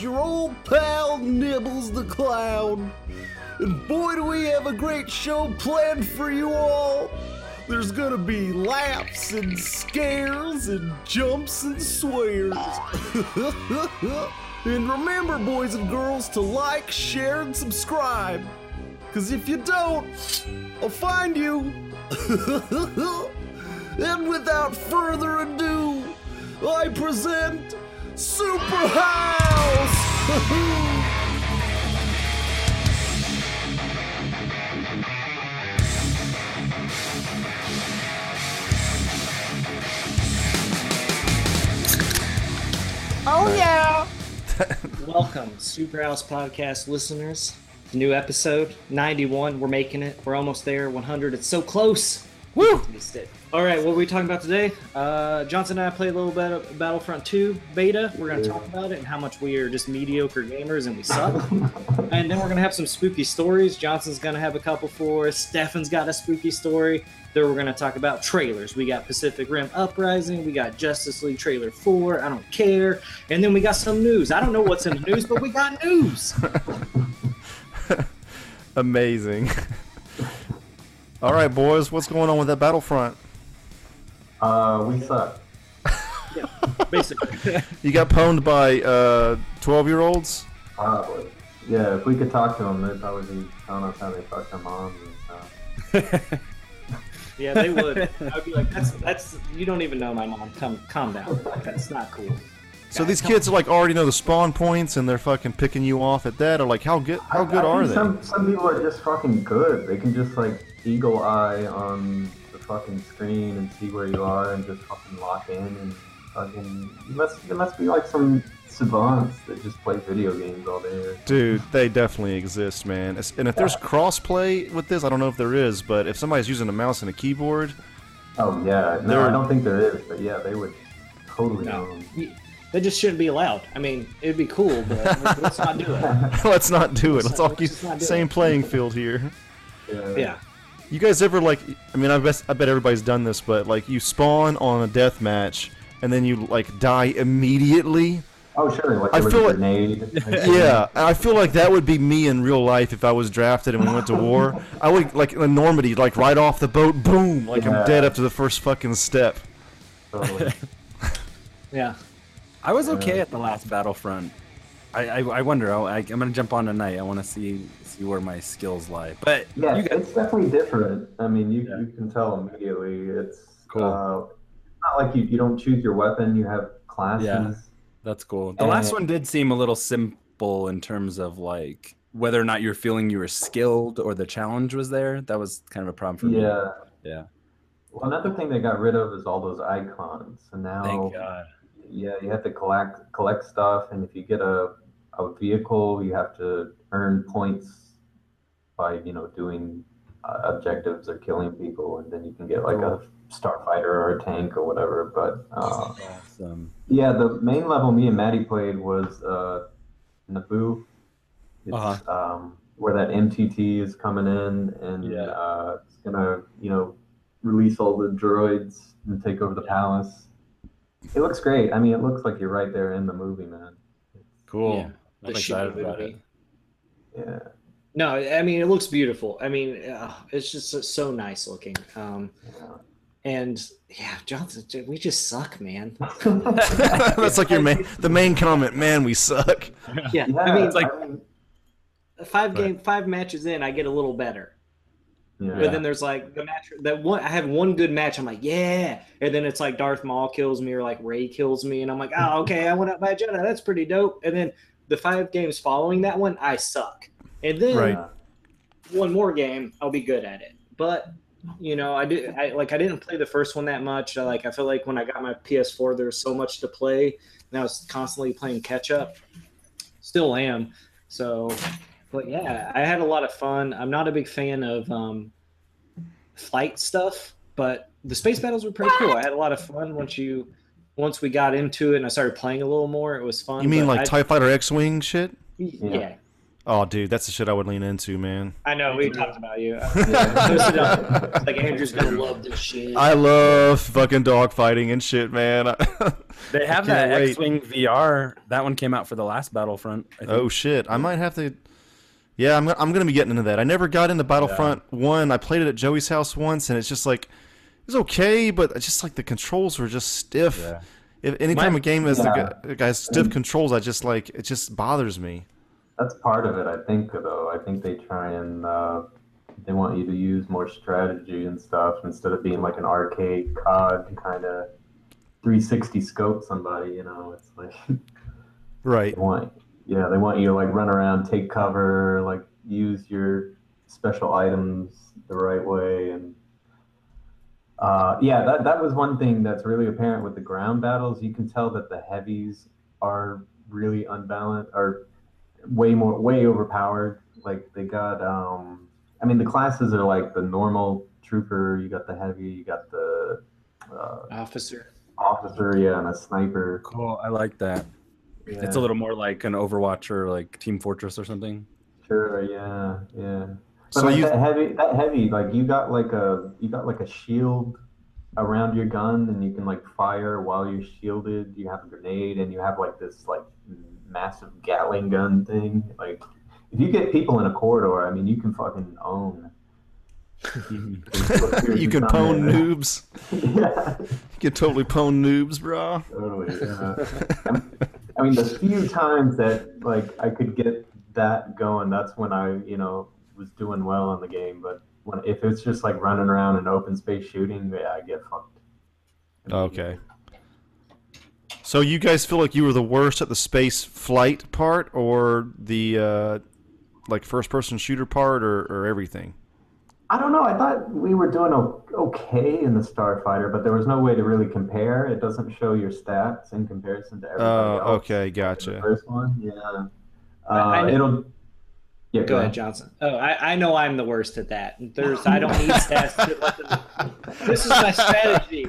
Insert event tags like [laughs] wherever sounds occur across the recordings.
Your old pal Nibbles the Clown. And boy, do we have a great show planned for you all. There's gonna be laughs and scares and jumps and swears. [laughs] and remember, boys and girls, to like, share, and subscribe. Because if you don't, I'll find you. [laughs] and without further ado, I present Super House! [laughs] Oh yeah. Welcome, Super House Podcast listeners. New episode 91. We're making it. We're almost there. 100. It's so close. Woo! Missed it. All right, what are we talking about today? Uh, Johnson and I played a little bit of Battlefront 2 beta. We're going to talk about it and how much we are just mediocre gamers and we suck. [laughs] and then we're going to have some spooky stories. Johnson's going to have a couple for us. Stefan's got a spooky story. Then we're going to talk about trailers. We got Pacific Rim Uprising. We got Justice League trailer 4. I don't care. And then we got some news. I don't know what's in the news, but we got news. [laughs] Amazing. [laughs] All right, boys, what's going on with that Battlefront? Uh, we suck. [laughs] Yeah, basically. [laughs] You got pwned by uh, 12 year olds? Probably. Yeah, if we could talk to them, they'd probably be telling us how they fuck their moms and stuff. [laughs] Yeah, they would. I'd be like, that's that's you don't even know my mom. Come calm down. That's not cool. So Guys, these kids are like already know the spawn points and they're fucking picking you off at that. Or like, how good how good I are think they? Some, some people are just fucking good. They can just like eagle eye on the fucking screen and see where you are and just fucking lock in and fucking. You must, there must be like some savants that just play video games all day. Dude, they definitely exist, man. And if there's crossplay with this, I don't know if there is, but if somebody's using a mouse and a keyboard, Oh yeah, no, They're- I don't think there is, but yeah, they would totally No. know. They just shouldn't be allowed. I mean, it'd be cool, but [laughs] [laughs] let's not do it. let's not do it. Let's all Let's keep just not do same it. playing field here. Yeah. Yeah. You guys ever like? I mean, I bet I bet everybody's done this, but like you spawn on a death match and then you like die immediately. Oh sure, like I feel a like- [laughs] Yeah, I feel like that would be me in real life if I was drafted and we went to war. I would like in Normandy, like right off the boat, boom, like I'm dead after the first fucking step. Totally. [laughs] Yeah. I was okay at the last Battlefront. I I, I wonder. I, I'm gonna jump on tonight. I want to see see where my skills lie. But Yeah, you guys, it's definitely different. I mean, you, Yeah. you can tell immediately. It's Cool. Uh, it's not like you, you don't choose your weapon. You have classes. Yeah. that's cool. The last Uh, one did seem a little simple in terms of like whether or not you're feeling you were skilled or the challenge was there. That was kind of a problem for me. Yeah. Yeah. Well, another thing they got rid of is all those icons. And now, Thank God. yeah, you have to collect collect stuff, and if you get a a vehicle, you have to earn points by you know doing uh, objectives or killing people, and then you can get like a starfighter or a tank or whatever. But uh, Awesome. Yeah, the main level me and Maddie played was uh, Naboo. It's Uh-huh. um, where that MTT is coming in, and Yeah. uh, it's gonna, you know, release all the droids and take over the palace. It looks great. I mean, it looks like you're right there in the movie, man. Cool. Yeah. I'm The excited about movie. it. Yeah. No, I mean it looks beautiful. I mean, uh, it's just so, so nice looking. Um, and yeah, Johnson, we just suck, man. [laughs] That's like your main the main comment. Man, we suck. Yeah, Yeah, I mean, it's like- I mean, five game, five matches in, I get a little better. yeah. But then there's like the match that one I have one good match. I'm like, yeah, and then it's like Darth Maul kills me or like Rey kills me, and I'm like, oh, okay, I went out by a Jedi. That's pretty dope. And then the five games following that one, I suck. And then Right. one more game, I'll be good at it. But you know, I did I like I didn't play the first one that much. I, like I feel like when I got my PS4, there was so much to play, and I was constantly playing catch up. Still am. So, but yeah, I had a lot of fun. I'm not a big fan of um, flight stuff, but the space battles were pretty cool. I had a lot of fun once you once we got into it and I started playing a little more. It was fun. You mean like I- Tie Fighter X Wing shit? yeah. Oh, dude, that's the shit I would lean into, man. I know we talked about you. [laughs] Posted like Andrew's gonna love this shit. I love fucking dogfighting and shit, man. [laughs] They have that wait. X-wing VR. That one came out for the last Battlefront. I think. oh shit, I might have to. Yeah, I'm, I'm gonna be getting into that. I never got into Battlefront One. I played it at Joey's house once, and it's just like it was okay, but it's just like the controls were just stiff. Yeah. If anytime My- a game has Yeah. the gu- guys stiff controls, I just like it just bothers me. That's part of it, I think. Though I think they try and uh, they want you to use more strategy and stuff instead of being like an arcade COD kind of 360 scope somebody. You know, it's like [laughs] Right. they want yeah they want you to like run around, take cover, like use your special items the right way and. Uh, yeah, that, that was one thing that's really apparent with the ground battles. You can tell that the heavies are really unbalanced, are way more way overpowered. Like they got um I mean the classes are like the normal trooper, you got the heavy, you got the uh, Officer. officer, yeah, and a sniper. Cool. I like that. It's a little more like an Overwatch or like Team Fortress or something. sure, yeah, yeah. But So like you that heavy that heavy, like you got like a you got like a shield around your gun and you can like fire while you're shielded. You have a grenade and you have like this like massive Gatling gun thing. Like if you get people in a corridor, I mean you can fucking own. [laughs] you can pwn noobs. yeah, You can totally pwn noobs, bro. totally. Yeah. I mean, the few times that like I could get that going, that's when I, you know, was doing well in the game. But when if it's just like running around in open space shooting, yeah, I get fucked. Okay. So you guys feel like you were the worst at the space flight part, or the uh, like first-person shooter part, or, or everything? I don't know. I thought we were doing okay in the Starfighter, but there was no way to really compare. It doesn't show your stats in comparison to everybody Oh, else. okay, The gotcha. first one, yeah. Uh, I- I it'll. Yeah, Go ahead, Johnson. Oh, I, I know I'm the worst at that. There's I don't [laughs] need stats. To this is my strategy.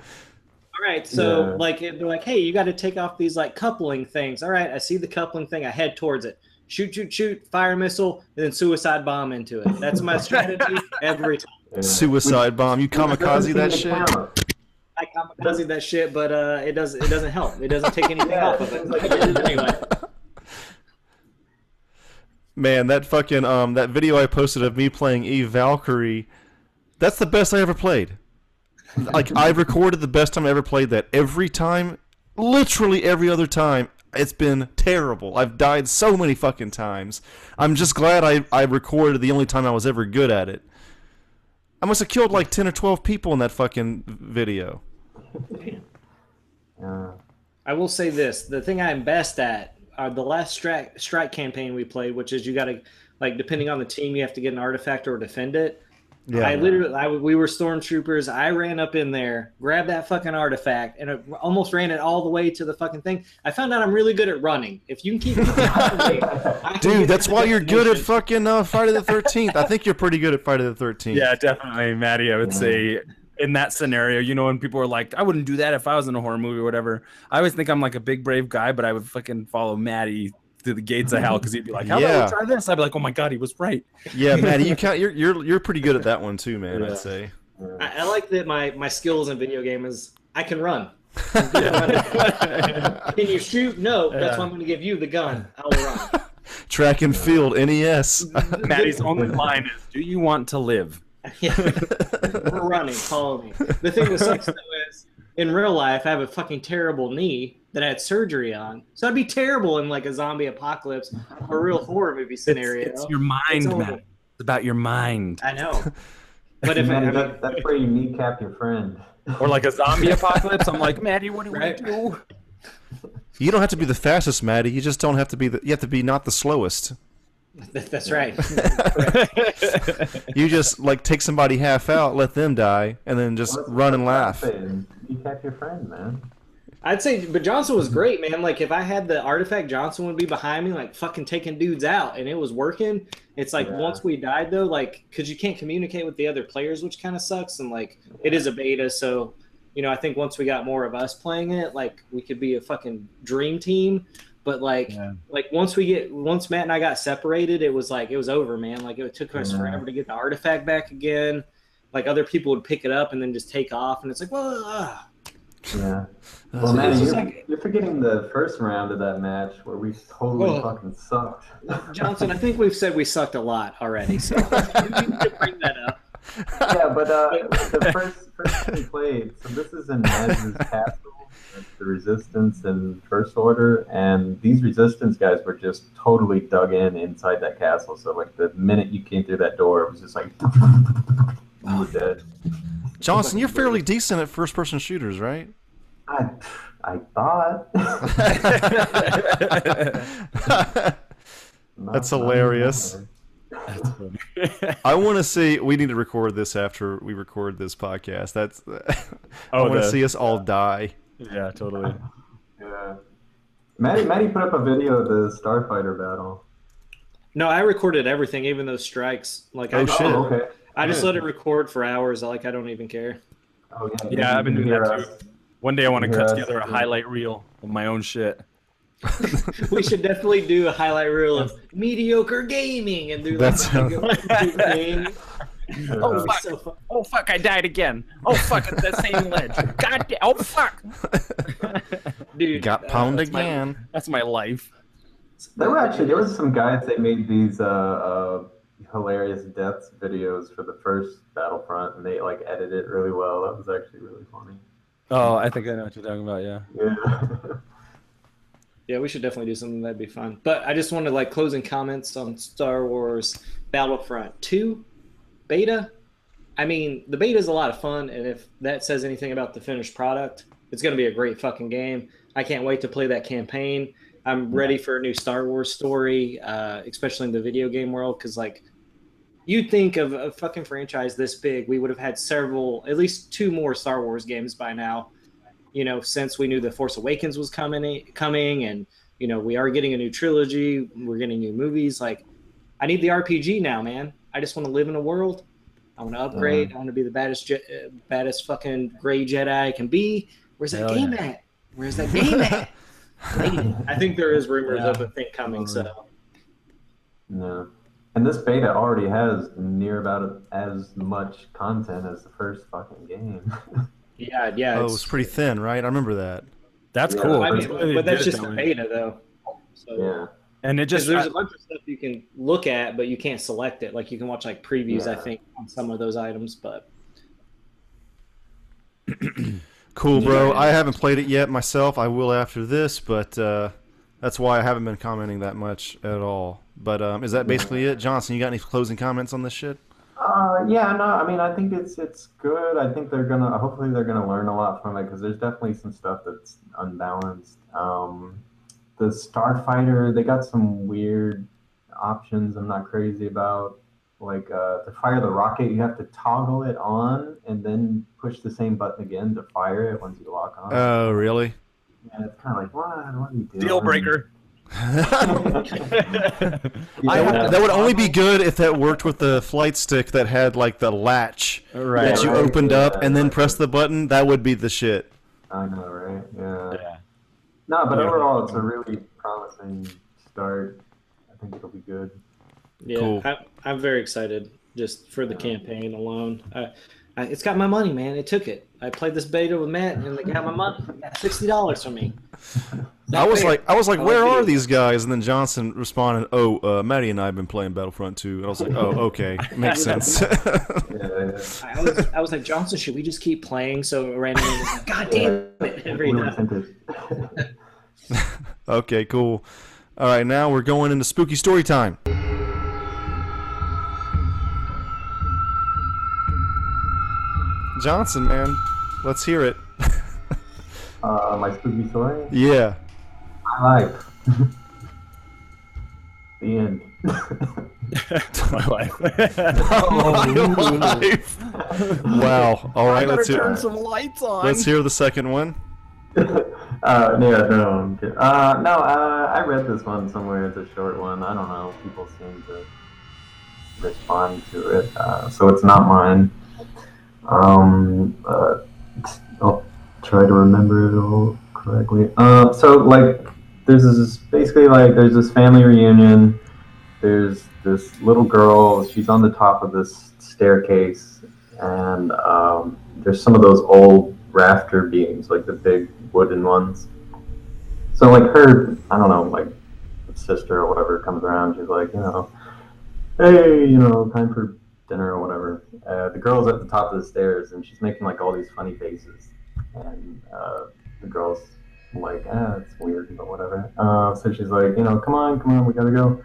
All right, so Yeah. like they're like, hey, you got to take off these like coupling things. All right, I see the coupling thing. I head towards it. Shoot, shoot, shoot. Fire missile, and then suicide bomb into it. That's my strategy [laughs] every time. Yeah. Suicide bomb. You kamikaze that shit. I kamikaze that shit, but uh, it doesn't. It doesn't help. It doesn't take anything Yeah, off of it. it's like- I did it anyway. Man, that fucking um that video I posted of me playing Eve Valkyrie, that's the best I ever played. Like I've recorded the best time I ever played that. Every time, literally every other time, it's been terrible. I've died so many fucking times. I'm just glad I I recorded the only time I was ever good at it. I must have killed like 10 or 12 people in that fucking video. Yeah. I will say this: the thing I'm best at are the last strike strike campaign we played, which is you got to like depending on the team, you have to get an artifact or defend it. Yeah. I literally, I, we were stormtroopers. I ran up in there, grabbed that fucking artifact, and it almost ran it all the way to the fucking thing. I found out I'm really good at running. If you can keep me, [laughs] I Dude, that's why you're good at fucking uh, Friday the 13th. I think you're pretty good at Friday the 13th. Yeah, definitely, Maddie. I would say in that scenario, you know, when people are like, I wouldn't do that if I was in a horror movie or whatever. I always think I'm like a big brave guy, but I would fucking follow Maddie to the gates of hell because he'd be like, How Yeah. about we try this? I'd be like, Oh my god, he was right. Yeah, Maddie, you [laughs] count. You're you're you're pretty good at that one too, man. Yeah. I'd say. I, I like that my my skills in video game is I can run. [laughs] I'm good at running. [laughs] Can you shoot? No. That's why I'm going to give you the gun. I will run. Track and field, NES. Maddie's only line is, Do you want to live? Yeah. We're running. Follow me. The thing that sucks though is in real life, I have a fucking terrible knee that I had surgery on. So I'd be terrible in like a zombie apocalypse or a real [laughs] horror movie scenario. it's your mind, horrible. Maddie. It's about your mind. I know. [laughs] But if I, I that, that's where you kneecap your friend. Or like a zombie [laughs] apocalypse. I'm like, Maddie, what do Right. we do? You don't have to be the fastest, Maddie. You just don't have to be the. You have to be not the slowest. [laughs] that- that's right. [laughs] You just like take somebody half out, let them die, and then just That's- run and laugh. what I'm saying. Kneecap your friend, man. I'd say, but Johnson was great, man. Like if I had the artifact, Johnson would be behind me, like fucking taking dudes out, and it was working. It's like Yeah. once we died though, like because you can't communicate with the other players, which kind of sucks. And like it is a beta, so you know I think once we got more of us playing it, like we could be a fucking dream team. But like, Yeah. like once we get once Matt and I got separated, it was like it was over, man. Like it took us Yeah. forever to get the artifact back again. Like other people would pick it up and then just take off, and it's like, well, ah. Yeah. [laughs] Well, man, you're, like- you're forgetting the first round of that match where we totally Oh. fucking sucked. [laughs] Johnson, I think we've said we sucked a lot already, so we need to bring that up. yeah, but uh, the first first we played, so this is in Maz's castle, it's the Resistance and First Order, and these Resistance guys were just totally dug in inside that castle. So like the minute you came through that door, it was just like [laughs] you were dead. Johnson, you're fairly decent at first-person shooters, right? I I thought. [laughs] That's hilarious. [laughs] I want to see. We need to record this after we record this podcast. That's. Oh, I want to see us all die. Yeah, totally. [laughs] Yeah. Maddie, Maddie put up a video of the Starfighter battle. No, I recorded everything, even those strikes. Like, I, Oh, just, shit. Oh, okay. I just Yeah. let it record for hours. Like, I don't even care. Oh, yeah. Yeah, I've been doing that hear too. One day I want to cut Yeah, together a highlight reel of my own shit. [laughs] we should definitely do a highlight reel of [laughs] mediocre gaming and do like That's- a thing. Oh, Uh, fuck. So. Oh fuck! I died again. Oh fuck! It's that same ledge. God damn! Oh fuck! [laughs] dude. Got uh, pound that's my- again. That's my life. There were actually there was some guys that made these uh, uh, hilarious deaths videos for the first Battlefront, and they like edited it really well. That was actually really funny. Oh, I think I know what you're talking about. Yeah. Yeah. [laughs] Yeah, we should definitely do something that'd be fun. But I just wanted like closing comments on Star Wars Battlefront 2 beta. I mean, the beta is a lot of fun, and if that says anything about the finished product, it's going to be a great fucking game. I can't wait to play that campaign. I'm ready for a new Star Wars story, uh, especially in the video game world, because like you'd think of a fucking franchise this big, we would have had several, at least two more Star Wars games by now. You know, since we knew the Force Awakens was coming, coming, and you know we are getting a new trilogy, we're getting new movies. Like, I need the RPG now, man. I just want to live in a world. I want to upgrade. I want to be the baddest, Je- uh, baddest fucking gray Jedi I can be. Where's that Hell game yeah. at? Where's that game at? [laughs] I think there is rumors Yeah. of a thing coming. So No. And this beta already has near about as much content as the first fucking game. [laughs] yeah, yeah. Oh, it's- it's pretty thin, right? I remember that. That's Yeah, cool. I mean, but that's just a though. beta, though. So yeah. And it just there's I- a bunch of stuff you can look at, but you can't select it. Like you can watch like previews, I think, on some of those items. But [clears throat] Cool, bro. I haven't played it yet myself. I will after this, but uh, that's why I haven't been commenting that much at all. But um, is that basically it, Johnson? You got any closing comments on this shit? Uh, yeah, no, I mean, I think it's it's good. I think they're gonna, hopefully, they're gonna learn a lot from it because there's definitely some stuff that's unbalanced. Um, the Starfighter, they got some weird options. I'm not crazy about. Like uh, to fire the rocket, you have to toggle it on and then push the same button again to fire it once you lock on. Oh, really? yeah, it's kind of like what? What are you doing? deal breaker. [laughs] I, that would only be good if that worked with the flight stick that had like the latch right. that you right. opened up and then press the button. That would be the shit. I know, right? Yeah. Yeah. No, but Yeah. overall, it's a really promising start. I think it'll be good. yeah, Cool. I, I'm very excited just for the campaign alone. I, I, it's got my money, man. It took it. I played this beta with Matt, and they got my money. They got sixty dollars from me. [laughs] I was like, I was like, where are these guys? And then Johnson responded, "Oh, uh, Maddie and I have been playing Battlefront 2. And I was like, "Oh, [laughs] okay, makes sense." Yeah, yeah. I was, I was like, Johnson, should we just keep playing? So randomly, like, God damn it! [laughs] Every We were time. sent it. Okay, cool. All right, now we're going into spooky story time. Johnson, man, let's hear it. [laughs] Uh, my spooky story. Yeah. My life. [laughs] the end. [laughs] my life. My life. Wow. All right, let's hear. some lights on. Let's hear the second one. Uh, yeah, no. Uh, no, uh, I read this one somewhere. It's a short one. I don't know. People seem to respond to it, uh, so it's not mine. Um, uh, I'll try to remember it all correctly. Uh, so like there's this basically like there's this family reunion. There's this little girl. She's on the top of this staircase, and um, there's some of those old rafter beams, like the big wooden ones. So like her, I don't know, like sister or whatever comes around. She's like, you know, hey, you know, time for dinner or whatever. Uh, the girl's at the top of the stairs and she's making like all these funny faces, and uh, the girl's like, ah, it's weird, but whatever. Uh, so she's like, you know, come on, come on, we gotta go.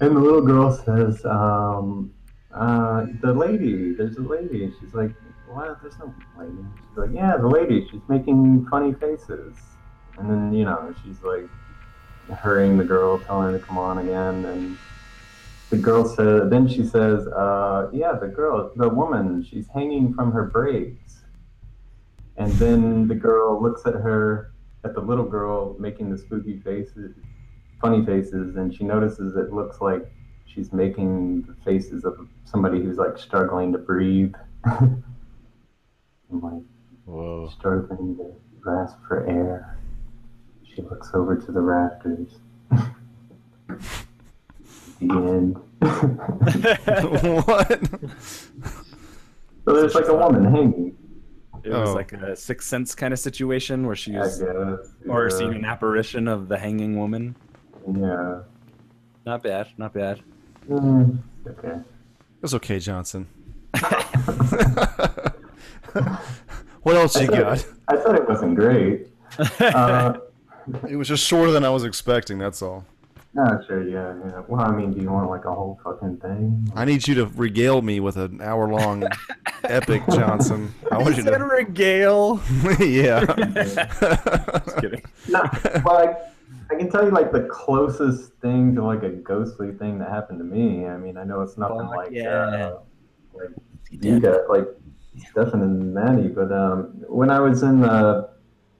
And the little girl says, um, uh, the lady, there's a lady. She's like, what? There's no lady. She's like, yeah, the lady. She's making funny faces. And then, you know, she's like hurrying the girl, telling her to come on again. And the girl said, then she says, uh, yeah, the girl, the woman, she's hanging from her braids. And then the girl looks at her, at the little girl making the spooky faces, funny faces, and she notices it looks like she's making the faces of somebody who's like struggling to breathe. [laughs] I'm like Whoa. struggling to grasp for air. She looks over to the rafters. the end. [laughs] what? so there's like a woman hanging. It was Oh. like a sixth sense kind of situation where she I was, guess. or yeah. seeing an apparition of the hanging woman. Yeah. Not bad, not bad. Mm, okay. It's okay, Johnson. [laughs] [laughs] [laughs] what else you got? I thought it wasn't great. Uh, [laughs] It was just shorter than I was expecting. That's all. no, sure, yeah, yeah. Well, I mean, do you want like a whole fucking thing? I need you to regale me with an hour-long [laughs] epic, Johnson. I want you to. regale. yeah. Just kidding. No, well, I, I can tell you like the closest thing to like a ghostly thing that happened to me. I mean, I know it's nothing Fuck like yeah. uh, like you got like Stefan and Maddie, but um, when I was in uh,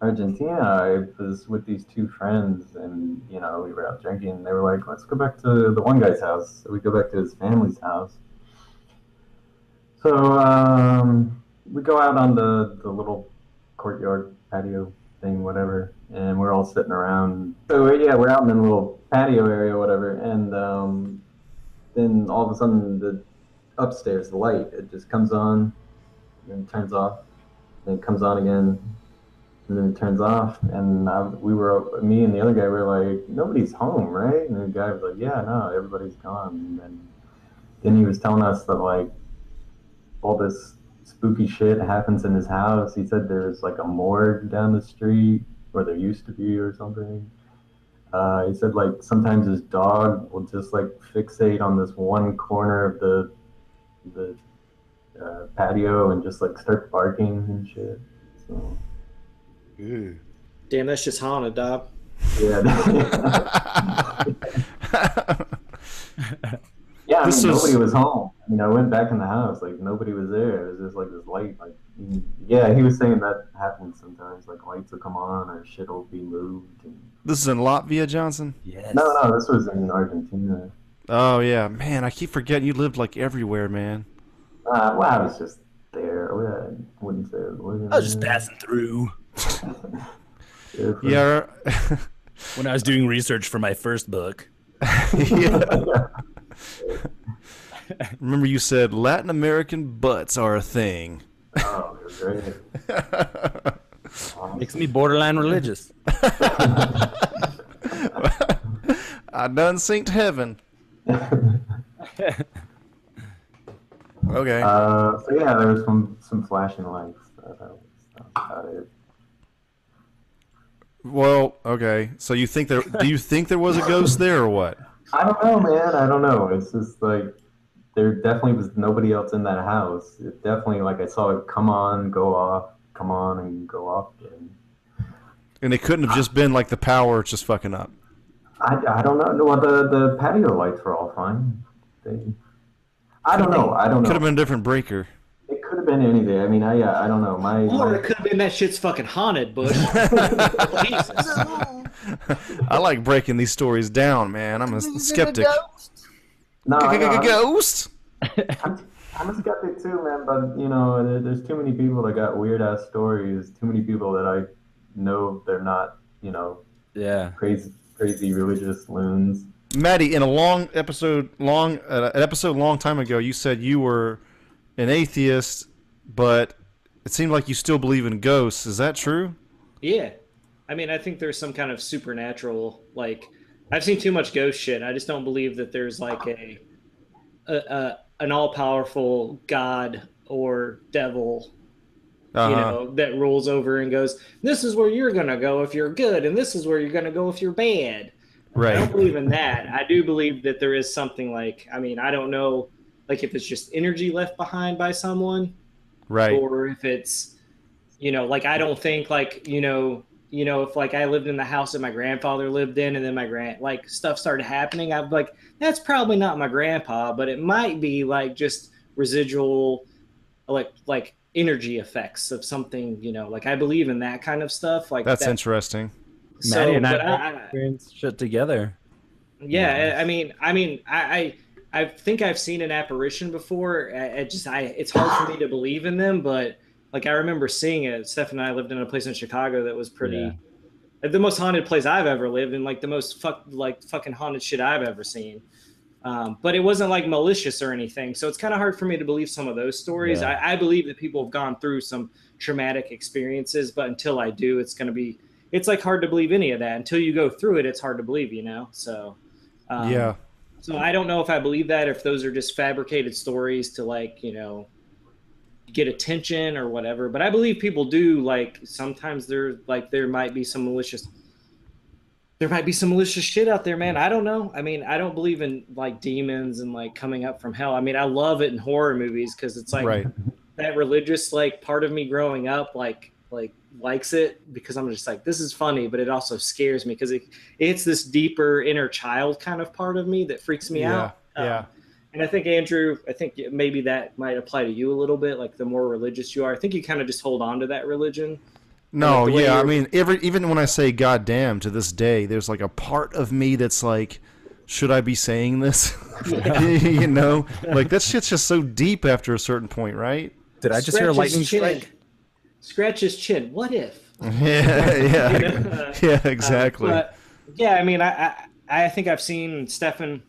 Argentina, I was with these two friends, and you know we were out drinking. And they were like, "Let's go back to the one guy's house." So we go back to his family's house. So um, we go out on the the little courtyard patio thing, whatever, and we're all sitting around. So yeah, we're out in the little patio area, whatever, and um, then all of a sudden the upstairs the light it just comes on, and turns off, then it comes on again, and then it turns off, and I, we were me and the other guy were like, nobody's home, right? And the guy was like, yeah, no, everybody's gone, and then then he was telling us that like all this spooky shit happens in his house. He said there's like a morgue down the street, or there used to be, or something. Uh, he said like sometimes his dog will just like fixate on this one corner of the the uh, patio and just like start barking and shit. So Damn, that's just haunted, dog. yeah, [laughs] yeah. I This mean, was- nobody was home. You know, I went back in the house, like nobody was there. It was just like this light, like yeah. He was saying that happens sometimes. Like lights will come on or shit will be moved. And... this is in Latvia, Johnson. Yes. No, no, this was in Argentina. Oh yeah, man. I keep forgetting you lived like everywhere, man. Uh, well, I was just there. I wouldn't say I was I was just passing through Yeah, for- Yeah. [laughs] when I was doing research for my first book. [laughs] yeah. Remember you said Latin American butts are a thing. Oh, great. Makes me borderline religious. [laughs] I done synced heaven. Okay. Uh, so yeah, there was some some flashing lights. That was about it. well, okay. So you think there? Do you think there was a ghost there or what? I don't know, man. I don't know. It's just like there definitely was nobody else in that house. It definitely like I saw it come on, go off, come on, and go off again. And it couldn't have just been like the power just fucking up. I, I don't know. Well, the the patio lights were all fine. They, I don't know. I don't know. Could have been a different breaker. It could have been anything. I mean, I uh, I don't know. My, Or my it could have been that shit's fucking haunted, Bush. [laughs] I like breaking these stories down, man. I'm a skeptic. no, I know, I'm- Ghost. I'm, I'm a skeptic too, man. But you know, there, there's too many people that got weird ass stories. Too many people that I know they're not, you know, Yeah. crazy, crazy religious loons. Maddie, in a long episode, long uh, an episode long time ago, you said you were an atheist, but it seemed like you still believe in ghosts. Is that true? Yeah. I mean, I think there's some kind of supernatural, like, I've seen too much ghost shit. I just don't believe that there's like a, a, a an all powerful God or devil, Uh-huh. you know, that rules over and goes, this is where you're going to go if you're good, and this is where you're going to go if you're bad. I don't believe in that. I do believe that there is something like, I mean, I don't know, like if it's just energy left behind by someone, Right. or if it's you know like i don't think like you know you know if like i lived in the house that my grandfather lived in and then my grand like stuff started happening i'm like that's probably not my grandpa but it might be like just residual like like energy effects of something you know like i believe in that kind of stuff like That's that, interesting. So, Maddie and I I, experienced shit together. yeah, I I mean, I mean, I, I, I think I've seen an apparition before. I, I just, I, it's hard for me to believe in them, but like I remember seeing it. Steph and I lived in a place in Chicago that was pretty, the most haunted place I've ever lived, and like the most fuck, like fucking haunted shit I've ever seen. Um, but it wasn't like malicious or anything, so it's kind of hard for me to believe some of those stories. Yeah. I, I believe that people have gone through some traumatic experiences, but until I do, it's going to be, it's like hard to believe any of that. Until you go through it, it's hard to believe, you know. So. Um, yeah. so I don't know if I believe that, if those are just fabricated stories to like, you know, get attention or whatever. But I believe people do like sometimes there like there might be some malicious there might be some malicious shit out there, man. I don't know. I mean, I don't believe in like demons and like coming up from hell. I mean, I love it in horror movies because it's like right. that religious like part of me growing up like like likes it because I'm just like this is funny, but it also scares me because it it's this deeper inner child kind of part of me that freaks me Yeah. out. Um, Yeah. and I think Andrew, I think maybe that might apply to you a little bit. Like the more religious you are, I think you kind of just hold on to that religion. No, like yeah. I mean, every even when I say "God damn" to this day, there's like a part of me that's like, should I be saying this? [laughs] you know, like that shit's just so deep after a certain point, right? Did I just hear a lightning strike? Scratch his chin. What if? [laughs] yeah, yeah, You [laughs] know? yeah, exactly. Uh, but, yeah, I mean, I, I I think I've seen Stefan,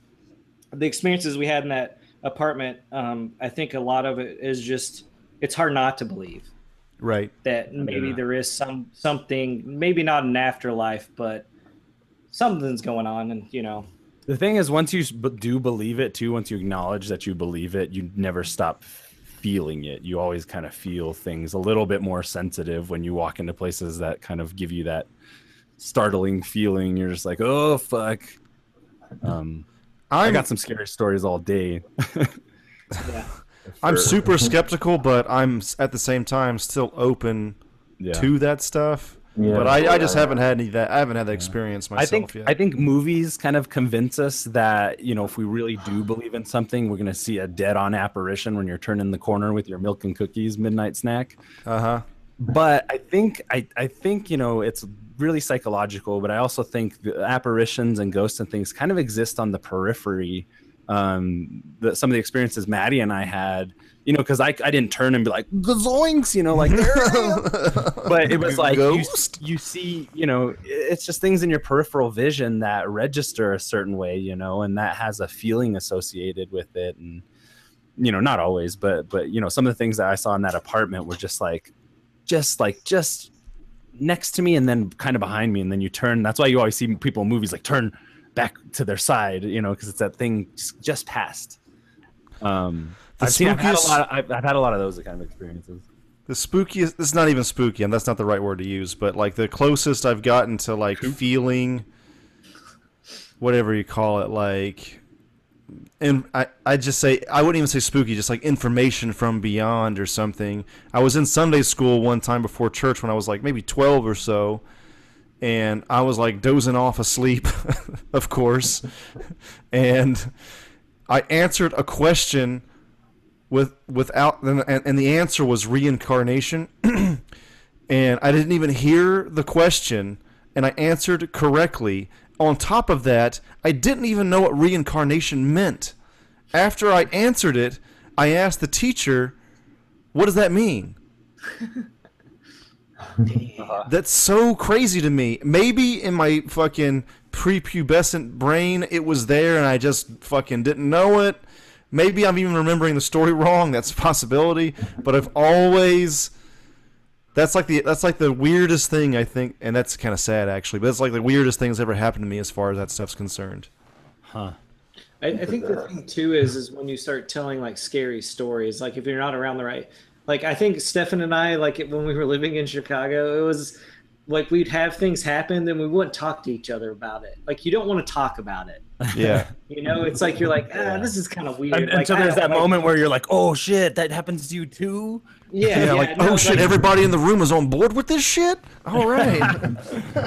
the experiences we had in that apartment. Um, I think a lot of it is just it's hard not to believe right. that maybe Yeah. there is some something, maybe not an afterlife, but something's going on, and you know, The thing is, once you do believe it too, once you acknowledge that you believe it, you never stop feeling it. You always kind of feel things a little bit more sensitive when you walk into places that kind of give you that startling feeling. You're just like, oh fuck. Um, I I'm got some scary stories all day. yeah. [laughs] [laughs] I'm super skeptical, but I'm at the same time still open yeah. to that stuff. Yeah, but I, I just haven't had any that I haven't had that experience myself I think yet. I think movies kind of convince us that you know if we really do believe in something, we're gonna see a dead-on apparition when you're turning the corner with your milk and cookies midnight snack. uh huh. But I think I, I think you know it's really psychological, but I also think the apparitions and ghosts and things kind of exist on the periphery. Um, the, some of the experiences Maddie and I had, you know, because I, I didn't turn and be like gazoinks, you know, like there I am." [laughs] but it was like you, you see you know it's just things in your peripheral vision that register a certain way you know and that has a feeling associated with it. And you know not always but but you know some of the things that i saw in that apartment were just like just like just next to me and then kind of behind me. And then you turn that's why you always see people in movies like turn back to their side you know because it's that thing just, just passed. Um The I've seen I've had a lot of, I've, I've had a lot of those kind of experiences The spookiest. It's not even spooky, and that's not the right word to use. But like the closest I've gotten to like feeling, whatever you call it, like, and I I just say I wouldn't even say spooky, just like information from beyond or something. I was in Sunday school one time before church when I was like maybe twelve or so, and I was like dozing off asleep, [laughs] of course, [laughs] and I answered a question with without and, and the answer was reincarnation [clears throat] and I didn't even hear the question and I answered correctly on top of that I didn't even know what reincarnation meant after I answered it I asked the teacher what does that mean [laughs] That's so crazy to me. Maybe in my fucking prepubescent brain it was there and I just fucking didn't know it. Maybe I'm even remembering the story [laughs] wrong. That's a possibility. But I've always that's like the that's like the weirdest thing I think, and that's kind of sad actually. But it's like the weirdest thing that's ever happened to me as far as that stuff's concerned. Huh. I, I think the thing too is is when you start telling like scary stories, like if you're not around the right, like I think Stefan and I, like when we were living in Chicago, it was like we'd have things happen, then we wouldn't talk to each other about it. Like you don't want to talk about it. Yeah. [laughs] You know, it's like you're like, ah, this is kind of weird. And, like, until I there's that like- moment where you're like, "Oh shit, that happens to you too." yeah, Yeah, yeah, like no, oh shit, like, everybody in the room is on board with this shit. All [laughs] right.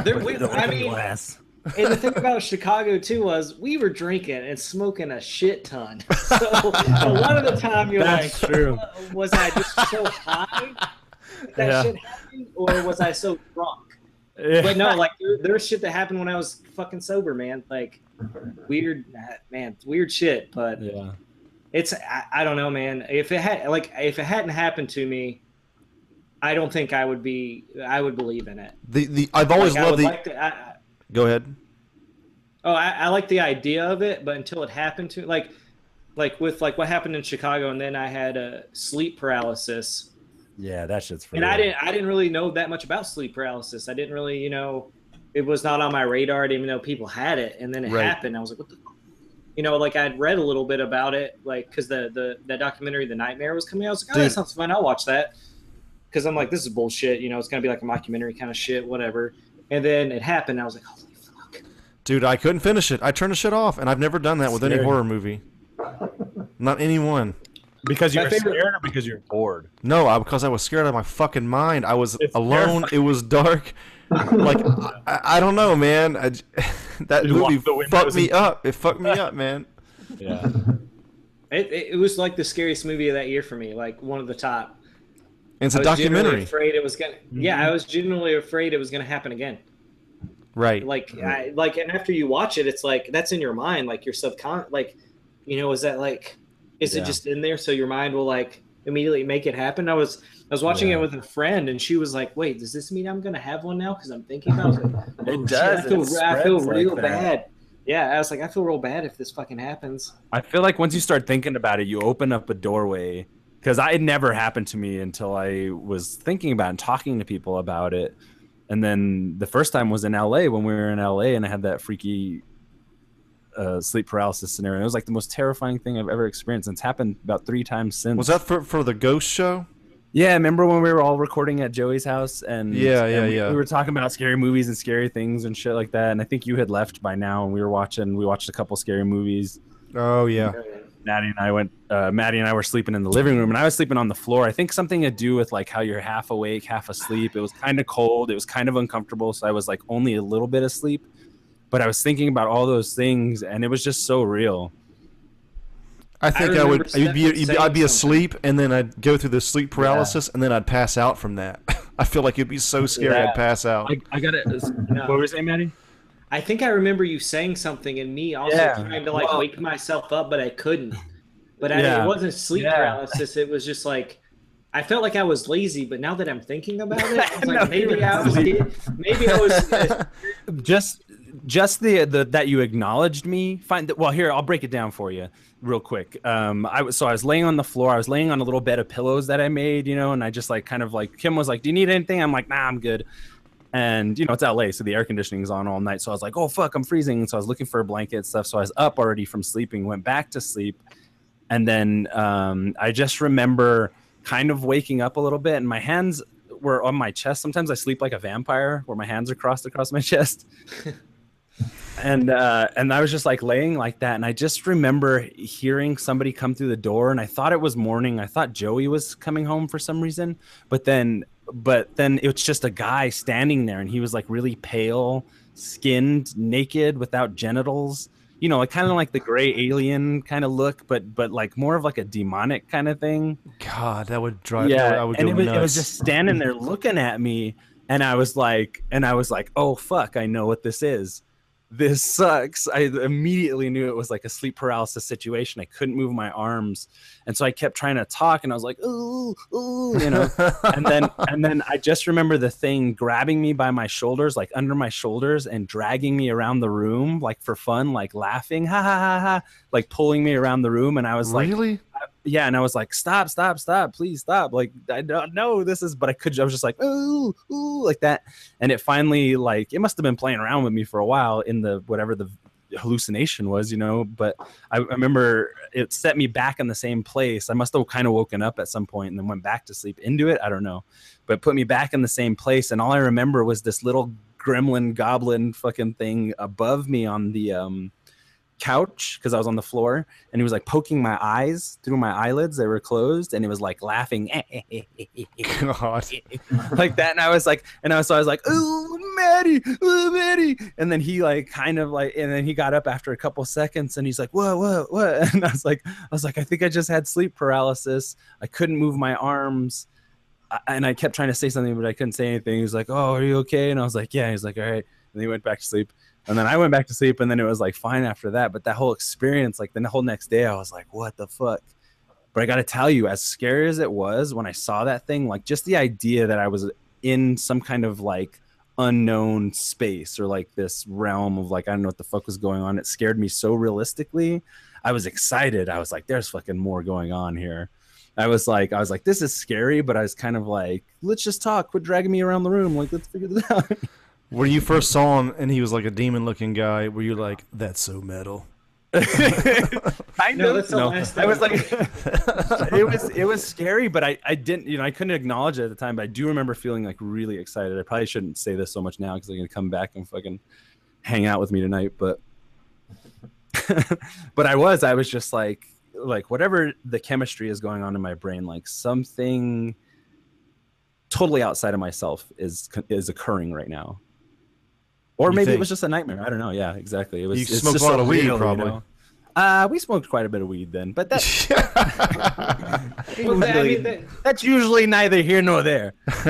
there- we- I mean, glass. and the thing about Chicago too was we were drinking and smoking a shit ton. [laughs] So a lot of the time you're That's like, true. "Uh, was I just so high that, that Yeah. shit happened, or was I so drunk? Yeah. But no, [laughs] like there, there's shit that happened when I was fucking sober, man. Like weird, man, weird shit. But yeah. it's I, I don't know, man. If it had like if it hadn't happened to me, I don't think I would be. I would believe in it. the the I've always Like, loved would the. like to, I, I- Go ahead. Oh, I, I like the idea of it, but until it happened to like, like with like what happened in Chicago, and then I had a sleep paralysis, Yeah, that shit's for and real. I didn't I didn't really know that much about sleep paralysis. I didn't really you know, it was not on my radar. Even though people had it, and then it Right. happened. I was like, what the, fuck? you know, like I'd read a little bit about it, like because the the that documentary, The Nightmare, was coming. out. I was like, oh, Dude. that sounds fun. I'll watch that. Because I'm like, this is bullshit. You know, it's gonna be like a mockumentary kind of shit, whatever. And then it happened. I was like, holy fuck. Dude, I couldn't finish it. I turned the shit off, and I've never done that with any horror movie. Not any one. Because you're favorite- scared or because you're bored. No, I, because I was scared out of my fucking mind. I was It's alone. It was dark. like I, I don't know, man. I j [laughs] that You movie the windows fucked me and- up. It fucked me [laughs] up, man. Yeah. [laughs] It, it, it was like the scariest movie of that year for me, like one of the top. And it's a I was genuinely documentary, Afraid it was gonna. Yeah, I was genuinely afraid it was gonna happen again. right? Like, I, like, and after you watch it, it's like that's in your mind, like your subcon, like, you know, is that like, is Yeah. it just in there so your mind will like immediately make it happen? I was, I was watching Yeah. it with a friend, and she was like, "Wait, does this mean I'm gonna have one now?" Because I'm thinking about it. [laughs] [laughs] I It "Oh, shit, does, I feel, it I feel like real bad. Yeah, I was like, I feel real bad if this fucking happens. I feel like once you start thinking about it, you open up a doorway. Because it never happened to me until I was thinking about and talking to people about it. And then the first time was in LA when we were in LA and I had that freaky uh, sleep paralysis scenario. It was like the most terrifying thing I've ever experienced. And it's happened about three times since. Was that for for the ghost show? Yeah, remember when we were all recording at Joey's house and Yeah, and yeah, we, yeah. We were talking about scary movies and scary things and shit like that. And I think you had left by now, and we were watching. We watched a couple scary movies. Oh yeah. Maddie and I went. Uh, Maddie and I were sleeping in the living room, and I was sleeping on the floor. I think something to do with like how you're half awake, half asleep. It was kind of cold. It was kind of uncomfortable, so I was like only a little bit asleep. But I was thinking about all those things, and it was just so real. I think I, remember would. I'd be, you'd be- I'd be something. asleep, and then I'd go through the sleep paralysis, and then I'd pass out from that. [laughs] I feel like it'd be so scary. Yeah. I'd pass out. I, I got it. No. What were you saying, Maddie? I think I remember you saying something and me also Yeah. trying to like Well- wake myself up, but I couldn't. But I, Yeah. it wasn't sleep Yeah. paralysis. It was just like I felt like I was lazy. But now that I'm thinking about it, I was [laughs] No, like, maybe you're I was, [laughs] maybe I was. uh, just just the, the that you acknowledged me fine well here i'll break it down for you real quick. Um i was so i was laying on the floor i was laying on a little bed of pillows that i made you know and i just like kind of like kim was like do you need anything? I'm like nah i'm good. And you know it's la so the air conditioning's on all night so i was like oh fuck i'm freezing. So i was looking for a blanket and stuff so i was up already from sleeping went back to sleep and then um i just remember kind of waking up a little bit and my hands were on my chest. Sometimes i sleep like a vampire where my hands are crossed across my [laughs] chest and uh and i was just like laying like that and i just remember hearing somebody come through the door and i thought it was morning i thought joey was coming home for some reason but then but then it was just a guy standing there and he was like really pale skinned naked without genitals you know like kind of like the gray alien kind of look but but like more of like a demonic kind of thing God, that would drive. yeah I would and it was, nuts. it was just standing there looking at me and i was like and i was like oh fuck i know what this is this sucks. I immediately knew it was like a sleep paralysis situation. I couldn't move my arms. And so I kept trying to talk and I was like, ooh, ooh, you know. and then [laughs] and then I just remember the thing grabbing me by my shoulders, like under my shoulders, and dragging me around the room, like for fun, like laughing, ha ha ha ha, like pulling me around the room. And I was like, really? Yeah, and I was like, stop, stop, stop, please stop. Like, I don't know this is, but I could, I was just like, ooh, ooh, like that. And it finally, like, it must have been playing around with me for a while in the whatever the hallucination was, you know. But I, I remember it set me back in the same place. I must have kind of woken up at some point and then went back to sleep into it. I don't know, but put me back in the same place. And all I remember was this little gremlin goblin fucking thing above me on the, um, couch because I was on the floor and he was like poking my eyes through my eyelids. They were closed and he was like laughing [laughs] like that. And I was like, and I was, so I was like, ooh, Maddie, ooh, Maddie. And then he like kind of like, and then he got up after a couple seconds and he's like, what, what, what? [laughs] And I was like, I was like, I think I just had sleep paralysis. I couldn't move my arms. And I kept trying to say something, but I couldn't say anything. He was like, "Oh, are you okay?" And I was like, "Yeah." He's like, "All right." And he went back to sleep. And then I went back to sleep, and then it was like fine after that. But that whole experience, like the whole next day, I was like, "What the fuck?" But I got to tell you, as scary as it was when I saw that thing, like just the idea that I was in some kind of like unknown space or like this realm of like I don't know what the fuck was going on. It scared me so realistically. I was excited. I was like, "There's fucking more going on here." I was like, I was like, this is scary, but I was kind of like, let's just talk. Quit dragging me around the room. Like, let's figure this [laughs] out. When you first saw him and he was like a demon looking guy, were you like, that's so metal? [laughs] kind No, of. that's the No, last I was like, it was it was scary, but I I didn't you know I couldn't acknowledge it at the time. But I do remember feeling like really excited. I probably shouldn't say this so much now because they're gonna come back and fucking hang out with me tonight. But [laughs] but I was I was just like like whatever the chemistry is going on in my brain, like something totally outside of myself is is occurring right now. Or You maybe it was just a nightmare. I don't know. Yeah, exactly. It was. You it's smoked a lot of weed, real, you probably. know? Uh, we smoked quite a bit of weed then, but that, [laughs] [laughs] Well, that- I really- mean, that- [laughs] that's usually neither here nor there. I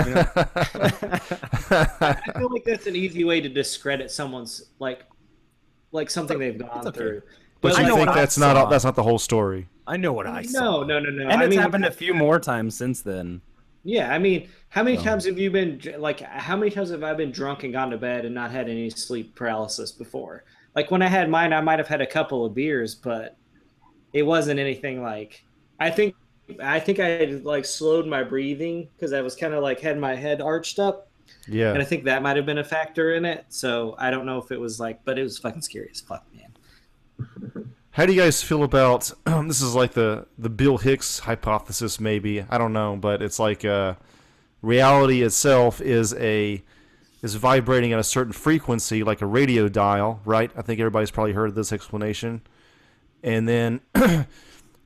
feel like that's an easy way to discredit someone's like, like something they've gone okay. through. But I you know think what I that's not all, saw. that's not the whole story. I know what I saw. No, no, no, no. and I it's mean, happened a few more times since then. Yeah, I mean, how many So- times have you been like? How many times have I been drunk and gone to bed and not had any sleep paralysis before? Like when I had mine, I might have had a couple of beers, but it wasn't anything like. I think, I think I had like slowed my breathing because I was kind of like had my head arched up, Yeah. and I think that might have been a factor in it. So I don't know if it was like, but it was fucking scary as fuck, man. How do you guys feel about [clears throat] this? Is like the the Bill Hicks hypothesis, maybe I don't know, but it's like uh, reality itself is a is vibrating at a certain frequency, like a radio dial, right? I think everybody's probably heard this explanation. And then, [clears throat]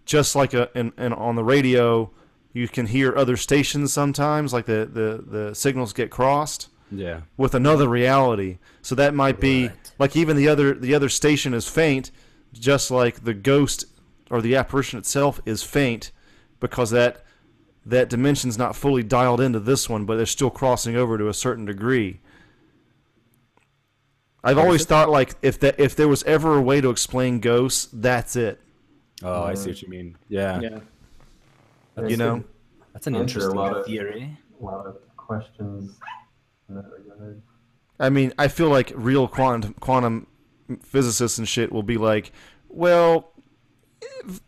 just like a and, and on the radio, you can hear other stations sometimes, like the the the signals get crossed Yeah. with another reality. So that might be Right. like even the other the other station is faint, just like the ghost or the apparition itself is faint, because that that dimension's not fully dialed into this one, but they're still crossing over to a certain degree. I've always thought like if that if there was ever a way to explain ghosts, that's it. Oh, I uh, see what you mean. Yeah. Yeah. You know? That's an Answer a interesting lot of- theory. A lot of questions in that regard. I mean, I feel like real quantum quantum physicists and shit will be like, well,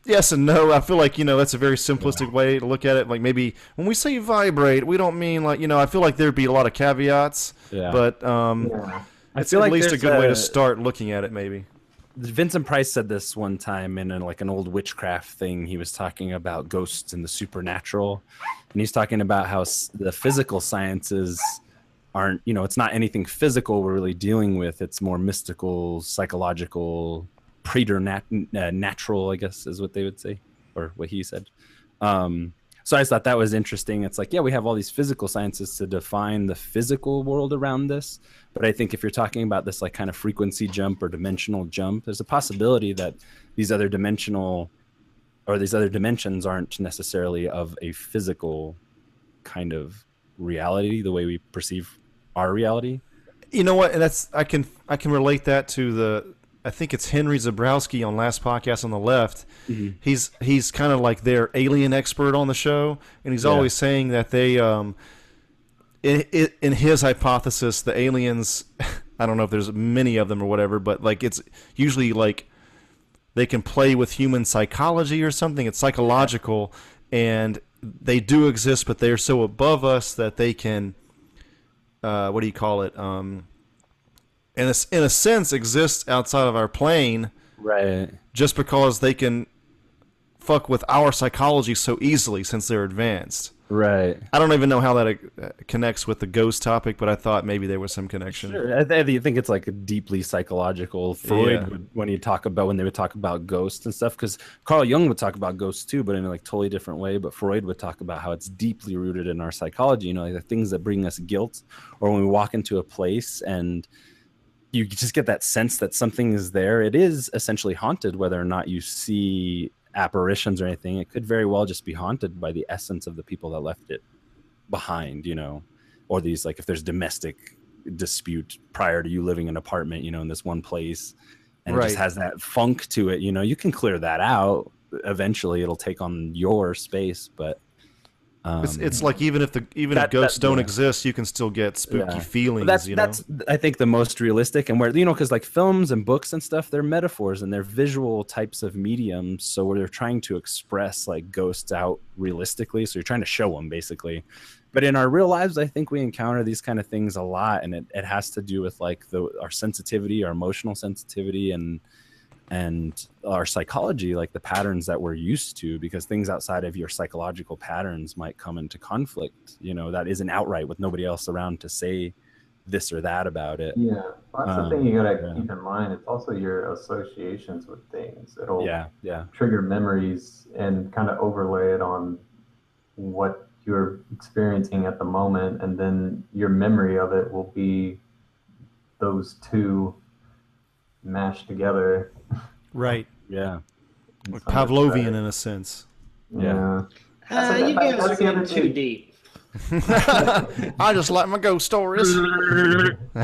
yes and no. I feel like you know that's a very simplistic way to look at it. Like maybe when we say vibrate, we don't mean like you know. I feel like there'd be a lot of caveats, Yeah. but um, Yeah. I it's feel at like least a there's good way to start looking at it. Maybe. Vincent Price said this one time in a, like an old witchcraft thing. He was talking about ghosts and the supernatural, and he's talking about how the physical sciences aren't, you know, it's not anything physical we're really dealing with. It's more mystical, psychological, preternatural, I guess is what they would say, or what he said. Um, so I just thought that was interesting. It's like, yeah, we have all these physical sciences to define the physical world around this, but I think if you're talking about this like kind of frequency jump or dimensional jump, there's a possibility that these other dimensional or these other dimensions aren't necessarily of a physical kind of reality, the way we perceive our reality. You know what? And that's I can I can relate that to the I think it's Henry Zebrowski on last podcast on the left. Mhm. He's he's kind of like their alien expert on the show, and he's Yeah. always saying that they um in in- in his hypothesis the aliens [laughs] I don't know if there's many of them or whatever, but like it's usually like they can play with human psychology or something. It's psychological, and they do exist, but they're so above us that they can, uh, what do you call it? Um, in a, in a sense, exists outside of our plane Right. just because they can fuck with our psychology so easily since they're advanced. Right. I don't even know how that uh, connects with the ghost topic, but I thought maybe there was some connection. Sure. I, th- I think it's like a deeply psychological. Freud Yeah. would, when you talk about when they would talk about ghosts and stuff, because Carl Jung would talk about ghosts too, but in a like totally different way. But Freud would talk about how it's deeply rooted in our psychology. You know, like the things that bring us guilt, or when we walk into a place and you just get that sense that something is there. It is essentially haunted, whether or not you see apparitions or anything. It could very well just be haunted by the essence of the people that left it behind. You know, or these like if there's domestic dispute prior to you living in an apartment, you know, in this one place, and it just has that funk to it. You know, you can clear that out. Eventually, it'll take on your space, but um, It's, it's like even if the even that- if ghosts that- don't yeah. exist, you can still get spooky Yeah. feelings. that's you know? that's I think the most realistic and where you know because like films and books and stuff they're metaphors and they're visual types of mediums so where they're trying to express like ghosts out realistically so you're trying to show them basically but in our real lives I think we encounter these kind of things a lot and it, it has to do with like the our sensitivity our emotional sensitivity and and our psychology like the patterns that we're used to because things outside of your psychological patterns might come into conflict you know that isn't outright with nobody else around to say this or that about it Yeah, well, that's Um, the thing you gotta yeah. keep in mind. It's also your associations with things. It'll yeah yeah trigger memories and kind of overlay it on what you're experiencing at the moment, and then your memory of it will be those two mashed together. right, yeah like some Pavlovian respect. in a sense. Yeah. Yeah. Uh, you that's- guys are getting too deep. [laughs] I just like my ghost stories. [laughs]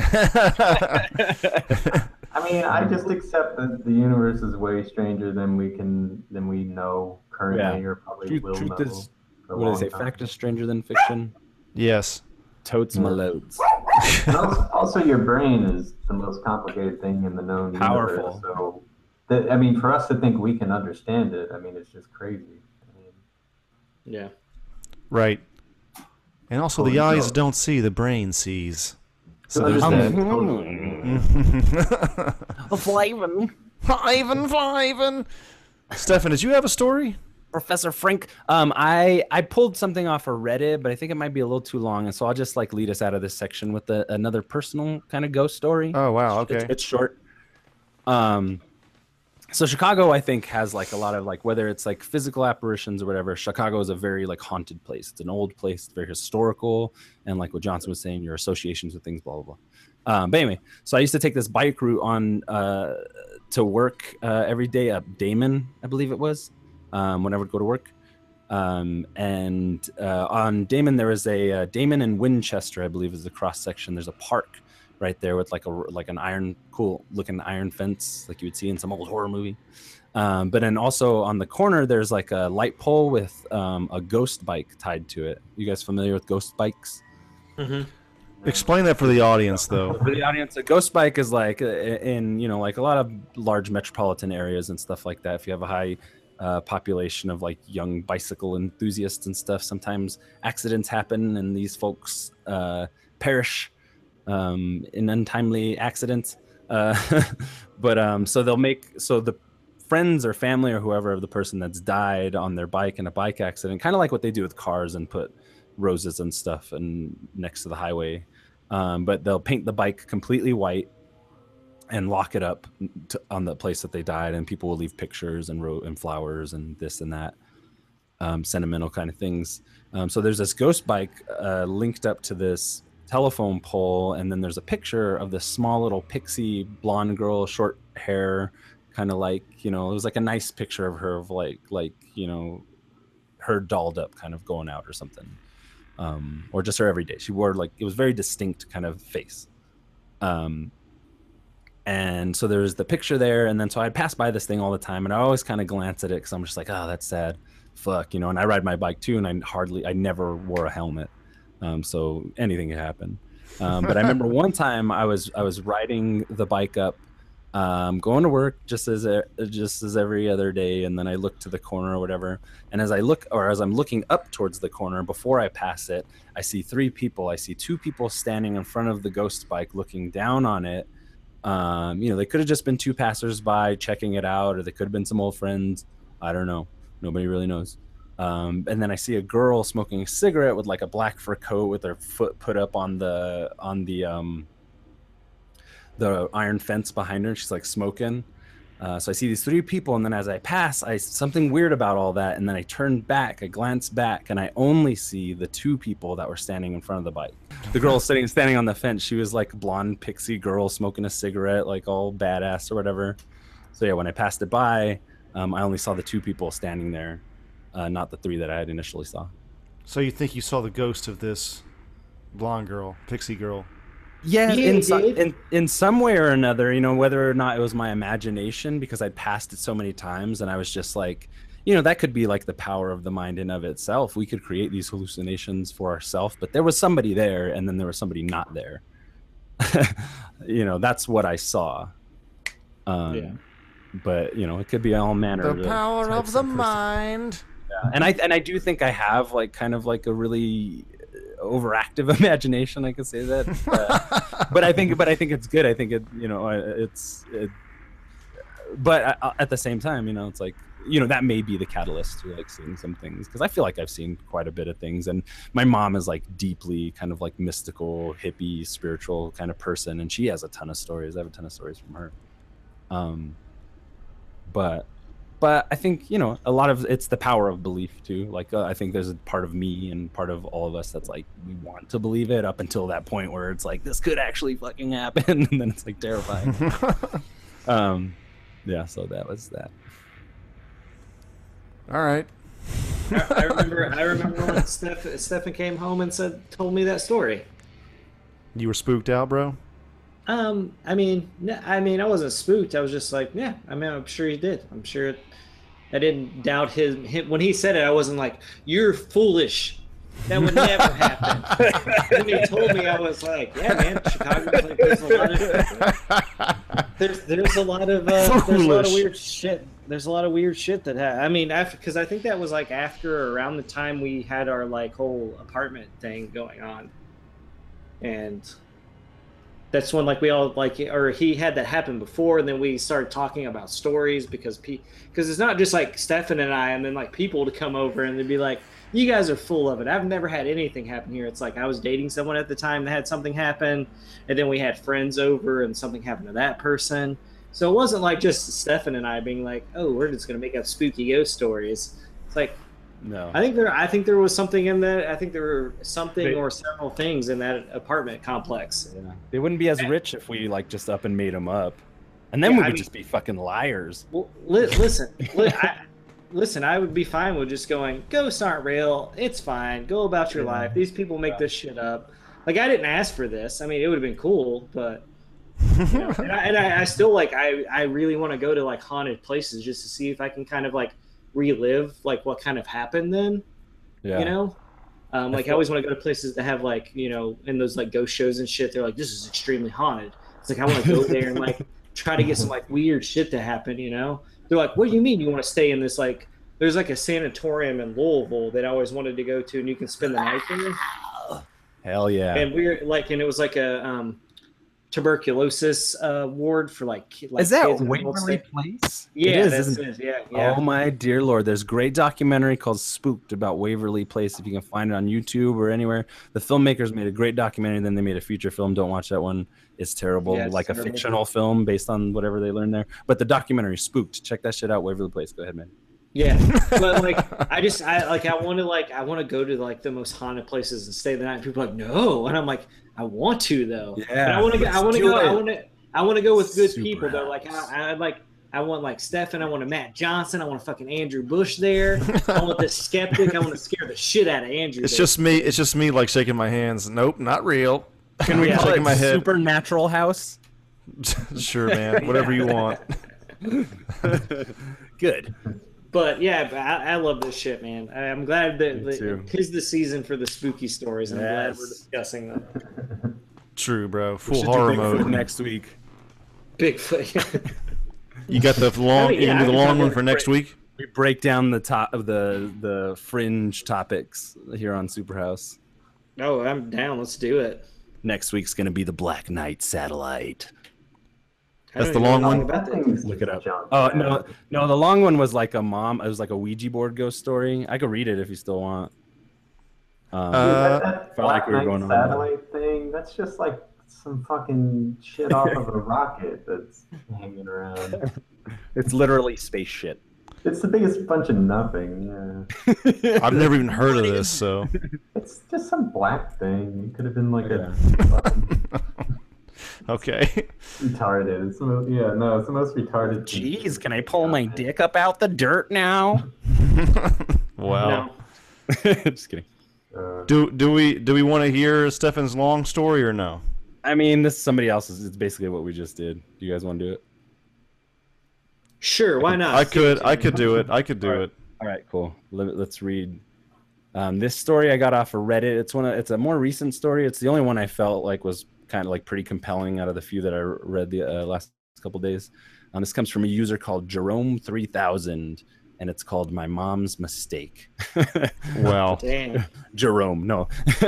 I mean, I just accept that the universe is way stranger than we can than we know currently, or probably Truth- will truth know. is- for a what do they say time. fact is stranger than fiction yes. totes my loads And [laughs] also, also, your brain is the most complicated thing in the known Powerful. universe. So, that, I mean, for us to think we can understand it, I mean, it's just crazy. I mean, Yeah. Right. And also, Holy the eyes cow. don't see, the brain sees. So to there's that. [laughs] Flavin. [laughs] Flavin, Flavin. Stefan, did you have a story? Professor Frank. Um, I I pulled something off of Reddit, but I think it might be a little too long, and so I'll just like lead us out of this section with the, another personal kind of ghost story. Oh, wow. Okay. it's short. Um, so Chicago, I think, has like a lot of like whether it's like physical apparitions or whatever. Chicago is a very like haunted place. It's an old place, it's very historical, and like what Johnson was saying, your associations with things, blah blah blah. Um, but anyway, so I used to take this bike route on uh, to work uh, every day up Damen, I believe it was, um, when I would go to work. Um, and uh, on Damen, there is a uh, Damen and Winchester, I believe, is the cross section. There's a park right there with like a like an iron cool looking iron fence like you would see in some old horror movie um, but then also on the corner there's like a light pole with um, a ghost bike tied to it you guys familiar with ghost bikes Mm-hmm. Explain that for the audience, though. for the audience a ghost bike is like uh, in you know like a lot of large metropolitan areas and stuff like that if you have a high uh, population of like young bicycle enthusiasts and stuff. Sometimes accidents happen and these folks uh, perish um, in untimely accidents. Uh, [laughs] but um, so they'll make so the friends or family or whoever of the person that's died on their bike in a bike accident kind of like what they do with cars and put roses and stuff and next to the highway. Um, but they'll paint the bike completely white and lock it up to, on the place that they died and people will leave pictures and ro- and flowers and this and that um, sentimental kind of things. Um, so there's this ghost bike uh, linked up to this telephone pole and then there's a picture of this small little pixie blonde girl short hair kind of like you know it was like a nice picture of her of like like you know her dolled up kind of going out or something. Um, or just her every day she wore like it was very distinct kind of face. Um, and so there's the picture there, and then so I'd pass by this thing all the time, and I always kind of glance at it because I'm just like, oh, that's sad, fuck, you know. And I ride my bike too, and I hardly, I never wore a helmet, um, so anything could happen. Um, but I remember [laughs] one time I was I was riding the bike up, um, going to work just as a, just as every other day, and then I look to the corner or whatever. And as I look, or as I'm looking up towards the corner before I pass it, I see three people. I see two people standing in front of the ghost bike, looking down on it. Um, you know, they could have just been two passersby checking it out, or they could have been some old friends. I don't know. Nobody really knows. Um, and then I see a girl smoking a cigarette with like a black fur coat with her foot put up on the on the um, the iron fence behind her. She's like smoking. Uh, so I see these three people, and then as I pass, I something weird about all that, and then I turn back, I glance back, and I only see the two people that were standing in front of the bike. The girl sitting standing on the fence, she was like blonde pixie girl smoking a cigarette, like all badass or whatever. So yeah, when I passed it by, um, I only saw the two people standing there, uh, not the three that I had initially saw. So you think you saw the ghost of this blonde girl, pixie girl? Yeah, Yeah, in, it so- in in some way or another, you know, whether or not it was my imagination because I'd passed it so many times and I was just like, you know, that could be like the power of the mind in of itself. We could create these hallucinations for ourselves, but there was somebody there and then there was somebody not there. [laughs] you know, that's what I saw. Um, Yeah. But you know, it could be all manner. Of the of power of the person- mind. and I and I do think I have like kind of like a really overactive [laughs] imagination. I could say that, uh, but I think but I think it's good. I think it you know it's it, but uh, at the same time, you know, it's like you know that may be the catalyst to like seeing some things because I feel like I've seen quite a bit of things, and my mom is like deeply kind of like mystical, hippie, spiritual kind of person, and she has a ton of stories. I have a ton of stories from her. Um, but but I think you know a lot of it's the power of belief too. Like uh, I think there's a part of me and part of all of us that's like we want to believe it up until that point where it's like this could actually fucking happen, [laughs] and then it's like terrifying. [laughs] um, yeah. So that was that. All right. I, I remember. I remember when Steph, Stephen came home and said, told me that story. You were spooked out, bro? Um, I mean, I mean, I wasn't spooked. I was just like, yeah. I mean, I'm sure he did. I'm sure. It, I didn't doubt his, him when he said it. I wasn't like, "You're foolish." That would never [laughs] happen. when he told me, I was like, "Yeah, man, Chicago's like there's a lot of [laughs] there's there's a lot of uh, there's a lot of weird shit. There's a lot of weird shit that ha- I mean, after because I think that was like after or around the time we had our like whole apartment thing going on, and that's when like we all like or he had that happen before and then we started talking about stories because because it's not just like Stefan and I and then like people to come over and they'd be like you guys are full of it. I've never had anything happen here. It's like I was dating someone at the time that had something happen and then we had friends over and something happened to that person. So it wasn't like just Stefan and I being like oh we're just gonna make up spooky ghost stories. It's like No. I think there I think there was something in that I think there were something They- or several things in that apartment complex Yeah. They wouldn't be as rich if we like just up and made them up, and then Yeah, we I would mean- just be fucking liars. Well, li- listen, li- I, listen. I would be fine with just going. Ghosts aren't real. It's fine. Go about your Yeah. life. These people make this shit up. Like I didn't ask for this. I mean, it would have been cool, but you know, [laughs] and, I, and I, I still like. I I really want to go to like haunted places just to see if I can kind of like relive like what kind of happened then. Yeah. You know. Um, like I feel- always want to go to places that have like you know in those like ghost shows and shit. They're like this is extremely haunted. It's like I want to go there and like [laughs] try to get some like weird shit to happen. You know, they're like, what do you mean you want to stay in this like? There's like a sanatorium in Louisville that I always wanted to go to, and you can spend the night in there. Hell yeah. And we're like, and it was like a um, tuberculosis uh, ward for like, like is that Waverly. Place? Yeah, it is, that's isn't it? Yeah, yeah. Oh my dear lord! There's a great documentary called "Spooked" about Waverly Place. If you can find it on YouTube or anywhere, the filmmakers made a great documentary. Then they made a feature film. Don't watch that one; it's terrible, Yeah, it's like a fictional film based on whatever they learned there. But the documentary "Spooked," check that shit out. Waverly Place. Go ahead, man. Yeah, but like [laughs] I just I like I want to like I want to go to like the most haunted places and stay the night. And people are like no, and I'm like I want to though. Yeah, but I want to go. I want to do go. I want to. I want to go with good Super people though. Like. I, I like. I want like Stefan. I want a Matt Johnson. I want a fucking Andrew Bush there. [laughs] I want the skeptic. I want to scare the shit out of Andrew. It's there. just me. It's just me, like shaking my hands. Nope, not real. [laughs] Can we [laughs] Yeah. call it my head. Supernatural House? sure, man. Whatever you want. Good. But yeah, I, I love this shit, man. I, I'm glad that Me too. that tis the season for the spooky stories, and I'm glad we're discussing them. [laughs] True, bro. Full horror mode. next week. Bigfoot. You got the [laughs] long. yeah, you gonna do the long one about for next great. week. We break down the top of the the fringe topics here on Superhouse. oh, I'm down. Let's do it. Next week's gonna be the Black Knight satellite. I That's the long one? anything About That that. thing's Look it up. junk, Oh man. no, no, the long one was like a mom. It was like a Ouija board ghost story. I could read it if you still want. Um, Dude, Uh, that, that felt like Black we were Knight going on. satellite thing, that's just like some fucking shit off of a [laughs] rocket that's hanging around. [laughs] it's literally space shit. It's the biggest bunch of nothing, yeah. [laughs] I've never even heard of this, so It's just some black thing. It could have been like Yeah. a fucking [laughs] okay. retarded. It's the most, yeah, no, it's the most retarded. thing. Jeez, can I pull my dick up out the dirt now? [laughs] wow. No. [laughs] Just kidding. Uh, Do do we do we want to hear Stefan's long story or no? I mean, this is somebody else's. It's basically what we just did. Do you guys want to do it? Sure, why not? I could I could do it. I could do Alright. it. All right, cool. Let, let's read. Um, this story I got off of Reddit. It's one. Of, it's a more recent story. It's the only one I felt like was kind of like pretty compelling out of the few that I read the uh, last couple days. Um, this comes from a user called Jerome three thousand, and it's called "My Mom's Mistake." [laughs] well, Damn, Jerome, no, [laughs]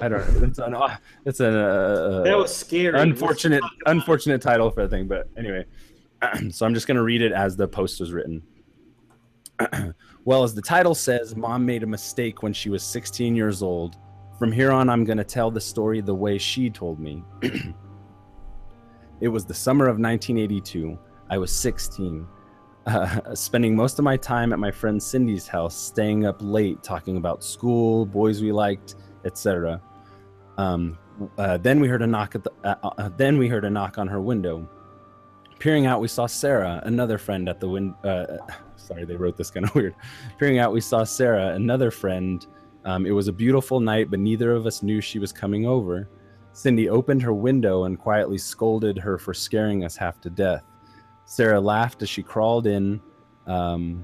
I don't. It's an. uh, It's an. Uh, that was scary. unfortunate unfortunate title for the thing but anyway [clears throat] so i'm just going to read it as the post was written [clears throat] well as the title says mom made a mistake when she was 16 years old from here on i'm going to tell the story the way she told me [clears throat] it was the summer of 1982 i was 16 uh, spending most of my time at my friend cindy's house staying up late talking about school boys we liked etc um, uh, then we heard a knock at the. Uh, uh, then we heard a knock on her window. Peering out, we saw Sarah, another friend at the window. Uh, [laughs] sorry, they wrote this kind of [laughs] weird. Peering out, we saw Sarah, another friend. Um, it was a beautiful night, but neither of us knew she was coming over. Cindy opened her window and quietly scolded her for scaring us half to death. Sarah laughed as she crawled in. Um,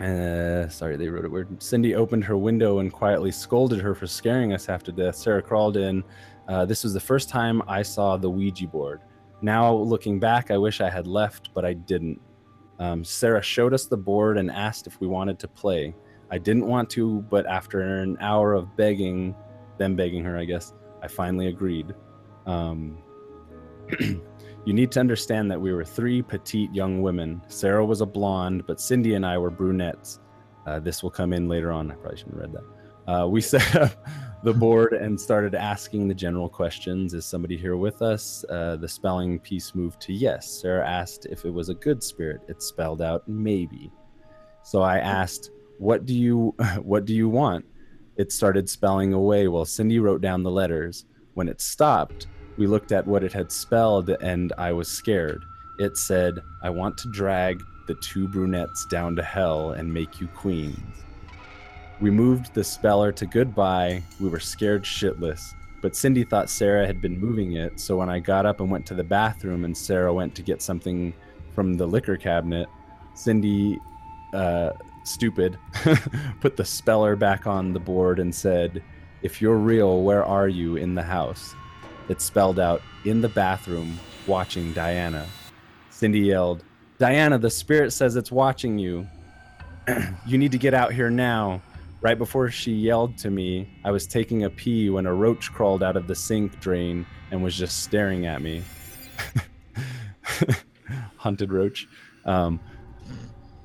uh, sorry, they wrote it weird. Cindy opened her window and quietly scolded her for scaring us half to death. Sarah crawled in. Uh, this was the first time I saw the Ouija board. Now, looking back, I wish I had left, but I didn't. Um, Sarah showed us the board and asked if we wanted to play. I didn't want to, but after an hour of begging, them begging her, I guess, I finally agreed. Um, [clears throat] you need to understand that we were three petite young women. Sarah was a blonde, but Cindy and I were brunettes. Uh, this will come in later on. I probably shouldn't have read that. Uh, we [laughs] set up the board and started asking the general questions. Is somebody here with us? Uh, the spelling piece moved to yes. Sarah asked if it was a good spirit. It spelled out maybe. So I asked, "What do you [laughs] What do you want?" It started spelling away while Cindy wrote down the letters. When it stopped, we looked at what it had spelled and I was scared. It said, I want to drag the two brunettes down to hell and make you queens. We moved the speller to goodbye. We were scared shitless. But Cindy thought Sarah had been moving it, so when I got up and went to the bathroom and Sarah went to get something from the liquor cabinet, Cindy, uh, stupid, [laughs] put the speller back on the board and said, If you're real, where are you in the house? It spelled out, In the bathroom, watching Diana. Cindy yelled, Diana, the spirit says it's watching you. [clears throat] you need to get out here now. Right before she yelled to me, I was taking a pee when a roach crawled out of the sink drain and was just staring at me. [laughs] Hunted roach. Um,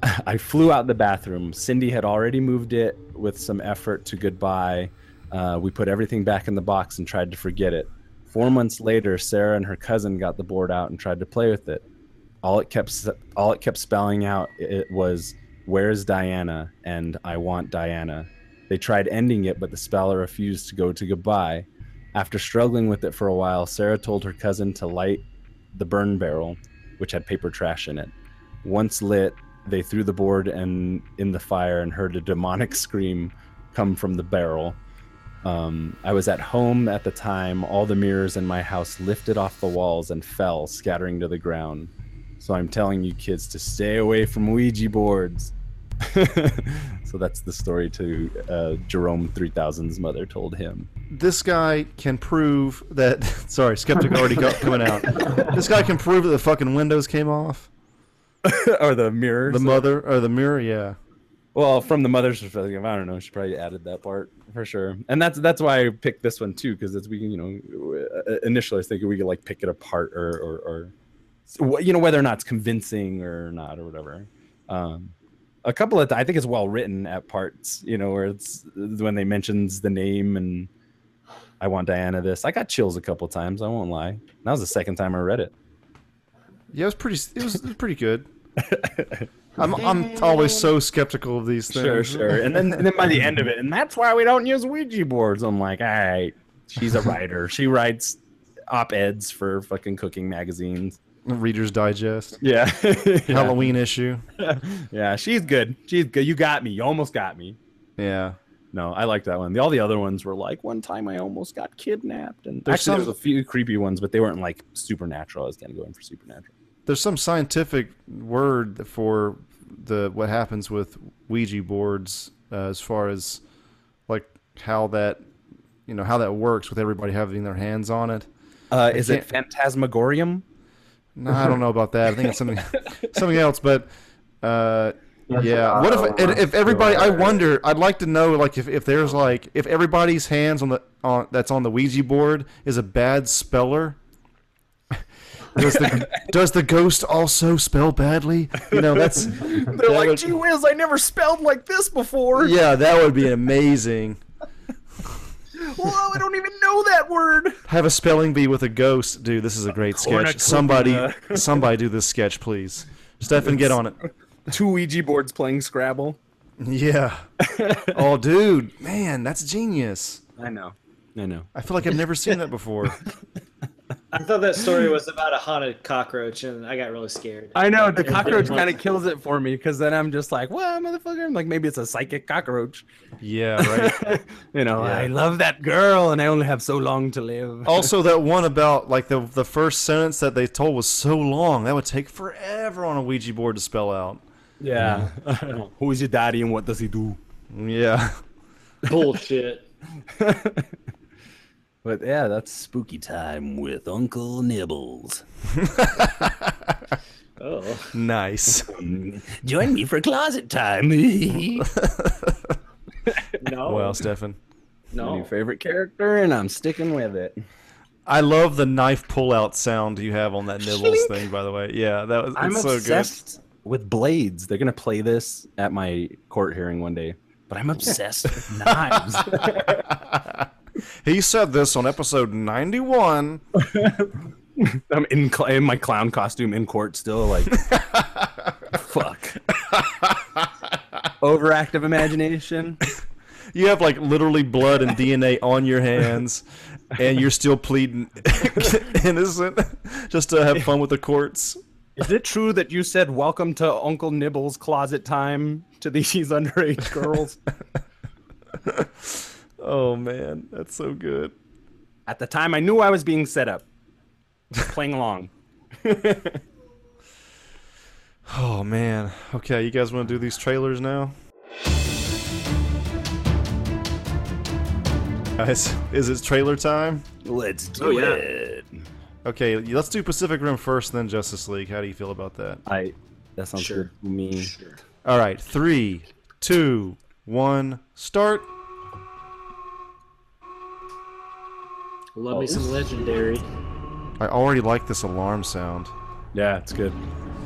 [laughs] I flew out the bathroom. Cindy had already moved it with some effort to goodbye. Uh, we put everything back in the box and tried to forget it. Four months later, Sarah and her cousin got the board out and tried to play with it. All it kept all it kept spelling out it was "Where's Diana?" and "I want Diana." They tried ending it, but the speller refused to go to goodbye. After struggling with it for a while, Sarah told her cousin to light the burn barrel, which had paper trash in it. Once lit, they threw the board and in the fire and heard a demonic [laughs] scream come from the barrel. Um, I was at home at the time. All the mirrors in my house lifted off the walls and fell, scattering to the ground. So I'm telling you kids to stay away from Ouija boards. [laughs] so that's the story to uh, Jerome 3000's mother told him. This guy can prove that. [laughs] Sorry, skeptic already got coming out. This guy can prove that the fucking windows came off. [laughs] or the mirror. The mother or the mirror, yeah. Well, from the mother's perspective, I don't know. She probably added that part for sure, and that's that's why I picked this one too, because it's we you know, uh, initially I was thinking we could like pick it apart or or, or you know whether or not it's convincing or not or whatever. Um, a couple of I think it's well written at parts, you know, where it's when they mentions the name and I want Diana this. I got chills a couple times. I won't lie. That was the second time I read it. Yeah, it was pretty. It was, it was pretty good. I'm I'm always so skeptical of these things. Sure, sure. And then and then by the end of it, and that's why we don't use Ouija boards. I'm like, all right, she's a [laughs] writer. she writes op eds for fucking cooking magazines. Reader's Digest. Yeah. [laughs] Halloween issue. [laughs] yeah, she's good. She's good. You got me. You almost got me. Yeah. No, I like that one. The, all the other ones were like, one time I almost got kidnapped. And There's actually, some- there was a few creepy ones, but they weren't like supernatural. I was gonna go in for supernatural. There's some scientific word for the what happens with Ouija boards uh, as far as like how that you know how that works with everybody having their hands on it. Uh, is it Phantasmagorium? No, I don't know about that. I think it's something [laughs] something else. But uh, yeah, what if if everybody? I wonder. I'd like to know like if, if there's like if everybody's hands on the on that's on the Ouija board is a bad speller. Does the does the ghost also spell badly? You know that's [laughs] They're like, gee whiz, I never spelled like this before. yeah, that would be amazing. Whoa, I don't even know that word. Have a spelling bee with a ghost, dude. This is a great sketch. Somebody, [laughs] somebody, do this sketch, please. Stefan, get on it. Two Ouija boards playing Scrabble. Yeah. [laughs] Oh, dude, man, that's genius. I know. I know. I feel like I've never seen that before. I thought that story was about a haunted cockroach, and I got really scared. I know the [laughs] cockroach kind of kills it for me because then I'm just like, well, motherfucker, I'm like maybe it's a psychic cockroach. Yeah, right. [laughs] you know, Yeah. I love that girl and I only have so long to live. [laughs] Also, that one about like the the first sentence that they told was so long that would take forever on a Ouija board to spell out. yeah. Who is your daddy and what does he do? Yeah. bullshit. But yeah, that's spooky time with Uncle Nibbles. [laughs] Oh, Nice. [laughs] Join me for closet time. [laughs] no, Well, Stefan, My new no. favorite character, and I'm sticking with it. I love the knife pull-out sound you have on that nibbles Schlink. thing. By the way, yeah, that was I'm it's so good. obsessed with blades. They're gonna play this at my court hearing one day. But I'm obsessed with knives. [laughs] He said this on episode 91. [laughs] I'm in, cl- in my clown costume in court still, like, [laughs] fuck. Overactive imagination. You have like literally blood and DNA on your hands, and you're still pleading innocent just to have fun with the courts. Is it true that you said welcome to Uncle Nibble's closet time to these underage girls? Oh man, that's so good. At the time, I knew I was being set up. Playing along. [laughs] Oh man. Okay, you guys want to do these trailers now? Guys, is it trailer time? Let's do Oh, yeah. it. Okay, let's do Pacific Rim first, then Justice League. How do you feel about that? I. That sounds Sure. good to me. Sure. All right, three, two, one, start. Love me some legendary. I already like this alarm sound. Yeah, it's good.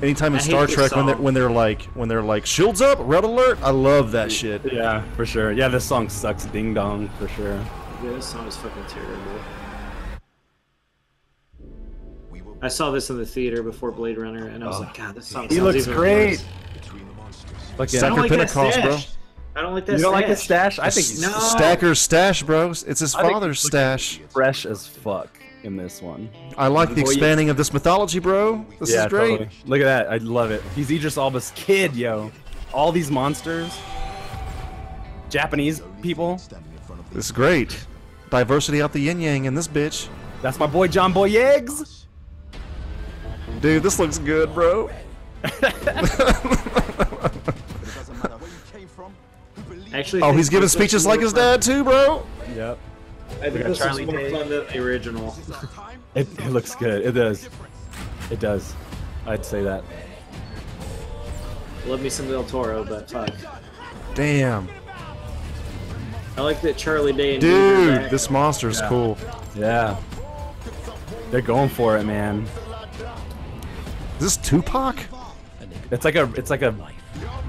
Anytime in I Star Trek when they're when they're like when they're like shields up, red alert, I love that shit. Yeah, for sure. Yeah, this song sucks ding dong for sure. Yeah, this song is fucking terrible. I saw this in the theater before Blade Runner, and I was like, God, this song. He sounds looks even great. worse." Fucking, I don't Sucker like that Pentecost, bro. Stash. I don't like that. you don't like his stash. stash? I think he's No. Stacker's stash, bro. It's his I father's stash. fresh as fuck in this one. I like the expanding of this mythology, bro. This is great. totally. Look at that. I love it. He's Idris Elba's kid, yo. All these monsters, Japanese people, This is great. Diversity out the yin yang in this bitch. That's my boy John Boyega's. Dude, this looks good, bro. [laughs] [laughs] Actually, Oh, he's giving speeches like his dad too, bro. Yep. I think this Charlie looks more fun than the original. It, it looks good. It does. It does. I'd say that. Love me some Del Toro, but fuck. Damn. I like that Charlie Day and Dude, are Dude, back. this monster's Yeah. cool. Yeah. They're going for it, man. Is this Tupac? It's like a it's like a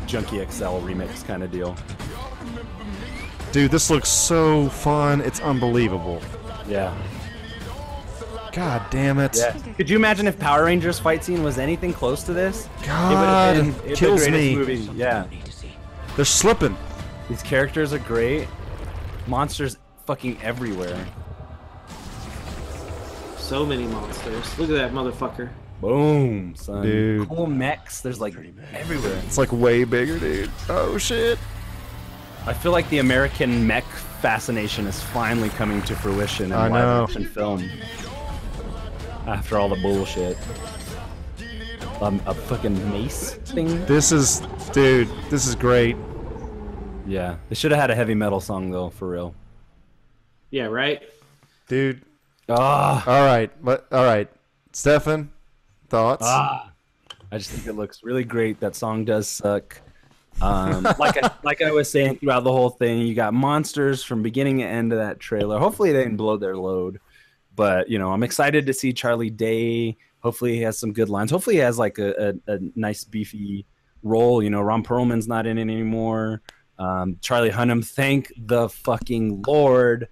Junkie XL remix kind of deal. Dude, this looks so fun. It's unbelievable. Yeah. God damn it. Yeah. Could you imagine if Power Rangers fight scene was anything close to this? God, it would have been kills the me. movie. Yeah. They're slipping. These characters are great. Monsters fucking everywhere. so many monsters. Look at that motherfucker. Boom, son. Dude. Cool mechs. There's like everywhere. It's like way bigger, dude. Oh shit. I feel like the American mech fascination is finally coming to fruition in I live know. action film. After all the bullshit. Um, a fucking mace thing? This is, dude. This is great. Yeah. They should have had a heavy metal song though, for real. Yeah, right. Dude. Ah. All right. But all right. Stefan, thoughts? Ah. I just think it looks really great. That song does suck. Um, [laughs] like I, like I was saying throughout the whole thing, you got monsters from beginning to end of that trailer. Hopefully they didn't blow their load, but you know I'm excited to see Charlie Day. Hopefully he has some good lines. Hopefully he has like a, a, a nice beefy role. You know Ron Perlman's not in it anymore. Um, Charlie Hunnam, thank the fucking lord.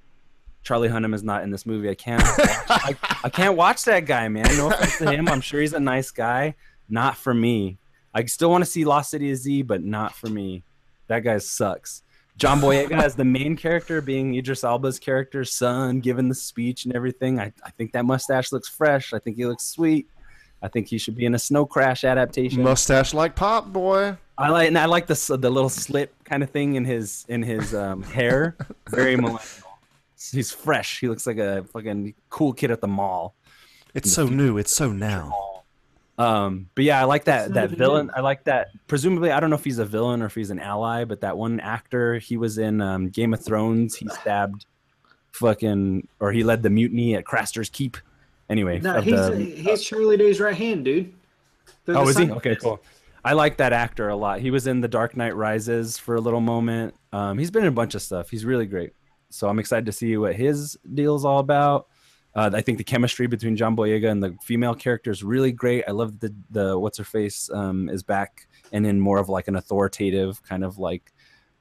Charlie Hunnam is not in this movie. I can't. I, I can't watch that guy, man. No offense to him. I'm sure he's a nice guy. Not for me. I still want to see Lost City of Z, but not for me. That guy sucks. John Boyega as the main character, being Idris Elba's character's son, giving the speech and everything. I, I think that mustache looks fresh. I think he looks sweet. I think he should be in a Snow Crash adaptation. Mustache like pop, boy. I like and I like the the little slit kind of thing in his in his um, hair. Very [laughs] millennial. He's fresh. He looks like a fucking cool kid at the mall. It's so new. It's so now. Um, but yeah, I like that that villain. I like that. Presumably, I don't know if he's a villain or if he's an ally, but that one actor, he was in um, Game of Thrones. He stabbed fucking, or he led the mutiny at Craster's Keep. Anyway, No, he's the- he's Charlie Day's right hand, dude. They're oh, is he? Okay, cool. I like that actor a lot. He was in The Dark Knight Rises for a little moment. Um, he's been in a bunch of stuff. He's really great. So I'm excited to see what his deal's all about. Uh, I think the chemistry between John Boyega and the female character is really great. I love the the what's her face um, is back and in more of like an authoritative kind of like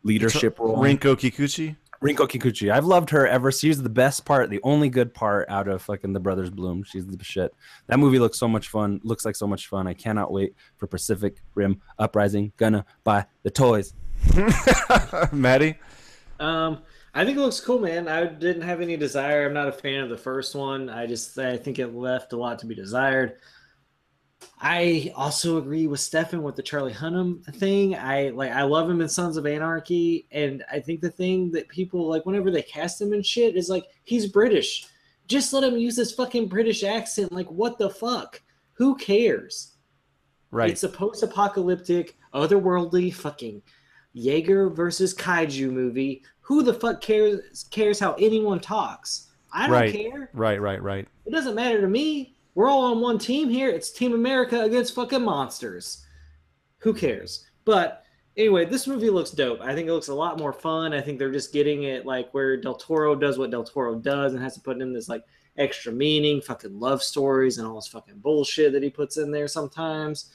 leadership role. Rinko Kikuchi. Rinko Kikuchi. I've loved her ever. She's the best part, the only good part out of fucking The Brothers Bloom. She's the shit. That movie looks so much fun. Looks like so much fun. I cannot wait for Pacific Rim Uprising. Gonna buy the toys. [laughs] Maddie. Um, I think it looks cool, man. I didn't have any desire. I'm not a fan of the first one. I just I think it left a lot to be desired. I also agree with Stefan with the Charlie Hunnam thing. I like I love him in Sons of Anarchy, and I think the thing that people like whenever they cast him and shit is like he's British. Just let him use this fucking British accent. Like what the fuck? Who cares? Right. It's a post-apocalyptic, otherworldly fucking Jaeger versus kaiju movie. Who the fuck cares cares how anyone talks? I don't Right. care. right. Right. Right. It doesn't matter to me. We're all on one team here. It's Team America against fucking monsters. Who cares? But anyway, this movie looks dope. I think it looks a lot more fun. I think they're just getting it like where Del Toro does what Del Toro does and has to put in this like extra meaning, fucking love stories and all this fucking bullshit that he puts in there sometimes.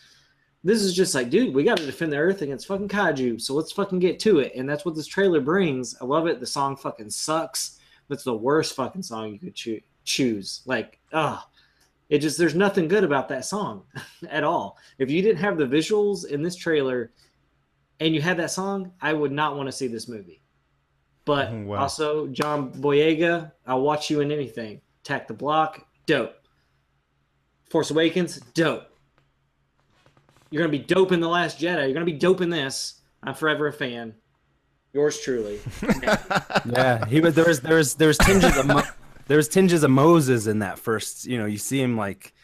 This is just like, dude, we got to defend the earth against fucking kaiju. So let's fucking get to it. And that's what this trailer brings. I love it. The song fucking sucks. That's the worst fucking song you could choo- choose. Like, ah, it just there's nothing good about that song [laughs] at all. If you didn't have the visuals in this trailer and you had that song, I would not want to see this movie. But [laughs] wow. also, John Boyega, I'll watch you in anything. Attack the Block, dope. Force Awakens, dope. You're gonna be dope in the Last Jedi. You're gonna be dope in this. I'm forever a fan. Yours truly. [laughs] yeah, he was there was there was there was tinges of Mo- there was tinges of Moses in that first. You know, you see him like,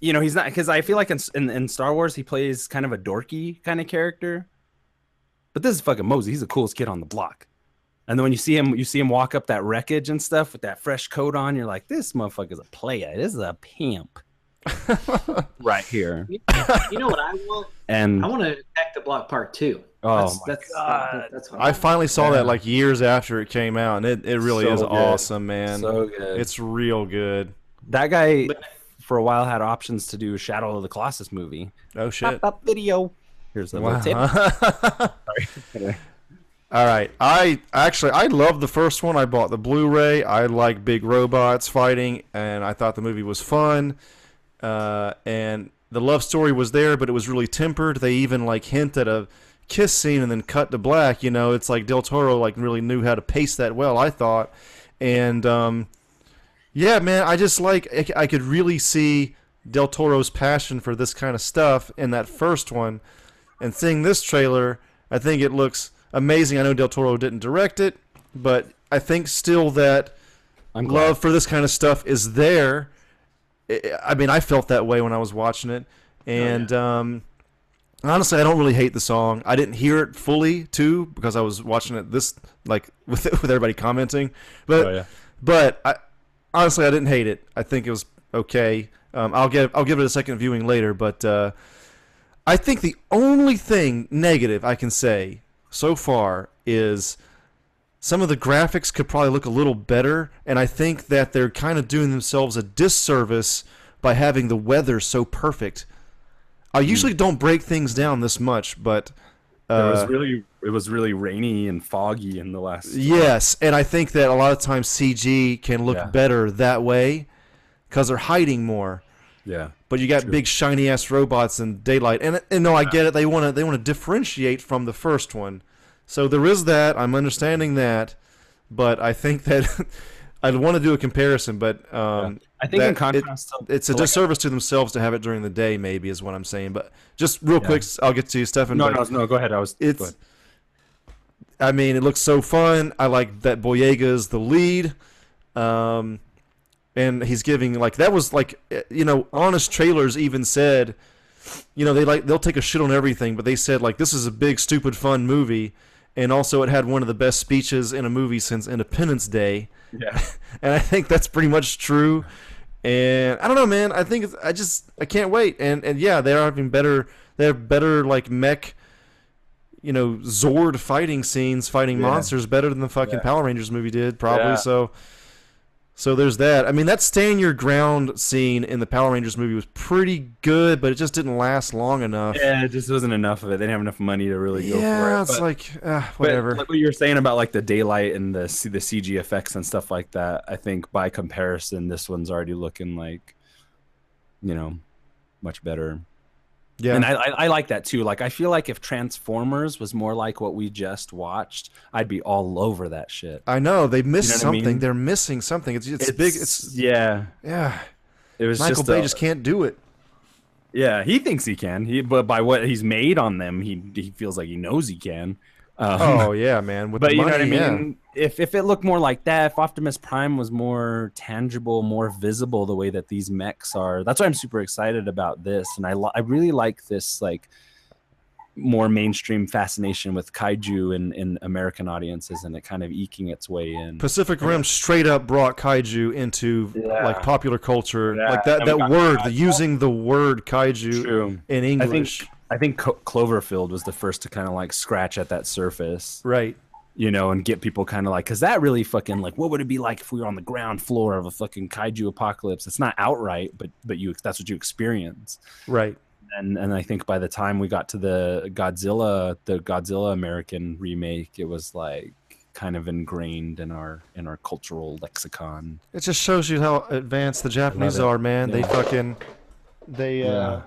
you know, he's not because I feel like in, in in Star Wars he plays kind of a dorky kind of character, but this is fucking Moses. He's the coolest kid on the block. And then when you see him, you see him walk up that wreckage and stuff with that fresh coat on. You're like, this motherfucker's a player. This is a pimp, [laughs] right here. You know what I want? And I want to attack the block part two. oh that's, my that's, god, that's what I finally saw Yeah. that like years after it came out, and it, it really So is good. awesome, man. so good. it's real good. that guy But- for a while had options to do Shadow of the Colossus movie. Oh shit! Pop up video. Here's the Wow. little tip. [laughs] All right, I actually I love the first one. I bought the Blu-ray. I like big robots fighting, and I thought the movie was fun. Uh, and the love story was there, but it was really tempered. They even like hint at a kiss scene and then cut to black. You know, it's like Del Toro like really knew how to pace that well. I thought, and um, yeah, man, I just like I, could really see Del Toro's passion for this kind of stuff in that first one, and seeing this trailer, I think it looks amazing. I know Del Toro didn't direct it, but I think still that love for this kind of stuff is there. I- I mean, I felt that way when I was watching it, and um, honestly, I don't really hate the song. I didn't hear it fully too because I was watching it this like [laughs] with with everybody commenting, but Oh, yeah. but I honestly I didn't hate it. I think it was okay. Um, I'll give I'll give it a second viewing later, but uh, I think the only thing negative I can say so far is some of the graphics could probably look a little better, and I think that they're kind of doing themselves a disservice by having the weather so perfect. I usually don't break things down this much, but it uh, was really it was really rainy and foggy in the last. Yes, and I think that a lot of times CG can look Yeah. better that way because they're hiding more. Yeah. But you got True. big shiny ass robots in daylight, and and no, I get it. They want to they want to differentiate from the first one, so there is that. I'm understanding that, but I think that [laughs] I'd want to do a comparison, but um, I think in contrast to it's a like- disservice to themselves to have it during the day. Maybe is what I'm saying. But just real Yeah. quick, I'll get to you, Stefan. No, no, no. Go ahead. I was. it's. I mean, it looks so fun. I like that Boyega is the lead. Um, and he's giving like that was like eh, you know, honest trailers even said, you know, they like they'll take a shit on everything, but they said like this is a big stupid fun movie and also it had one of the best speeches in a movie since Independence Day. Yeah. [laughs] And I think that's pretty much true. And I don't know, man. I think it's, I just I can't wait. And and yeah, they're having better. They have better like mech, you know, Zord fighting scenes, fighting Yeah. monsters better than the fucking Yeah. Power Rangers movie did, probably. Yeah. So. So there's that. I mean, that stand your ground scene in the Power Rangers movie was pretty good, but it just didn't last long enough. Yeah, it just wasn't enough of it. They didn't have enough money to really go for it. Yeah, it's but- like uh, but whatever. like what you were saying about like the daylight and the the CG effects and stuff like that. I think by comparison, this one's already looking like, you know, much better. Yeah, And I, I I like that too. Like I feel like if Transformers was more like what we just watched, I'd be all over that shit. I know they missed You know what I something. mean? They're missing something. It's it's, big. It's yeah. yeah. It was Michael just Bay a- just can't do it. Yeah, he thinks he can. He but by what he's made on them, he he feels like he knows he can. Um, Oh yeah, man. With [laughs] but the you know what I yeah. If if it looked more like that, if Optimus Prime was more tangible, more visible, the way that these mechs are, that's why I'm super excited about this. And I li- I really like this like more mainstream fascination with kaiju in in American audiences, and it kind of eking its way in. Pacific Rim straight up brought kaiju into Yeah. like popular culture. Yeah, like that and that word, the using the word kaiju True. in I think English. I think Cloverfield was the first to kind of like scratch at that surface. right. You know, and get people kind of like, because that really fucking like, what would it be like if we were on the ground floor of a fucking kaiju apocalypse? It's not outright, but but you that's what you experience. Right. And and I think by the time we got to the Godzilla, the Godzilla American remake, it was like kind of ingrained in our in our cultural lexicon. It just shows you how advanced the Japanese are, man. They fucking they uh Yeah.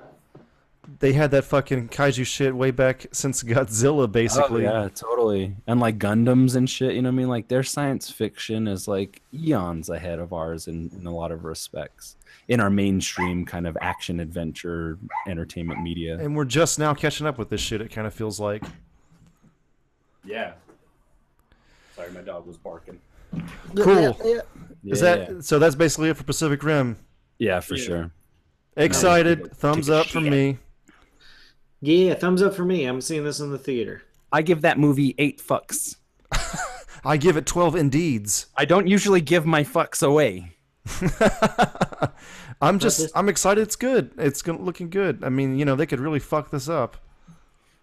They had that fucking kaiju shit way back since [laughs] Godzilla oh, basically. Oh, yeah, totally. And like Gundams and shit, you know what I mean? Like their science fiction is like eons ahead of ours in, in a lot of respects. In our mainstream kind of action adventure entertainment media. And we're just now catching up with this shit, it kind of feels like. Yeah. Sorry, my dog was barking. Cool. Yeah, Is that so? That's basically it for Pacific Rim. Yeah, for Yeah. sure. Excited. Thumbs up from shit. me. Yeah, thumbs up for me. I'm seeing this in the theater. I give that movie eight fucks. [laughs] I give it 12 indeeds. I don't usually give my fucks away. [laughs] I'm just I'm excited it's good. It's looking good. I mean, you know, they could really fuck this up.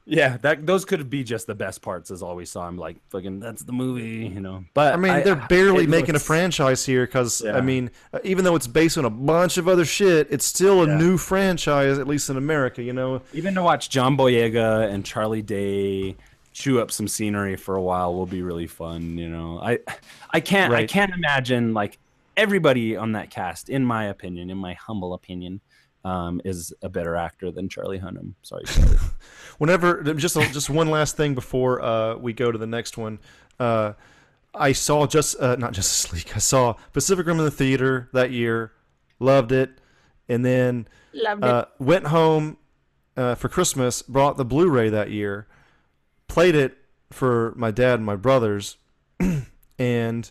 Yeah, that those could be just the best parts. as all we saw. I'm like, fucking, that's the movie, you know. But I mean, they're barely making a franchise here cuz I mean, uh, even though it's based on a bunch of other shit, it's still a Yeah. new franchise at least in America, you know. Even to watch John Boyega and Charlie Day chew up some scenery for a while will be really fun. You know, I I can't I can't imagine like everybody on that cast, in my opinion, in my humble opinion, um, is a better actor than Charlie Hunnam. Sorry, [laughs] Charlie. Whenever just just one last thing before uh, we go to the next one. Uh, I saw just uh, not Justice League. I saw Pacific Rim in the theater that year, loved it, and then uh, went home uh, for Christmas, brought the Blu-ray that year, played it for my dad and my brothers, [clears throat] and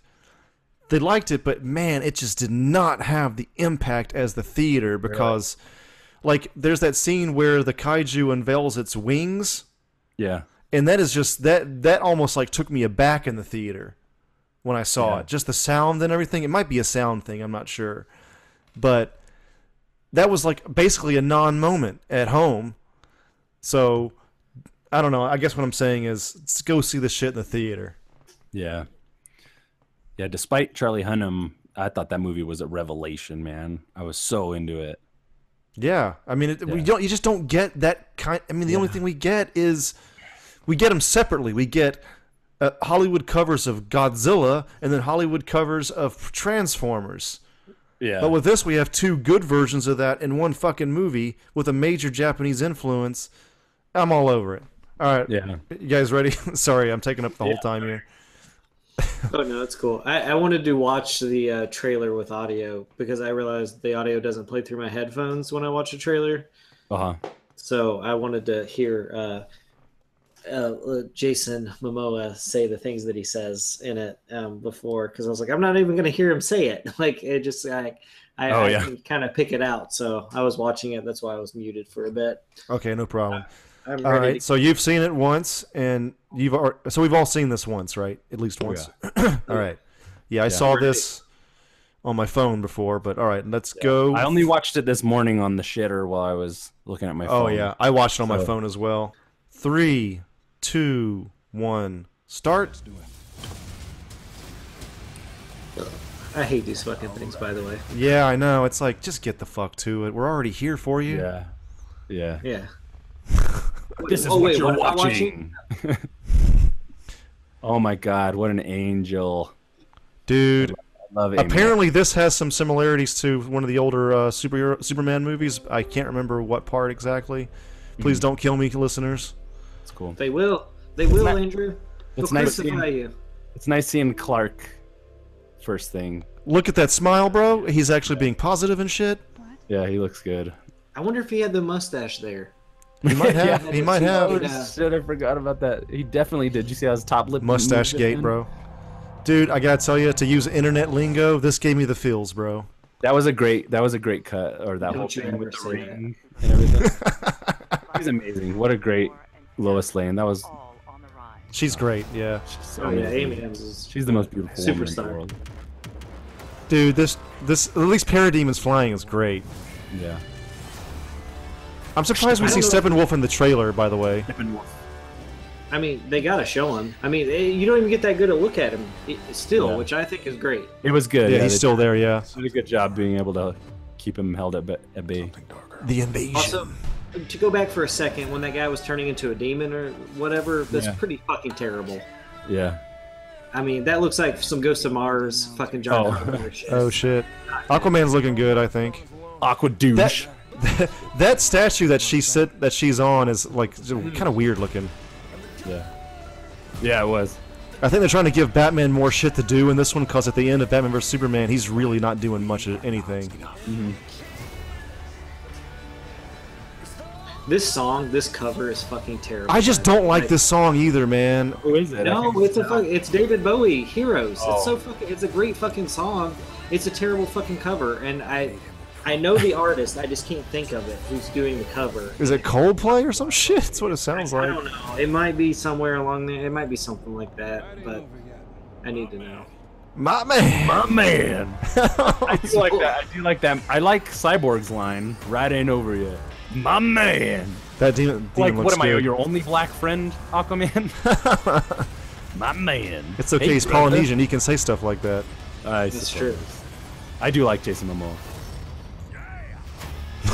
they liked it, but man, it just did not have the impact as the theater because, like, there's that scene where the kaiju unveils its wings, yeah, and that is just that that almost like took me aback in the theater when I saw Yeah. it. Just the sound and everything. It might be a sound thing, I'm not sure, but that was like basically a non-moment at home. So I don't know. I guess what I'm saying is, go see this shit in the theater. yeah, yeah. Despite Charlie Hunnam, I thought that movie was a revelation. Man, I was so into it. Yeah, I mean, it, we don't. You just don't get that kind. I mean, the only thing we get is we get them separately. We get uh, Hollywood covers of Godzilla and then Hollywood covers of Transformers. Yeah, But with this, we have two good versions of that in one fucking movie with a major Japanese influence. I'm all over it. All right, yeah. you guys ready? [laughs] Sorry, I'm taking up the whole time here. Oh no, that's cool. I, I wanted to watch the uh, trailer with audio because I realized the audio doesn't play through my headphones when I watch a trailer. Uh huh. So I wanted to hear uh, uh, Jason Momoa say the things that he says in it um, before because I was like, I'm not even going to hear him say it. [laughs] Like it just I I, Oh, I yeah. can kind of pick it out. So I was watching it. That's why I was muted for a bit. Okay, no problem. I'm All ready. right, so you've seen it once, and you've al- so we've all seen this once, right? At least Oh, once. [clears throat] all right. Yeah, I saw this on my phone before, but all right, let's go. I only watched it this morning on the shitter while I was looking at my oh, phone. Oh yeah, I watched it on my phone as well. Three, two, one, start. I hate these fucking things. By the way. Yeah, I know. It's like just get the fuck to it. We're already here for you. Yeah. Yeah. Yeah. [laughs] This is Oh, what wait, you're what am I watching. [laughs] oh my god, what an angel. dude. I love it. Apparently, this has some similarities to one of the older uh, superhero Superman movies. I can't remember what part exactly. Please don't kill me, listeners. It's cool. They will. They will, ni- Andrew. They'll it's nice crucify seeing- you. It's nice seeing Clark first thing. Look at that smile, bro. He's actually being positive and shit. Yeah, he looks good. I wonder if he had the mustache there. He might [laughs] have. Yeah. he might have. Yeah. Shit, I forgot about that. He definitely did. You see how his top lip Mustache gate, bro. Dude, I gotta tell you, to use internet lingo, this gave me the feels, bro. That was a great. That was a great cut, or that Don't whole you thing with the say that. ring and everything. [laughs] He's amazing. What a great Lois Lane. That was on the rise. She's great, yeah. so Oh yeah. Amy Adams. She's the most beautiful woman in Superstar. the world. Dude, this this at least Parademon's flying is great. Yeah. I'm surprised we see don't Steppenwolf in the trailer, by the way. Steppenwolf. I mean, they gotta show him. I mean, eh, you don't even get that good a look at him still, Yeah. which I think is great. It was good. Yeah, he's they still there, yeah. did a good job being able to keep him held at, ba- at bay. The invasion. Also, to go back for a second, when that guy was turning into a demon or whatever, that's Yeah. pretty fucking terrible. Yeah. I mean, that looks like some Ghost of Mars fucking John Oh. [laughs] Shit. oh shit. Aquaman's looking good, I think. Aqua douche. That [laughs] that statue that she sit that she's on is like hmm. kind of weird looking. Yeah. Yeah, it was. I think they're trying to give Batman more shit to do in this one because at the end of Batman vs Superman, he's really not doing much of anything. Mm-hmm. This song, this cover is fucking terrible. I just don't like this song either, man. Who is it? No, it's a fuck, it's David Bowie, Heroes. Oh. It's so fucking it's a great fucking song. It's a terrible fucking cover and I I know the artist, I just can't think of it who's doing the cover. Is it Coldplay or some [laughs] shit? That's what it sounds I like. I don't know. It might be somewhere along there. It might be something like that, but I need to know. My man. My man. [laughs] I do like that. I do like that. I like Cyborg's line. Right ain't over yet. My man. That demon, demon Like, looks what am I? Your only black friend, Aquaman? [laughs] My man. It's okay. Hey, he's brother. Polynesian. He can say stuff like that. I That's suppose. true. I do like Jason Momoa.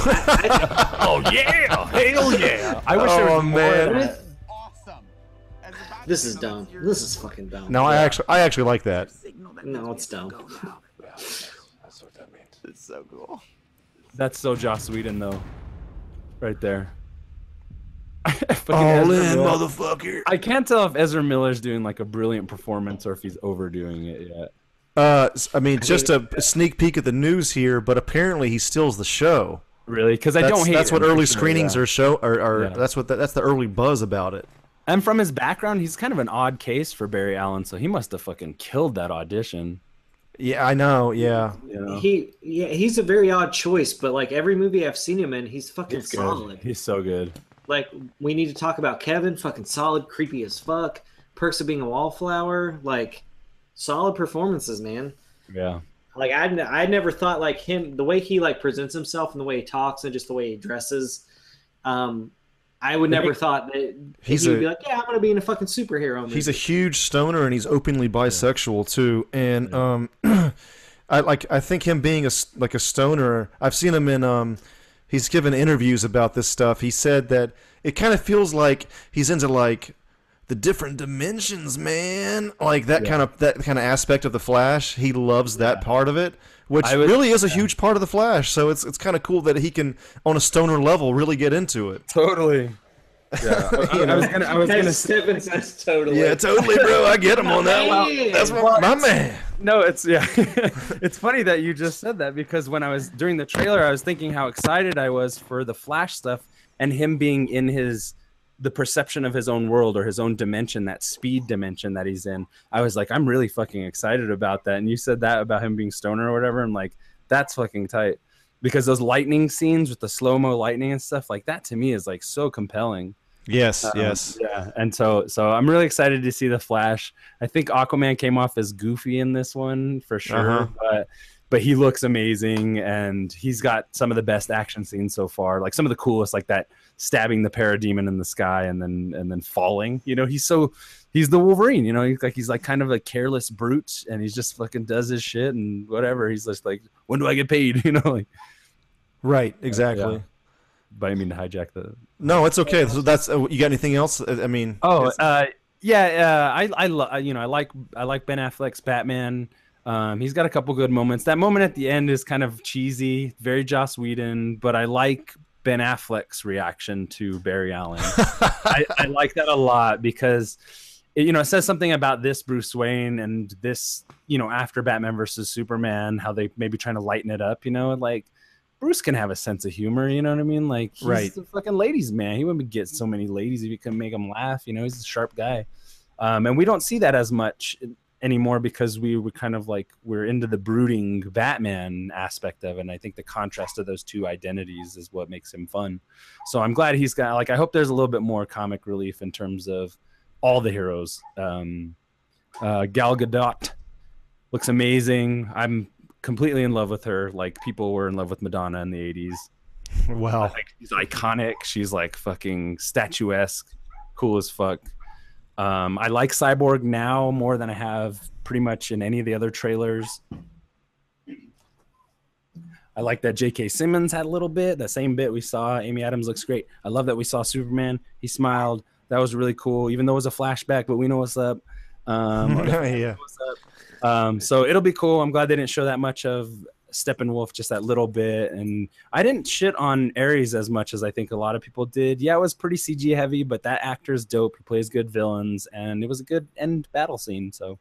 Oh yeah! Hell yeah! I wish there Oh, was more man. of that. This is dumb. This is fucking dumb. No, I actually, I actually like that. No, it's dumb. That's what that means. It's so cool. That's so Joss Whedon though, right there. [laughs] Fucking Ezra Miller. motherfucker. I can't tell if Ezra Miller's doing like a brilliant performance or if he's overdoing it yet. Uh, s- I mean, just a sneak peek at the news here, but apparently he steals the show. Really? Because I don't hate. that's what him, for early screenings are show. Are, are Yeah. that's what the, that's the early buzz about it. And from his background, he's kind of an odd case for Barry Allen, so he must have fucking killed that audition. Yeah, I know. Yeah, You know? He yeah, he's a very odd choice, but like every movie I've seen him in, he's fucking He's solid. He's so good. Like we need to talk about Kevin, fucking solid, creepy as fuck. Perks of being a wallflower, like solid performances, man. Yeah. Like I I never thought like him the way he like presents himself and the way he talks and just the way he dresses. Um, I would never thought that He's he would a- be like, yeah, I'm gonna be in a fucking superhero movie. he's a huge stoner and he's openly bisexual too. And um, [clears throat] I like I think him being a s- like a stoner. I've seen him in um, he's given interviews about this stuff. He said that it kind of feels like he's into like the different dimensions, man. Like that kind of that kind of aspect of the Flash. He loves that part of it, which would- really is a huge part of the Flash. So it's it's kind of cool that he can on a stoner level really get into it. Totally. Yeah. I, [laughs] I was gonna. I was gonna. That's Say, Stephen says [laughs] totally. Yeah, totally, bro. I get him on that one. Man. That's what, my man. no, it's yeah. [laughs] it's funny that you just said that because when I was during the trailer, I was thinking how excited I was for the Flash stuff and him being in his the perception of his own world or his own dimension, that speed dimension that he's in. I was like, I'm really fucking excited about that. And you said that about him being stoner or whatever. I'm like, that's fucking tight. Because those lightning scenes with the slow mo lightning and stuff like that to me is like so compelling. Yes, Um, yes. Yeah, and so so I'm really excited to see the Flash. I think Aquaman came off as goofy in this one for sure, Uh-huh. but but he looks amazing and he's got some of the best action scenes so far. Like some of the coolest, like that stabbing the parademon in the sky and then and then falling. You know, he's so he's the Wolverine. You know, he's like he's like kind of a careless brute and he's just fucking does his shit and whatever. He's just like, when do I get paid? [laughs] You know, like. Right, exactly. Yeah. But I mean to hijack the No, it's okay. So that's uh, you got anything else? I mean, Oh, uh, yeah. Uh, I, I, lo- you know, I like, I like Ben Affleck's Batman. Um, he's got a couple good moments. That moment at the end is kind of cheesy, very Joss Whedon, but I like Ben Affleck's reaction to Barry Allen. [laughs] I, I like that a lot because, it, you know, it says something about this Bruce Wayne and this, you know, after Batman versus Superman, how they maybe trying to lighten it up. You know, like Bruce can have a sense of humor. You know what I mean? Like, he's Right. the fucking ladies man. He wouldn't get so many ladies if you can make him laugh. You know, he's a sharp guy, um, and we don't see that as much anymore because we were kind of like we're into the brooding Batman aspect of it. And I think the contrast of those two identities is what makes him fun. So I'm glad he's got like I hope there's a little bit more comic relief in terms of all the heroes. Um, uh, Gal Gadot looks amazing. I'm completely in love with her. Like people were in love with Madonna in the 80s. wow. Like she's iconic. She's like fucking statuesque, cool as fuck. Um, I like Cyborg now more than I have pretty much in any of the other trailers. I like that J.K. Simmons had a little bit, that same bit we saw. Amy Adams looks great. I love that we saw Superman. He smiled. That was really cool, even though it was a flashback, but we know what's up. Um, [laughs] yeah. [laughs] what's up. Um, so it'll be cool. I'm glad they didn't show that much of Steppenwolf, just that little bit. And I didn't shit on Ares as much as I think a lot of people did. Yeah, it was pretty CG heavy, but that actor's dope. He plays good villains, and it was a good end battle scene. So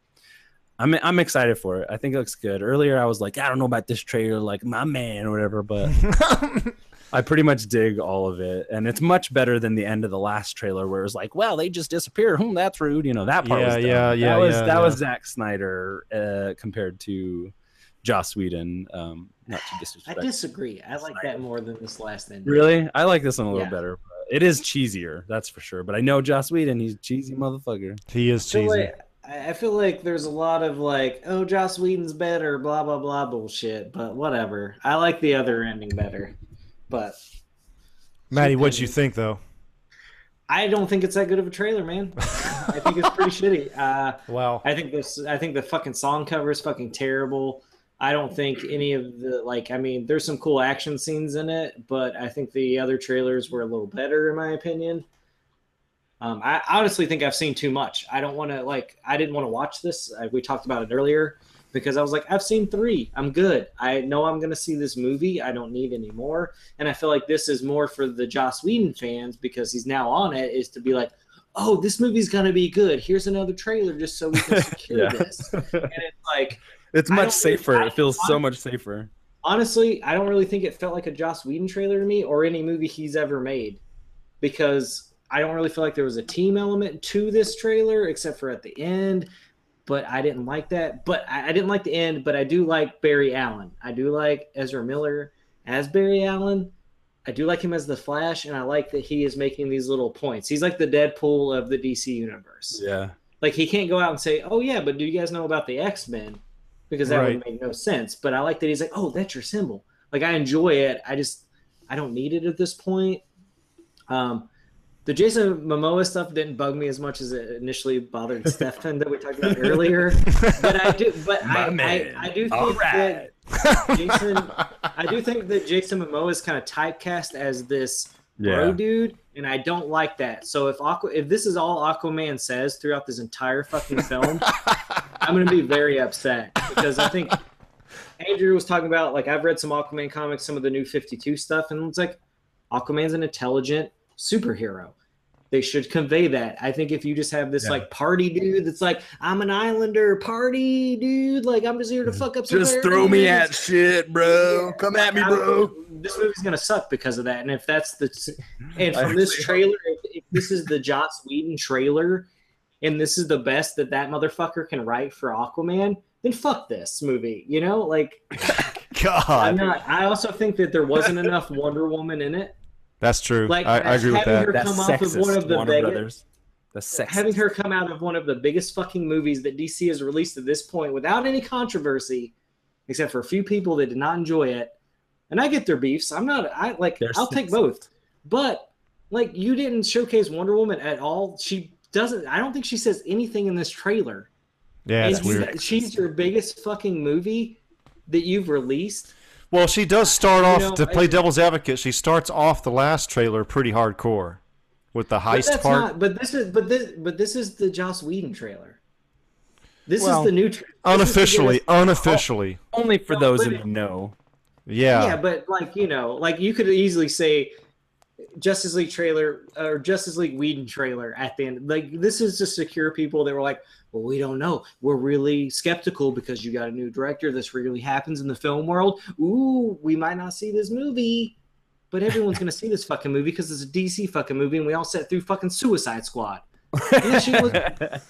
I'm I'm excited for it. I think it looks good. Earlier, I was like, I don't know about this trailer, like my man or whatever, but [laughs] I pretty much dig all of it, and it's much better than the end of the last trailer, where it was like, well, they just disappear. Hmm, that's rude. You know that part. Yeah, was dumb. yeah, yeah, That was yeah, that yeah. was Zack Snyder uh, compared to Joss Whedon. Um, not to I disagree. I like that more than this last end. Really, I like this one a little Yeah. better. But it is cheesier, that's for sure. But I know Joss Whedon; he's a cheesy motherfucker. he is I feel, cheesy. like, I I feel like there's a lot of like, oh, Joss Whedon's better, blah blah blah bullshit. But whatever. I like the other ending better. But [laughs] Maddie, what'd you think though? I don't think it's that good of a trailer, man. [laughs] I think it's pretty shitty. Uh, Wow. I think this. I think the fucking song cover is fucking terrible. I don't think any of the like. I mean, there's some cool action scenes in it, but I think the other trailers were a little better, in my opinion. Um, I honestly think I've seen too much. I don't want to like. I didn't want to watch this. Uh, we talked about it earlier because I was like, I've seen three. I'm good. I know I'm going to see this movie. I don't need any more. And I feel like this is more for the Joss Whedon fans because he's now on it. Is to be like, oh, this movie's going to be good. Here's another trailer just so we can [laughs] secure Yeah. this. And it's like, It's much safer. it feels so much safer. honestly, I don't really think it felt like a Joss Whedon trailer to me or any movie he's ever made because I don't really feel like there was a team element to this trailer except for at the end. But I didn't like that. But I, I didn't like the end. But I do like Barry Allen. I do like Ezra Miller as Barry Allen. I do like him as the Flash, and I like that he is making these little points. He's like the Deadpool of the DC universe. Yeah. Like he can't go out and say, "Oh yeah, but do you guys know about the X Men?" Because that Right. would make no sense. But I like that he's like, "Oh, that's your symbol." Like I enjoy it. I just I don't need it at this point. Um, the Jason Momoa stuff didn't bug me as much as it initially bothered [laughs] Stefan that we talked about earlier. But I do. But I, I. I do think All that. Jason. I do think that Jason Momoa is kind of typecast as this bro Yeah. dude, and I don't like that. So if Aqua, if this is all Aquaman says throughout this entire fucking film, [laughs] I'm gonna be very upset because I think Andrew was talking about like I've read some Aquaman comics, some of the new 52 stuff, and it's like Aquaman's an intelligent superhero. They should convey that. I think if you just have this Yeah. like party dude that's like, I'm an islander party dude, like I'm just here to mm-hmm. fuck up some Just throw me at shit, bro. Come at me, bro. This movie's gonna suck because of that. And if that's the mm-hmm. and from this trailer, if, if this is the Joss Whedon trailer, and this is the best that that motherfucker can write for Aquaman, then fuck this movie. You know, like [laughs] God. I'm God. not. I also think that there wasn't enough Wonder Woman in it. That's true. Like, I, I agree with having that. her- That's come off of one of the Warner biggest- Brothers. The sexist. Having her come out of one of the biggest fucking movies that DC has released at this point without any controversy, except for a few people that did not enjoy it. And I get their beefs. I'm not. I like. They're I'll take both. But like, you didn't showcase Wonder Woman at all. She doesn't. I don't think she says anything in this trailer. Yeah, And it's weird. She's your biggest fucking movie that you've released. Well, she does start You off know, to play I- devil's advocate. She starts off the last trailer pretty hardcore with the But heist that's part. not. But this is. But this. But this is the Joss Whedon trailer. This Well, is the new. Tra- this is unofficially, us- unofficially. Only for No, those but in it- the know. Yeah. yeah, but like you know, like you could easily say Justice League trailer or Justice League Whedon trailer at the end. Like this is to secure people that were like, well, we don't know. We're really skeptical because you got a new director. This really happens in the film world. Ooh, we might not see this movie, but everyone's gonna see this fucking movie because it's a DC fucking movie, and we all sat through fucking Suicide Squad. [laughs] And that was-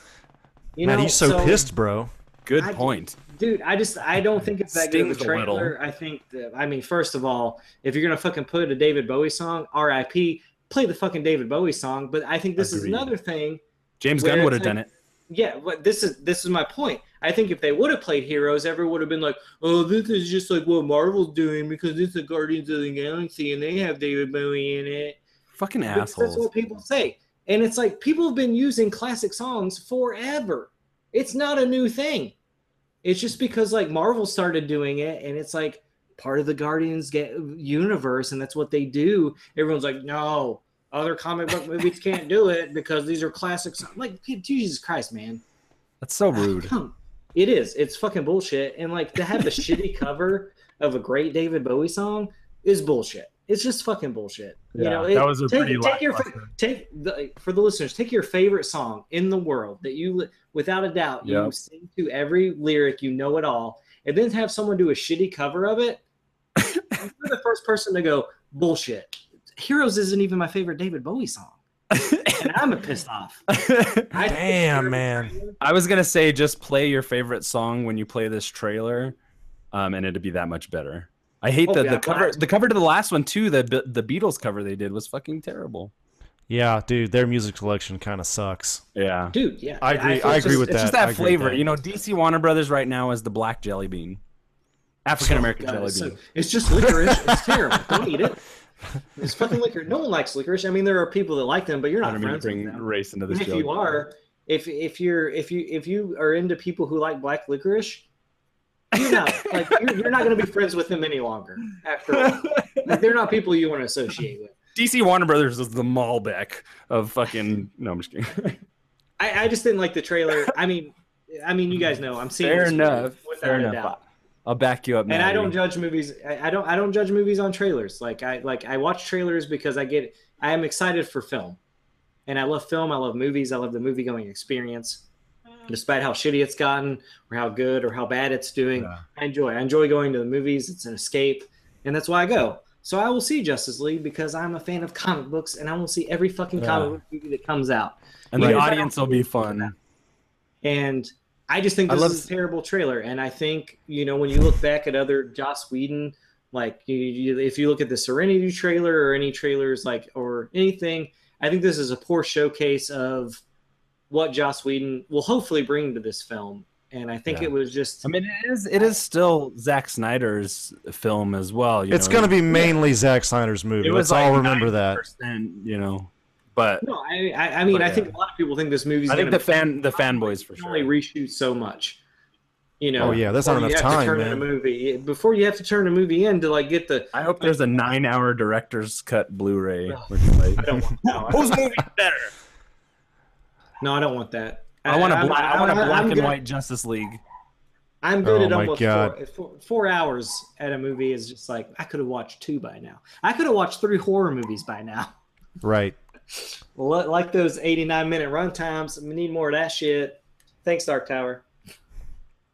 You Man, know, he's so, pissed, bro. Good I- point. Dude, I just I don't think it's that good of a Stings a trailer. I think that, I mean, first of all, if you're gonna fucking put a David Bowie song, R.I.P. Play the fucking David Bowie song. But I think this Agreed. is another thing. James Gunn would have done it. Yeah, but this is this is my point. I think if they would have played Heroes, everyone would have been like, "Oh, this is just like what Marvel's doing because it's the Guardians of the Galaxy and they have David Bowie in it." Fucking Because That's what people say. And it's like people have been using classic songs forever. It's not a new thing. It's just because like Marvel started doing it and it's like part of the Guardians get universe and that's what they do. Everyone's like, "No, other comic book movies can't do it because these are classics." I'm like, Jesus Christ, man. That's so rude. It is. It's fucking bullshit. And like to have the [laughs] shitty cover of a great David Bowie song is bullshit. It's just fucking bullshit. you Yeah, know, that was a take, pretty take your fa- lackluster. take the for the listeners. Take your favorite song in the world that you, without a doubt, you sing to every lyric. You know it all, and then have someone do a shitty cover of it. [laughs] you're the first person to go bullshit. Heroes isn't even my favorite David Bowie song, and I'm pissed off. [laughs] I- Damn, man. I was gonna say just play your favorite song when you play this trailer, um, and it'd be that much better. I hate Oh, the, yeah, the cover. blast. The cover to the last one too. The the Beatles cover they did was fucking terrible. Yeah, dude, their music selection kind of sucks. Yeah, Dude, yeah, I agree- feel I agree just- with that. it's just that agree flavor. that. You know, DC Warner Brothers right now is the black jelly bean, African American [laughs] God, jelly it's, so- bean. it's just licorice. [laughs] It's terrible. Don't eat it. [laughs] It's fucking licorice. No one likes licorice. I mean, there are people that like them, but you're I not don't mean to bring with them. race into this. And if joke. you are, if if you're if you if you are into people who like black licorice, you're not like you're, you're not going to be friends with them any longer. After all. like, they're not people you want to associate with. DC Warner Brothers is the Malbec of fucking. No, I'm just kidding. I, I just didn't like the trailer. I mean, I mean, you guys know I'm seeing Fair enough. Fair enough. doubt. I'll back you up. and I don't judge movies. I, I don't. I don't judge movies on trailers. Like I like I watch trailers because I get. I am excited for film, and I love film. I love movies. I love the movie going experience. Despite how shitty it's gotten, or how good or how bad it's doing, Yeah. I enjoy. I enjoy going to the movies. It's an escape, and that's why I go. So I will see Justice League because I'm a fan of comic books, and I will see every fucking comic Yeah. book movie that comes out. And the audience will be fun. And I just think this love- is a terrible trailer. And I think you know when you look back at other Joss Whedon, like you, you, if you look at the Serenity trailer or any trailers like or anything, I think this is a poor showcase of what Joss Whedon will hopefully bring to this film. And I think Yeah. it was just I mean, it is it is still Zack Snyder's film as well. You It's know? gonna be mainly Zack Snyder's movie. It Let's was all like remember that. 90%, You know, but no. I I, I mean But, I yeah. think a lot of people think this movie's I think the fan the fanboys for sure. only reshoot so much. You know, Oh, yeah, that's not before you enough have to time, turn in man. A movie before you have to turn a movie in to like get the. I hope there's a nine-hour director's cut Blu-ray. Ugh. which is like, I don't want. No, [laughs] Whose don't- movie better? No, I don't want that. I want a I'm- black, I want a I'm- black I'm and good- white Justice League. I'm good Oh at my almost God. four, four, four hours at a movie is just like I could have watched two by now. I could have watched three horror movies by now. Right. [laughs] Like those 89 minute run times. We need more of that shit. Thanks, Dark Tower.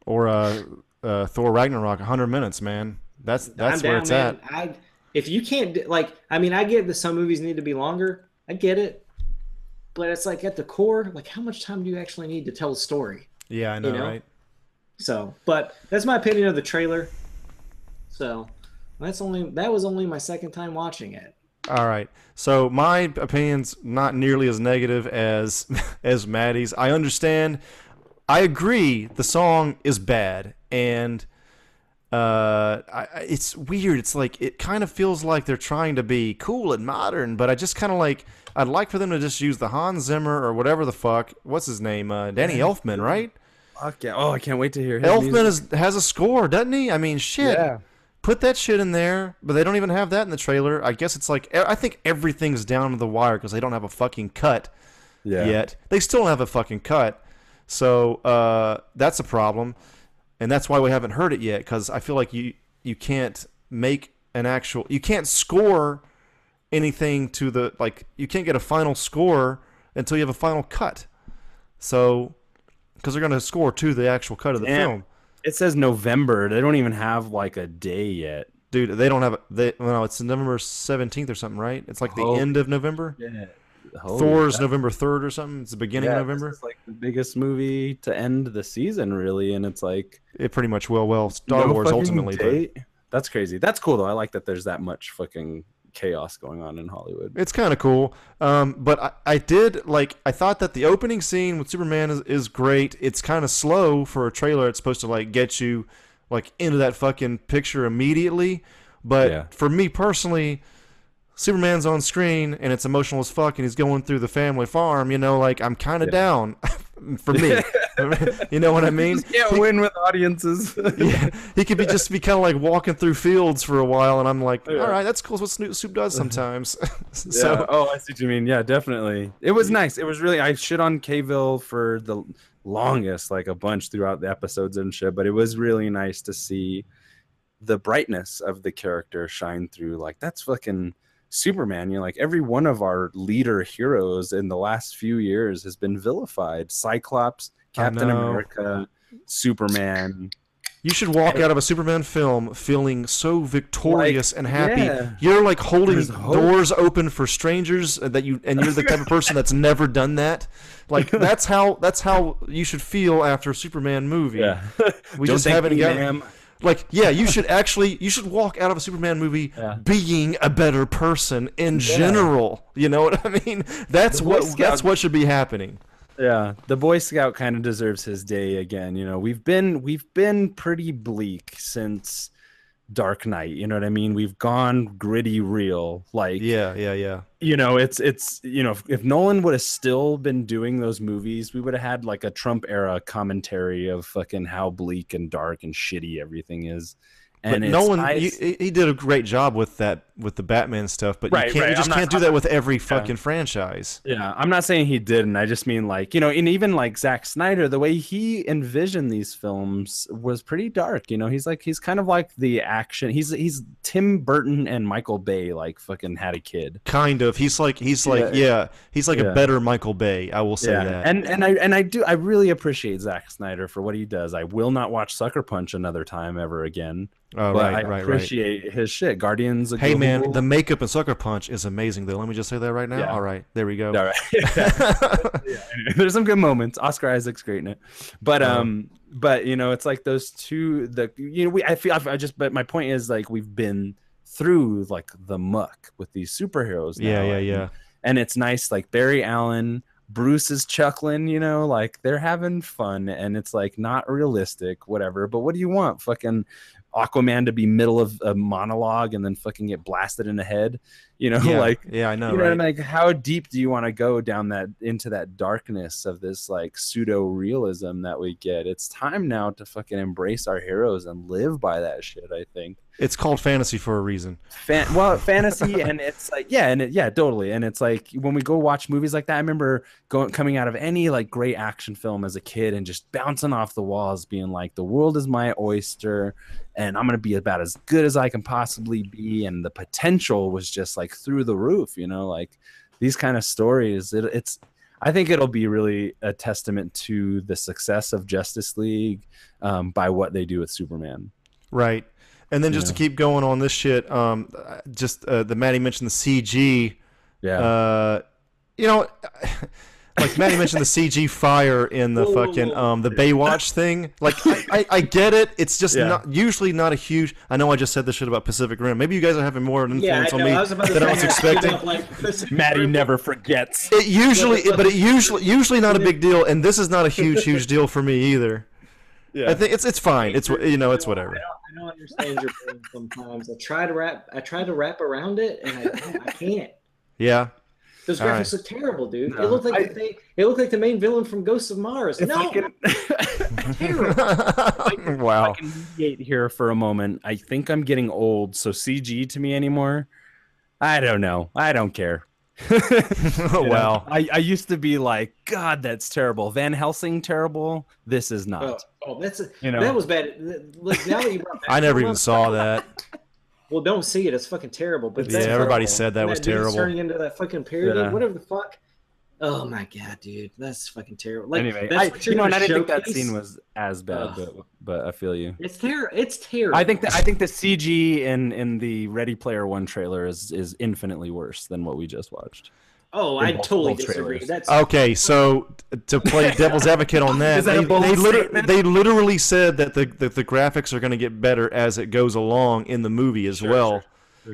Or uh, uh, Thor Ragnarok, 100 minutes, man. That's that's I'm where down, it's man. at. I if you can't like, I mean, I get that some movies need to be longer. I get it, but it's like at the core, like how much time do you actually need to tell a story? Yeah, I know, know? right? So, but that's my opinion of the trailer. So, that's only that was only my second time watching it. All right. So my opinion's not nearly as negative as [laughs] as Maddie's. I understand. I agree. The song is bad, and uh, I- it's weird. It's like it kind of feels like they're trying to be cool and modern, but I just kind of like. I'd like for them to just use the Hans Zimmer or whatever the fuck. What's his name? Uh, Danny Elfman, right? Fuck yeah! Oh, I can't wait to hear his Elfman music. is, has a score, doesn't he? I mean, shit. Yeah. Put that shit in there, but they don't even have that in the trailer. I guess it's like I think everything's down to the wire because they don't have a fucking cut Yeah. yet. They still don't have a fucking cut, so uh, that's a problem, and that's why we haven't heard it yet. Because I feel like you you can't make an actual you can't score anything to the like you can't get a final score until you have a final cut. So because they're gonna score to the actual cut of the Damn. film. It says November. They don't even have like a day yet. Dude, they don't have they no, it's November seventeenth or something, right? It's like the end of November. Yeah. Thor's November third or something. It's the beginning of November. It's like the biggest movie to end the season, really, and it's like It pretty much will. Well, Star no Wars ultimately. That's crazy. That's cool though. I like that there's that much fucking chaos going on in Hollywood. it's kind of cool. Um, but I, I did like I thought that the opening scene with Superman is, is great. It's kind of slow for a trailer. It's supposed to like get you like into that fucking picture immediately. But Yeah. for me personally, Superman's on screen and it's emotional as fuck, and he's going through the family farm. You know, like I'm kind of down. [laughs] for me, [laughs] you know what I mean? can't win with audiences. [laughs] yeah, he could be just be kind of like walking through fields for a while, and I'm like, oh, Yeah. all right, that's cool. It's what Snoop does mm-hmm. sometimes. Yeah. so oh, I see what you mean. Yeah, definitely. It was nice. It was really. I shit on Cavill for the longest, like a bunch throughout the episodes and shit. But it was really nice to see the brightness of the character shine through. Like that's fucking Superman. You know, like every one of our leader heroes in the last few years has been vilified. Cyclops, Captain. America, Superman. You should walk out of a Superman film feeling so victorious and happy. yeah. You're like holding doors open for strangers uh, that you and you're the type of person that's never done that. Like [laughs] that's how that's how you should feel after a Superman movie. Yeah. We Don't just haven't me, got ma'am. Like yeah, you should actually you should walk out of a Superman movie Yeah. being a better person in general. You know what I mean? [laughs] That's what Scout- that's what should be happening. Yeah, the Boy Scout kind of deserves his day again. You know, we've been we've been pretty bleak since Dark Knight. You know what I mean? We've gone gritty, real. Like, Yeah, yeah, yeah. you know, it's it's you know, if, if Nolan would have still been doing those movies, we would have had like a Trump era commentary of fucking how bleak and dark and shitty everything is. But And it's Nolan, nice- he, he did a great job with that with the Batman stuff. But Right, you can't, right. you just I'm not- can't do that with every fucking franchise. Yeah, I'm not saying he didn't. I just mean like, you know, and even like Zack Snyder, the way he envisioned these films was pretty dark. You know, he's like he's kind of like the action. He's he's Tim Burton and Michael Bay like fucking had a kid. Kind of. He's like he's like Yeah. yeah. He's like Yeah. a better Michael Bay. I will say that. And and I and I do I really appreciate Zack Snyder for what he does. I will not watch Sucker Punch another time ever again. oh, but right, I right, right. appreciate his shit. Guardians of Hey man, the makeup in Sucker Punch is amazing though. Let me just say that right now. Yeah. All right, there we go. All right. [laughs] yeah, [laughs] there's some good moments. Oscar Isaac's great in it, but Uh-huh. um, but you know, it's like those two. The you know, we I feel I just, but my point is like we've been through like the muck with these superheroes. yeah, yeah, and- yeah. And it's nice, like Barry Allen, Bruce is chuckling. You know, like they're having fun, and it's like not realistic, whatever. But what do you want? Fucking Aquaman to be middle of a monologue and then fucking get blasted in the head. You know, yeah, [laughs] like yeah, I know, you know right? what I mean? Like, how deep do you want to go down that into that darkness of this like pseudo realism that we get? It's time now to fucking embrace our heroes and live by that shit. I think. It's called fantasy for a reason. Fan- well, fantasy, and it's like, yeah, and it, yeah, totally. And it's like when we go watch movies like that, I remember going coming out of any like great action film as a kid and just bouncing off the walls, being like, "The world is my oyster, and I'm gonna be about as good as I can possibly be." And the potential was just like through the roof, you know, like these kind of stories. It, it's, I think it'll be really a testament to the success of Justice League um, by what they do with Superman. Right. And then just to keep going on this shit, um, just uh, the Maddie mentioned the CG. Yeah. Uh, you know, [laughs] like Maddie mentioned the CG fire in the Whoa, whoa, fucking whoa. um the Baywatch thing. Like I, I, I get it. It's just Yeah. not usually not a huge. I know I just said this shit about Pacific Rim. Maybe you guys are having more of an influence I on me I was about to than I was expecting. up like- Maddie never forgets. It usually, but it usually, usually not a big deal, and this is not a huge, huge deal for me either. Yeah. I think it's it's fine. It's you know it's whatever. I don't, understand your pain sometimes. I try to wrap, I try to wrap around it, and I, I can't. Yeah. Those All graphics look terrible, dude. No, it looked like I- the thing, it looked like the main villain from Ghosts of Mars. If no, [laughs] I can, [laughs] terrible. I wow. can deviate here for a moment. I think I'm getting old, so CG to me anymore. I don't know. I don't care. You know, wow. I, I used to be like, God, that's terrible. Van Helsing, terrible. This is not. Oh, oh, that's a, You know. that was bad. Look, now that you brought that [laughs] I never even up- saw that. [laughs] Well, don't see it. It's fucking terrible. But Yeah, everybody terrible. said that And was dude's terrible. Turning into that fucking parody, Yeah. whatever the fuck. Oh my god, dude, that's fucking terrible. Like, anyway, that's I, you know, and I didn't think that scene was as bad, Ugh. but but I feel you. It's terrible. It's terrible. I think that I think the CG in in the Ready Player One trailer is is infinitely worse than what we just watched. Oh, in I totally both disagree. trailers. That's Okay, so to play [laughs] devil's advocate on that, Is that they, they, liter- they literally said that the, that the graphics are going to get better as it goes along in the movie as well.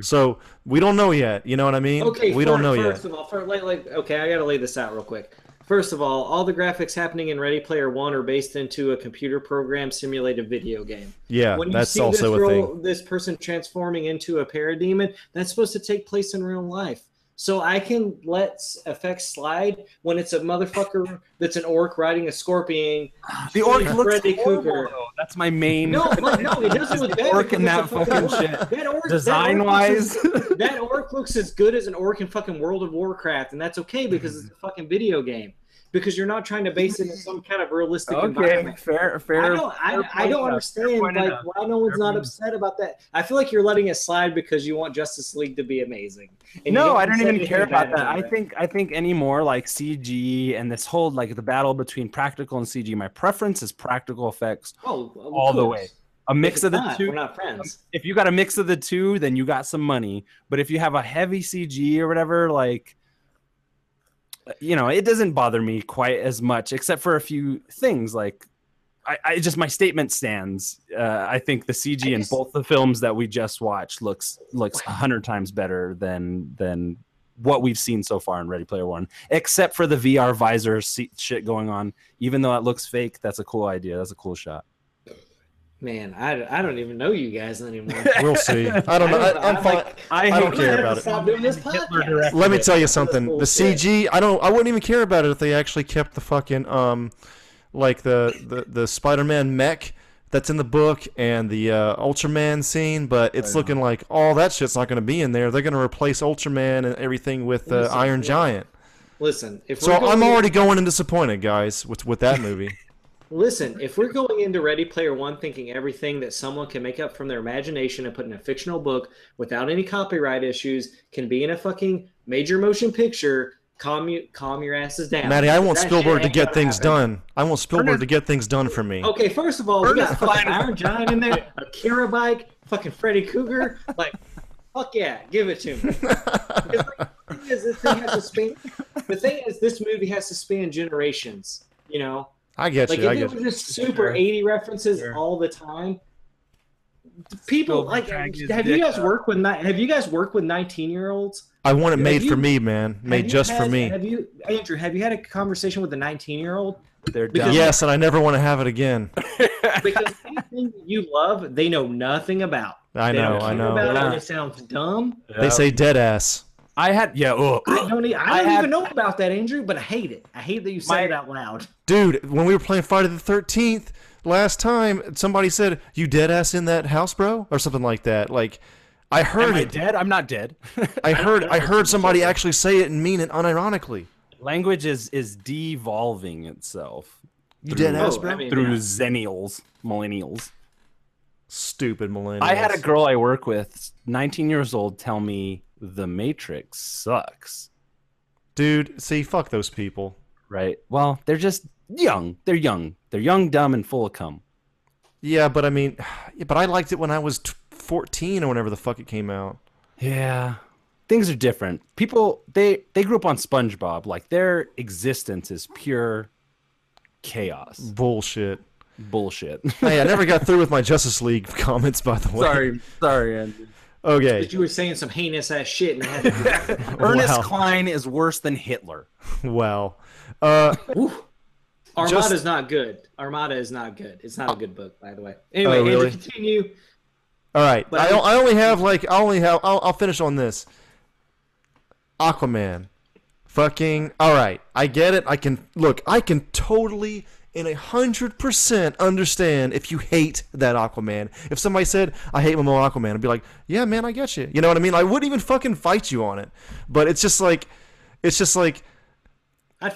So we don't know yet. You know what I mean? okay. we fir- don't know first yet. of all, for, like, like, okay, I gotta lay this out real quick. First of all, all the graphics happening in Ready Player One are based into a computer program simulated video game. Yeah, when you that's see also this, a thing. this person transforming into a parademon, that's supposed to take place in real life. So I can let effects slide when it's a motherfucker that's an orc riding a scorpion. The orc looks Freddy though. That's my main. No, no, no, it doesn't [laughs] look bad. orc in that fucking shit. That orc, Design that orc wise, as, that orc looks as good as an orc in fucking World of Warcraft, and that's okay because it's a fucking video game. Because you're not trying to base it in mm-hmm. some kind of realistic Okay, environment. fair, fair. I don't, I, fair I don't understand like why no one's Fair not point. upset about that. I feel like you're letting it slide because you want Justice League to be amazing. No, I don't even care about that. I think I think anymore like CG and this whole like the battle between practical and CG. My preference is practical effects oh, all the way. A mix of the not, two. We're not friends. If you got a mix of the two, then you got some money. But if you have a heavy CG or whatever, like you know, it doesn't bother me quite as much, except for a few things like. I, I just my statement stands. Uh, I think the CG I in both the films that we just watched looks looks a hundred times better than than what we've seen so far in Ready Player One, except for the VR visor shit going on. Even though it looks fake, that's a cool idea. That's a cool shot. Man, I, I don't even know you guys anymore. [laughs] We'll see. I don't know. I don't- I, I'm I'm fine. like- I don't care about it. Stop doing this podcast. Let me tell you something. The. CG, I don't. I wouldn't even care about it if they actually kept the fucking um, like the the the Spider-Man mech that's in the book and the uh, Ultraman scene. But it's Right. looking like all that shit's not going to be in there. They're going to replace Ultraman and everything with uh, Iron. Giant. Listen, if So we're going I'm in- already going in disappointed, guys, with with that movie. Listen, if we're going into Ready Player One thinking everything that someone can make up from their imagination and put in a fictional book without any copyright issues can be in a fucking major motion picture, calm you calm your asses down. Maddie, I want That Spielberg to get things happen. done. I want Spielberg to get things done for me. Okay, first of all, we got fucking Iron Giant in there, Akira bike, fucking Freddy Krueger. Like, fuck yeah, give it to me. Like, the thing is, this thing has to span. The thing is, this movie has to span generations. You know, I get like you. I if get it you. was just super Sure. 80 references Sure. all the time. People Spielberg like trying to get his have you guys out. worked with ni- have you guys worked with 19 year olds? I want it have made you- for me, man. Made Have you just for me. Have you Andrew, have you had a conversation with a 19 year old? They're Because- dumb. Yes, and I never want to have it again. [laughs] Because anything you love, they know nothing about. I They know. don't I care know. About Yeah. it. It sounds dumb. They say dead ass. I had yeah. Oh, I don't, e- I I don't had- even know about that, Andrew, but I hate it. I hate that you said My- it out loud. Dude, when we were playing Friday the 13th last time, somebody said, You dead ass in that house, bro? Or something like that. Like, I Am heard I it. dead? I'm not dead. I [laughs] heard I heard somebody actually say it and mean it unironically. Language is is devolving itself You Through- dead ass, Oh, bro? I mean, through yeah. zennials, millennials. Stupid millennials. I had a girl I work with, 19 years old, tell me the Matrix sucks. Dude, see, fuck those people. Right? Well, they're just young. They're young. They're young, dumb, and full of cum. Yeah, but I mean, [sighs] but I liked it when I was t- 14 or whenever the fuck it came out. Yeah. Things are different. People they they grew up on SpongeBob. Like their existence is pure chaos. Bullshit. Bullshit. hey, I never [laughs] got through with my Justice League comments, by the way. sorry, sorry, Andrew. Okay. But you were saying some heinous ass shit, and I had to Ernest Wow. Cline is worse than Hitler. [laughs] Wow. Uh, Armada's Just- not good. Armada is not good. It's not a good book, by the way. Anyway, Oh, really? Andrew, continue. all right. But I, I- I only have like I only have I'll, I'll finish on this. Aquaman. Fucking all right. I get it. I can look. I can totally in a hundred percent understand if you hate that Aquaman. If somebody said I hate Momoa Aquaman, I'd be like, yeah, man, I get you. You know what I mean? I wouldn't even fucking fight you on it. But it's just like, it's just like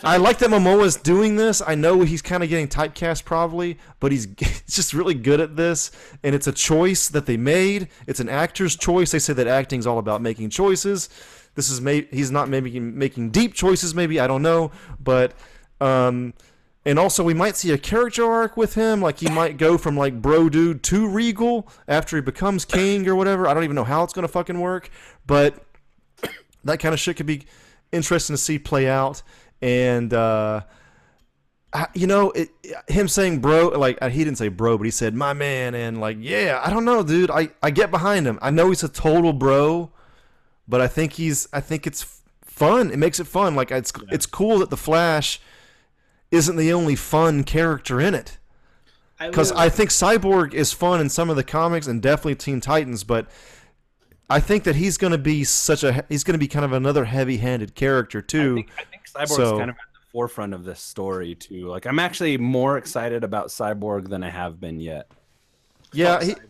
I like that Momoa's doing this. I know he's kind of getting typecast probably, but he's, [laughs] he's just really good at this. And it's a choice that they made. It's an actor's choice. They say that acting's all about making choices. This is may he's not maybe making deep choices. Maybe I don't know, but um, and also we might see a character arc with him. Like he might go from like bro dude to regal after he becomes king or whatever. I don't even know how it's gonna fucking work, but that kind of shit could be interesting to see play out. And uh, I- you know, it, him saying bro, like he didn't say bro, but he said my man, and like yeah, I don't know, dude. I I get behind him. I know he's a total bro, but I think he's I think it's fun. It makes it fun. Like it's it's cool that the Flash isn't the only fun character in it because will- I think Cyborg is fun in some of the comics and definitely Teen Titans, but I think that he's going to be such a he's going to be kind of another heavy-handed character I too. think, I think Cyborg's So- kind of at the forefront of this story too. Like I'm actually more excited about Cyborg than I have been yet. yeah, he, Cyborg.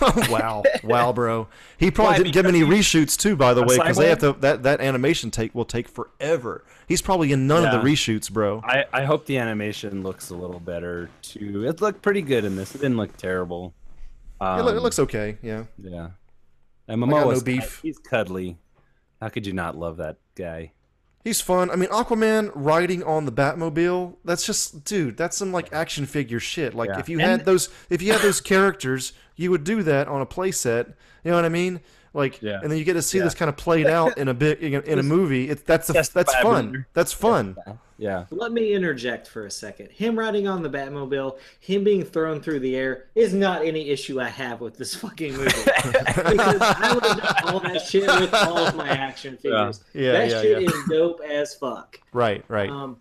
[laughs] wow, wow, bro. He probably didn't give any reshoots too, by the way, because they have to. That that animation take will take forever. He's probably in none of the reshoots, bro. I, I hope the animation looks a little better too. It looked pretty good in this. It didn't look terrible. Um, it, it looks okay. Yeah. Yeah. And I no Momoa's beef. He's cuddly. How could you not love that guy? He's fun. I mean, Aquaman riding on the Batmobile. That's just, dude. That's some like action figure shit. Like Yeah. if you And- had those, if you had those characters, you would do that on a playset. You know what I mean? Like, Yeah. and then you get to see Yeah. this kind of played [laughs] out in a bit in a, in a movie. It, that's a, Yes, that's fun. That's fun. Yeah. Let me interject for a second. Him riding on the Batmobile, him being thrown through the air, is not any issue I have with this fucking movie. [laughs] because I would have done all that shit with all of my action figures. Yeah, that yeah, shit yeah. is dope as fuck. Right, right. Um,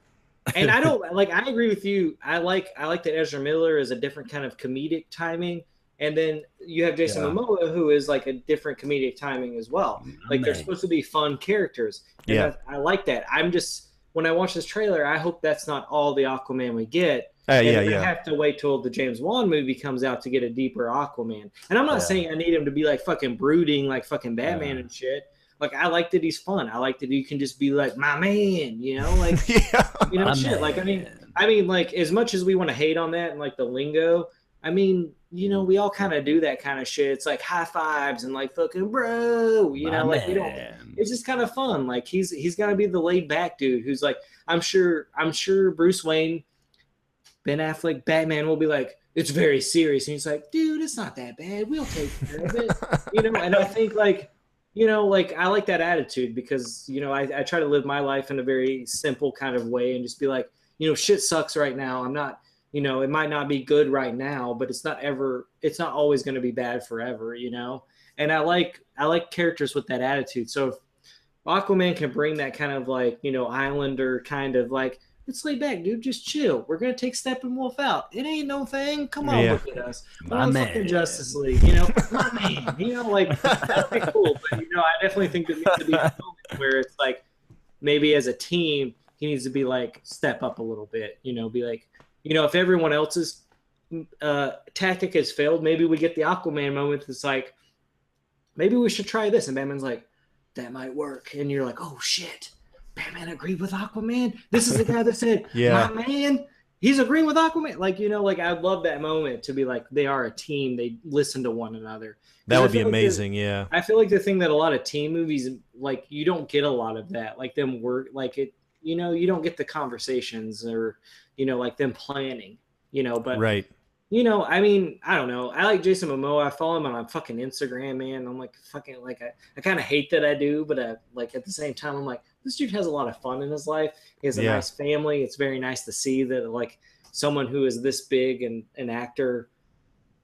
and I don't like. I agree with you. I like. I like that Ezra Miller is a different kind of comedic timing, and then you have Jason Yeah. Momoa who is like a different comedic timing as well. Like they're supposed to be fun characters. And Yeah. I, I like that. I'm just when I watch this trailer, I hope that's not all the Aquaman we get. Uh, And yeah, we yeah. have to wait till the James Wan movie comes out to get a deeper Aquaman. And I'm not Yeah. saying I need him to be like fucking brooding like fucking Batman Yeah. and shit. Like I like that he's fun. I like that he can just be like my man, you know, like [laughs] yeah. you know My shit. Like I mean. I mean, like as much as we want to hate on that and like the lingo, I mean, you know, we all kind of do that kind of shit. It's like high fives and like fucking bro, you know, My like we don't it's just kind of fun. Like he's he's gonna be the laid back dude who's like, I'm sure I'm sure Bruce Wayne, Ben Affleck, Batman will be like, it's very serious, and he's like, dude, it's not that bad. We'll take care of it, [laughs] you know. And I think like, you know, like I like that attitude because you know I, I try to live my life in a very simple kind of way and just be like, you know, shit sucks right now. I'm not. You know, it might not be good right now, but it's not ever. It's not always going to be bad forever. You know, and I like I like characters with that attitude. So if Aquaman can bring that kind of like, you know, Islander kind of like, let's lay back, dude, just chill. We're gonna take Steppenwolf out. It ain't no thing. Come on, Yeah. look at us. My My man. Justice League, you know, my [laughs] man. You know, like that'd be cool. But you know, I definitely think there needs to be a moment where it's like maybe as a team, he needs to be like step up a little bit. You know, be like, you know, if everyone else's uh, tactic has failed, maybe we get the Aquaman moment. It's like, maybe we should try this, and Batman's like, that might work, and you're like, oh shit, Batman agreed with Aquaman. This is the guy that said, [laughs] Yeah. my man. He's agreeing with Aquaman. Like, you know, like I'd love that moment to be like, they are a team. They listen to one another. That would be like the- amazing. Yeah. I feel like the thing that a lot of team movies like you don't get a lot of that. Like them work like it you know, you don't get the conversations or you know, like them planning, you know, but Right. you know, I mean, I don't know. I like Jason Momoa. I follow him on fucking Instagram, man. I'm like fucking like I, I kind of hate that I do, but I, like at the same time, I'm like this dude has a lot of fun in his life. He has a Yeah. nice family. It's very nice to see that like someone who is this big and an actor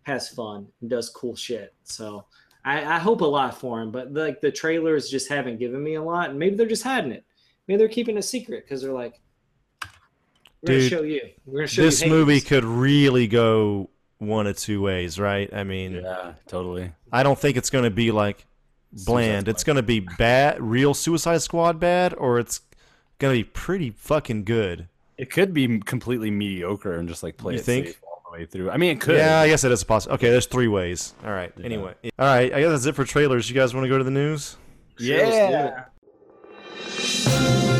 has fun and does cool shit. So I, I hope a lot for him, but like the trailers just haven't given me a lot, and maybe they're just hiding it. Maybe they're keeping it secret because they're like, we're Dude, gonna show you. We're gonna show This you movie could really go one of two ways, right? I mean, Yeah, totally. I don't think it's going to be like bland. It's going to be bad, real Suicide Squad bad, or it's going to be pretty fucking good. It could be completely mediocre and just like play You it think? safe all the way through. I mean, it could. Yeah, I guess it is possible. Okay, there's three ways. All right. Yeah. Anyway, all right. I guess that's it for trailers. You guys want to go to the news? Sure, let's do it. Yeah.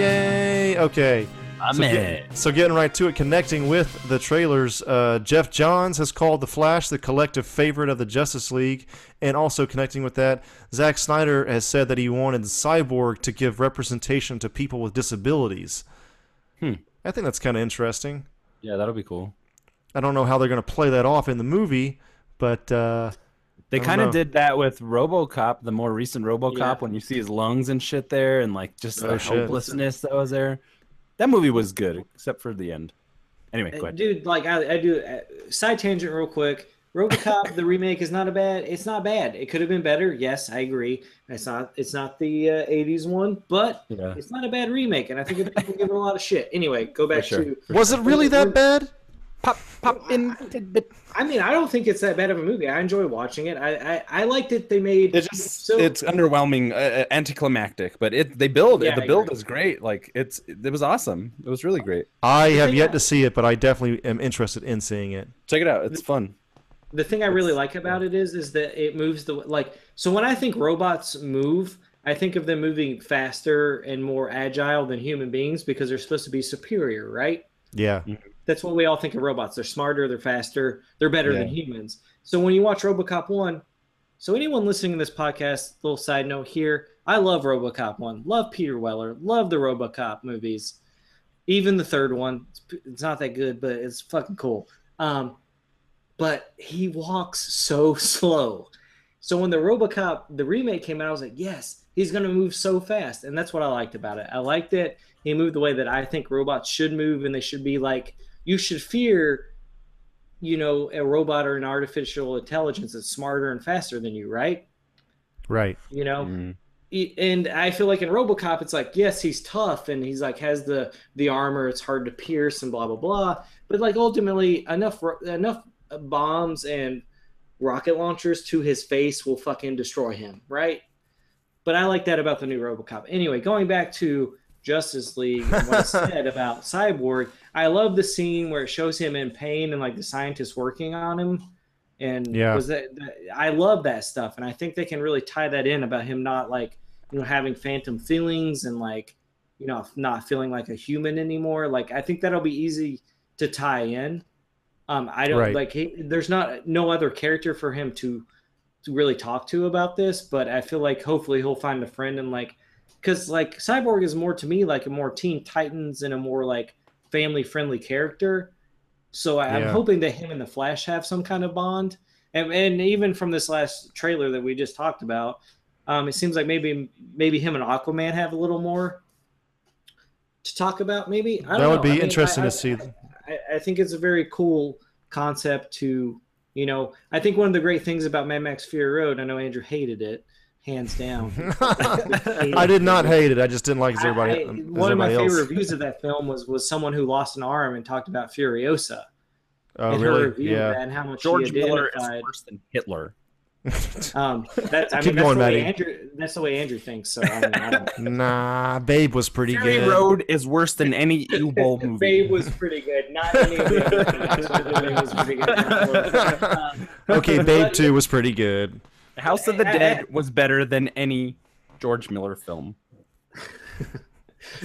Yay! Okay. My So, get- so getting right to it, connecting with the trailers, uh, Geoff Johns has called The Flash the collective favorite of the Justice League, and also connecting with that, Zack Snyder has said that he wanted Cyborg to give representation to people with disabilities. Hmm. I think that's kind of interesting. Yeah, that'll be cool. I don't know how they're going to play that off in the movie, but uh, They kind of did that with RoboCop, the more recent RoboCop, Yeah. when you see his lungs and shit there, and like just Oh, the shit. hopelessness that was there. That movie was good, except for the end. Anyway, go Uh, dude. Like I, I do. Uh, side tangent, real quick. RoboCop the remake is not a bad. It's not bad. It could have been better. Yes, I agree. It's not. It's not the uh, '80s one, but Yeah. it's not a bad remake. And I think people give it a lot of shit. Anyway, go back sure. to. was it really that bad? Pop pop in tidbit. I mean, I don't think it's that bad of a movie. I enjoy watching it. I I, I like that they made It's just so it's underwhelming, uh, anticlimactic, but it they build Yeah, it. The I build agree. is great. Like it's it was awesome. It was really great. I have yet I- to see it, but I definitely am interested in seeing it. Check it out. It's fun. the thing I really like about it is is that it moves the like so when I think robots move, I think of them moving faster and more agile than human beings because they're supposed to be superior, right? Yeah. That's what we all think of robots. They're smarter, they're faster, they're better than humans. So when you watch RoboCop 1, so anyone listening to this podcast, little side note here, I love RoboCop 1. Love Peter Weller. Love the RoboCop movies. Even the third one. It's, it's not that good, but it's fucking cool. Um, but he walks so [laughs] slow. So when the RoboCop the remake came out, I was like, yes, he's gonna move so fast, and that's what I liked about it. I liked that he moved the way that I think robots should move, and they should be like you should fear, you know, a robot or an artificial intelligence that's smarter and faster than you, right? Right. You know, Mm. And I feel like in RoboCop, it's like yes, he's tough and he's like has the the armor. It's hard to pierce and blah blah blah. But like ultimately, enough enough bombs and rocket launchers to his face will fucking destroy him, right? But I like that about the new RoboCop. Anyway, going back to Justice League and what I [laughs] said about Cyborg, I love the scene where it shows him in pain and like the scientists working on him. And Yeah. was that, I love that stuff, and I think they can really tie that in about him not like you know having phantom feelings and like you know not feeling like a human anymore. Like I think that'll be easy to tie in. Um, I don't Right. like he, there's not no other character for him to to really talk to about this, but I feel like hopefully he'll find a friend and like because like Cyborg is more to me like a more Teen Titans and a more like family friendly character. So I, I'm Yeah. hoping that him and the Flash have some kind of bond. And, and even from this last trailer that we just talked about, um, it seems like maybe maybe him and Aquaman have a little more to talk about. Maybe I don't That would know. be I mean, interesting I- to see. I, I think it's a very cool concept to, you know, I think one of the great things about Mad Max Fury Road, I know Andrew hated it, hands down. [laughs] I did not hate it. I just didn't like as everybody, I- I- as one of my everybody favorite else. reviews of that film was was someone who lost an arm and talked about Furiosa Oh, and her really? review Yeah. and how much George she Miller is worse than Hitler. [laughs] Um, that, I Keep mean, that's going, the way Maddie. Andrew. That's the way Andrew thinks. So I mean, I don't. [laughs] Nah, Babe was pretty Fury good. Road is worse than any Uwe Boll movie. Babe was pretty good. Not any of the other things, Babe was pretty good. Um, Okay, Babe but- 2 was pretty good. House of the [laughs] Dead was better than any George Miller film.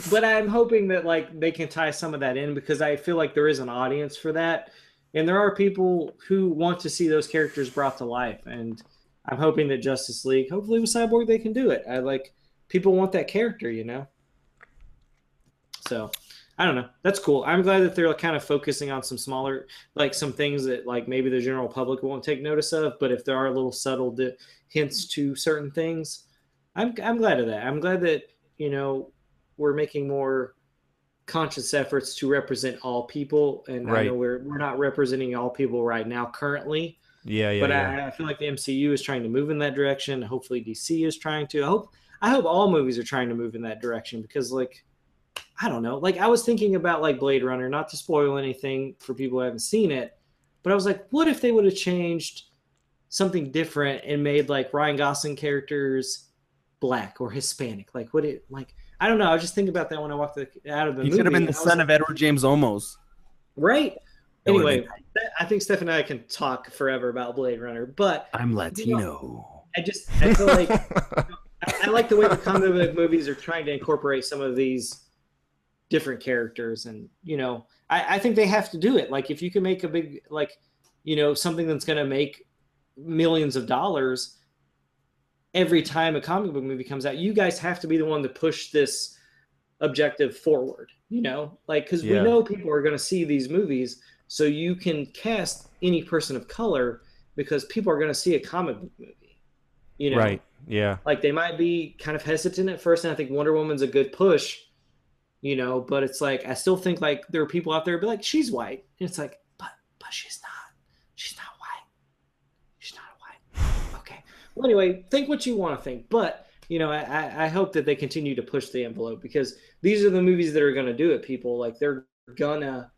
but I'm hoping that like they can tie some of that in because I feel like there is an audience for that, and there are people who want to see those characters brought to life, and I'm hoping that Justice League, hopefully with Cyborg, they can do it. I like people want that character, you know. So I don't know. That's cool. I'm glad that they're kind of focusing on some smaller, like some things that like maybe the general public won't take notice of, but if there are little subtle di- hints to certain things, I'm I'm glad of that. I'm glad that you know we're making more conscious efforts to represent all people, and I know we're we're not representing all people right now currently, Yeah, yeah, but yeah. I, I feel like the MCU is trying to move in that direction. Hopefully, DC is trying to. I hope I hope all movies are trying to move in that direction because like. I don't know. Like I was thinking about like Blade Runner, not to spoil anything for people who haven't seen it, but I was like, what if they would have changed something different and made like Ryan Gosling characters black or Hispanic? Like what it like I don't know. I was just thinking about that when I walked the, out of the He movie. could have been the and I was son like, of Edward James Olmos. right. That Anyway, I think Steph and I can talk forever about Blade Runner, but I'm Latino. I just I feel like [laughs] I, I like the way the comic book movies are trying to incorporate some of these different characters, and you know, I, I think they have to do it. Like if you can make a big like, you know, something that's going to make millions of dollars every time a comic book movie comes out, you guys have to be the one to push this objective forward. You know, like because Yeah. we know people are going to see these movies, so you can cast any person of color because people are going to see a comic book movie. You know, right. Yeah. like they might be kind of hesitant at first and i think wonder woman's a good push you know but it's like i still think like there are people out there be like she's white. And it's like but but she's not. She's not white. She's not white. Okay. Well anyway think what you want to think. But you know I, I hope that they continue to push the envelope because these are the movies that are going to do it people. Like they're gonna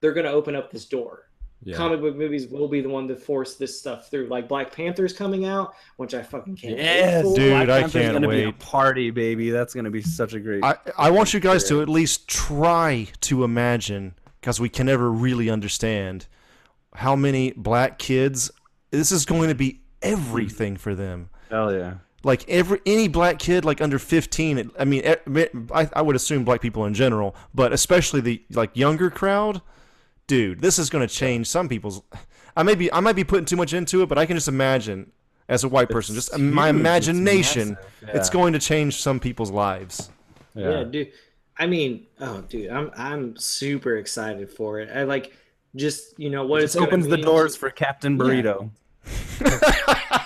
they're to open up this door. Yeah. Comic book movies will be the one to force this stuff through. Like Black Panther's coming out, which I fucking can't. wait for. Dude, Black I Panther's can't gonna Be a wait. party, baby. That's gonna be such a great. I, I want you guys to at least try to imagine, because we can never really understand how many black kids. This is going to be everything for them. Hell yeah. Like every any black kid, like under fifteen. I mean, I, I would assume black people in general, but especially the like younger crowd. Dude, this is going to change some people's. I may be I might be putting too much into it, but I can just imagine as a white person, just my huge, it's imagination, it's yeah. going to change some people's lives. Yeah. dude. I mean, oh, dude, I'm I'm super excited for it. I like just you know what It it's just opens the doors for Captain Burrito. [laughs]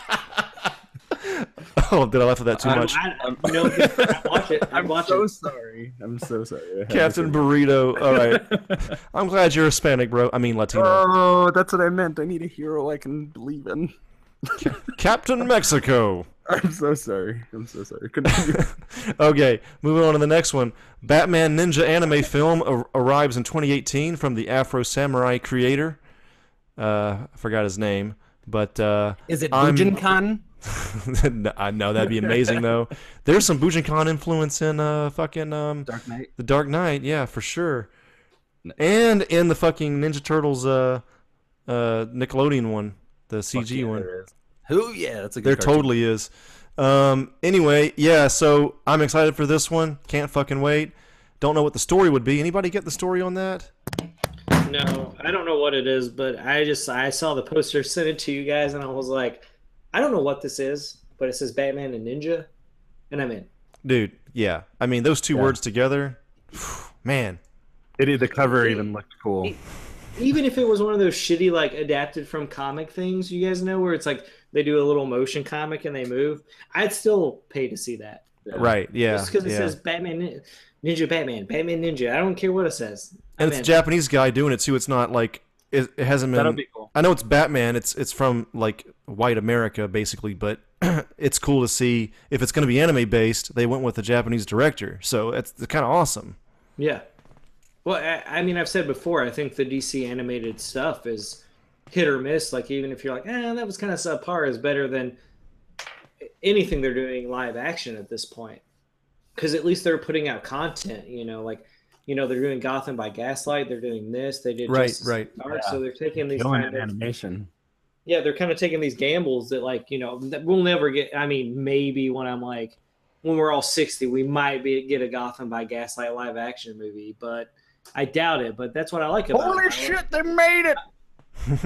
[laughs] Oh, did I laugh at that too I, much? I, I, you know, I watch it. I [laughs] I'm watch so it. sorry. I'm so sorry. Captain Burrito. All right. [laughs] I'm glad you're Hispanic, bro. I mean Latino. Oh, that's what I meant. I need a hero I can believe in. Captain Mexico. I'm so sorry. I'm so sorry. Okay, moving on to the next one. Batman Ninja anime film ar- arrives in 2018 from the Afro Samurai creator. Uh, I forgot his name, but uh, Is it I'm- Bujinkan? No, [laughs] I know that'd be amazing though. There's some Bujinkan influence in uh fucking um Dark Knight. the Dark Knight, yeah, for sure. And in the fucking Ninja Turtles uh uh Nickelodeon one, the CG one. Who? Yeah, that's a good. There cartoon. totally is. Um, anyway, yeah, so I'm excited for this one. Can't fucking wait. Don't know what the story would be. Anybody get the story on that? No, I don't know what it is, but I just I saw the poster, sent it to you guys, and I was like, I don't know what this is, but it says Batman and Ninja, and I'm in. Dude, yeah. I mean, those two Yeah. words together, [sighs] man. It, the cover even looked cool. Even if it was one of those shitty like adapted from comic things, you guys know where it's like they do a little motion comic and they move, I'd still pay to see that. Right, yeah. Just because it yeah. says Batman, Ninja, Batman, Batman, Ninja. I don't care what it says. and I'm it's a. Japanese guy doing it too. It's not like it, it hasn't been That'll be cool. I know it's Batman. It's it's from like white America basically, but [clears throat] it's cool to see if it's going to be anime based. They went with a Japanese director, so it's, it's kind of awesome. Yeah. Well, I, I mean, I've said before, I think the DC animated stuff is hit or miss. Like, even if you're like, eh, that was kind of subpar, is better than anything they're doing live action at this point. Because at least they're putting out content, you know, like, you know, they're doing Gotham by Gaslight. They're doing this. They did Right, Justice right. Dark, Yeah. so they're taking these Killing kind of animation. yeah, they're kind of taking these gambles that like you know that we'll never get. I mean, maybe when I'm like when we're all sixty, we might be get a Gotham by Gaslight live action movie, but I doubt it. But that's what I like about Holy it. I shit! They made it.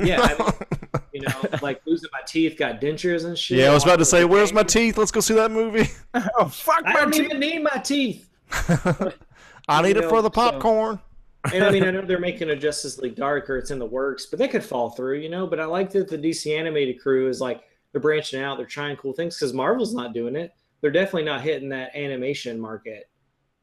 Yeah, I mean, [laughs] you know, like losing my teeth, got dentures and shit. yeah, I was about to say, where's my [laughs] teeth? Let's go see that movie. [laughs] Oh fuck I my don't teeth. even need my teeth. I need You it for know, the so- popcorn. and I mean, I [laughs] know they're making a Justice League Dark or it's in the works, but that could fall through, you know. But I like that the DC animated crew is like they're branching out, they're trying cool things because Marvel's not doing it. They're definitely not hitting that animation market.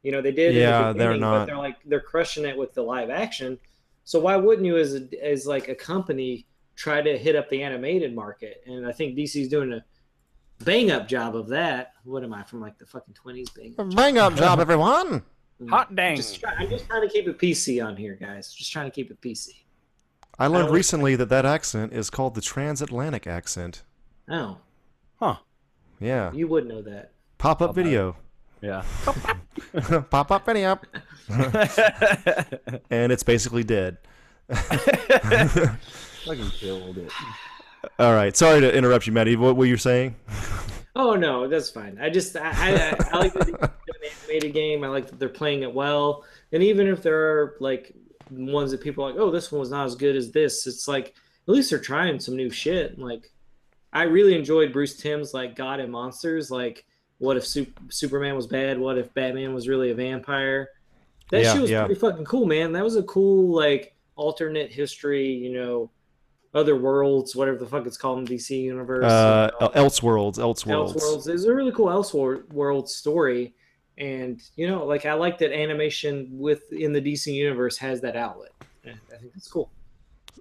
You know, they did. Yeah, the they're not. But they're like they're crushing it with the live action. So why wouldn't you, as a, as like a company, try to hit up the animated market? And I think DC's doing a bang up job of that. What am I from like the fucking twenties? Bang. up Bang up job, everyone. Mm. Hot dang. Just try, I'm just trying to keep it PC on here, guys. Just trying to keep it PC. I learned don't- recently that that accent is called the transatlantic accent. Oh, Huh. Yeah. you would know that. Pop up video. Yeah. [laughs] Pop up video. [laughs] and it's basically dead. [laughs] Fucking killed it. All right. Sorry to interrupt you, Maddie. What were you saying? Oh no, that's fine. I just I, I, I like that they're doing an animated game. I like that they're playing it well. And even if there are like ones that people are like, oh, this one was not as good as this, it's like at least they're trying some new shit. Like I really enjoyed Bruce Timm's like God and Monsters. Like what if Sup- Superman was bad? What if Batman was really a vampire? That Yeah, shit was yeah. pretty fucking cool, man. That was a cool like alternate history. You know, other worlds, whatever the fuck it's called in DC universe. Uh, you know. Elseworlds. Elseworlds. Elseworlds is a really cool Elseworld story, and you know, like I like that animation within the DC universe has that outlet. I think it's cool.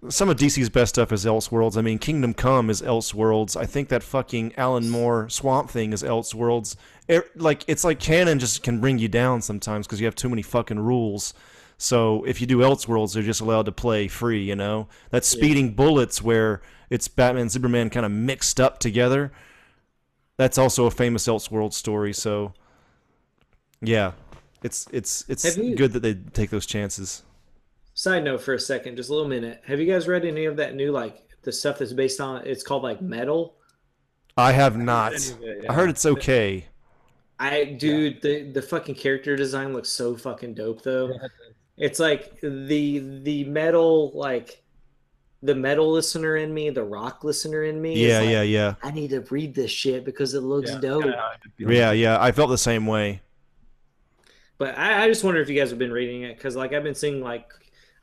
Some of DC's best stuff is Elseworlds. I mean, Kingdom Come is Elseworlds. I think that fucking Alan Moore Swamp Thing is Elseworlds. It, like it's like canon just can bring you down sometimes because you have too many fucking rules. So if you do Elseworlds, they're just allowed to play free. You know, that's speeding bullets where it's Batman and Superman kind of mixed up together. That's also a famous Elseworlds story. So yeah, it's it's it's you- good that they take those chances. Side note for a second, just a little minute. Have you guys read any of that new like the stuff that's based on? It's called like Metal. I have not. any of it, I heard it's okay. I dude, the the fucking character design looks so fucking dope though. It's like the the metal like the metal listener in me, the rock listener in me. Yeah, like, yeah, yeah, I need to read this shit because it looks Yeah, dope. kinda how I feel. yeah, yeah. I felt the same way. But I, I just wonder if you guys have been reading it because like I've been seeing like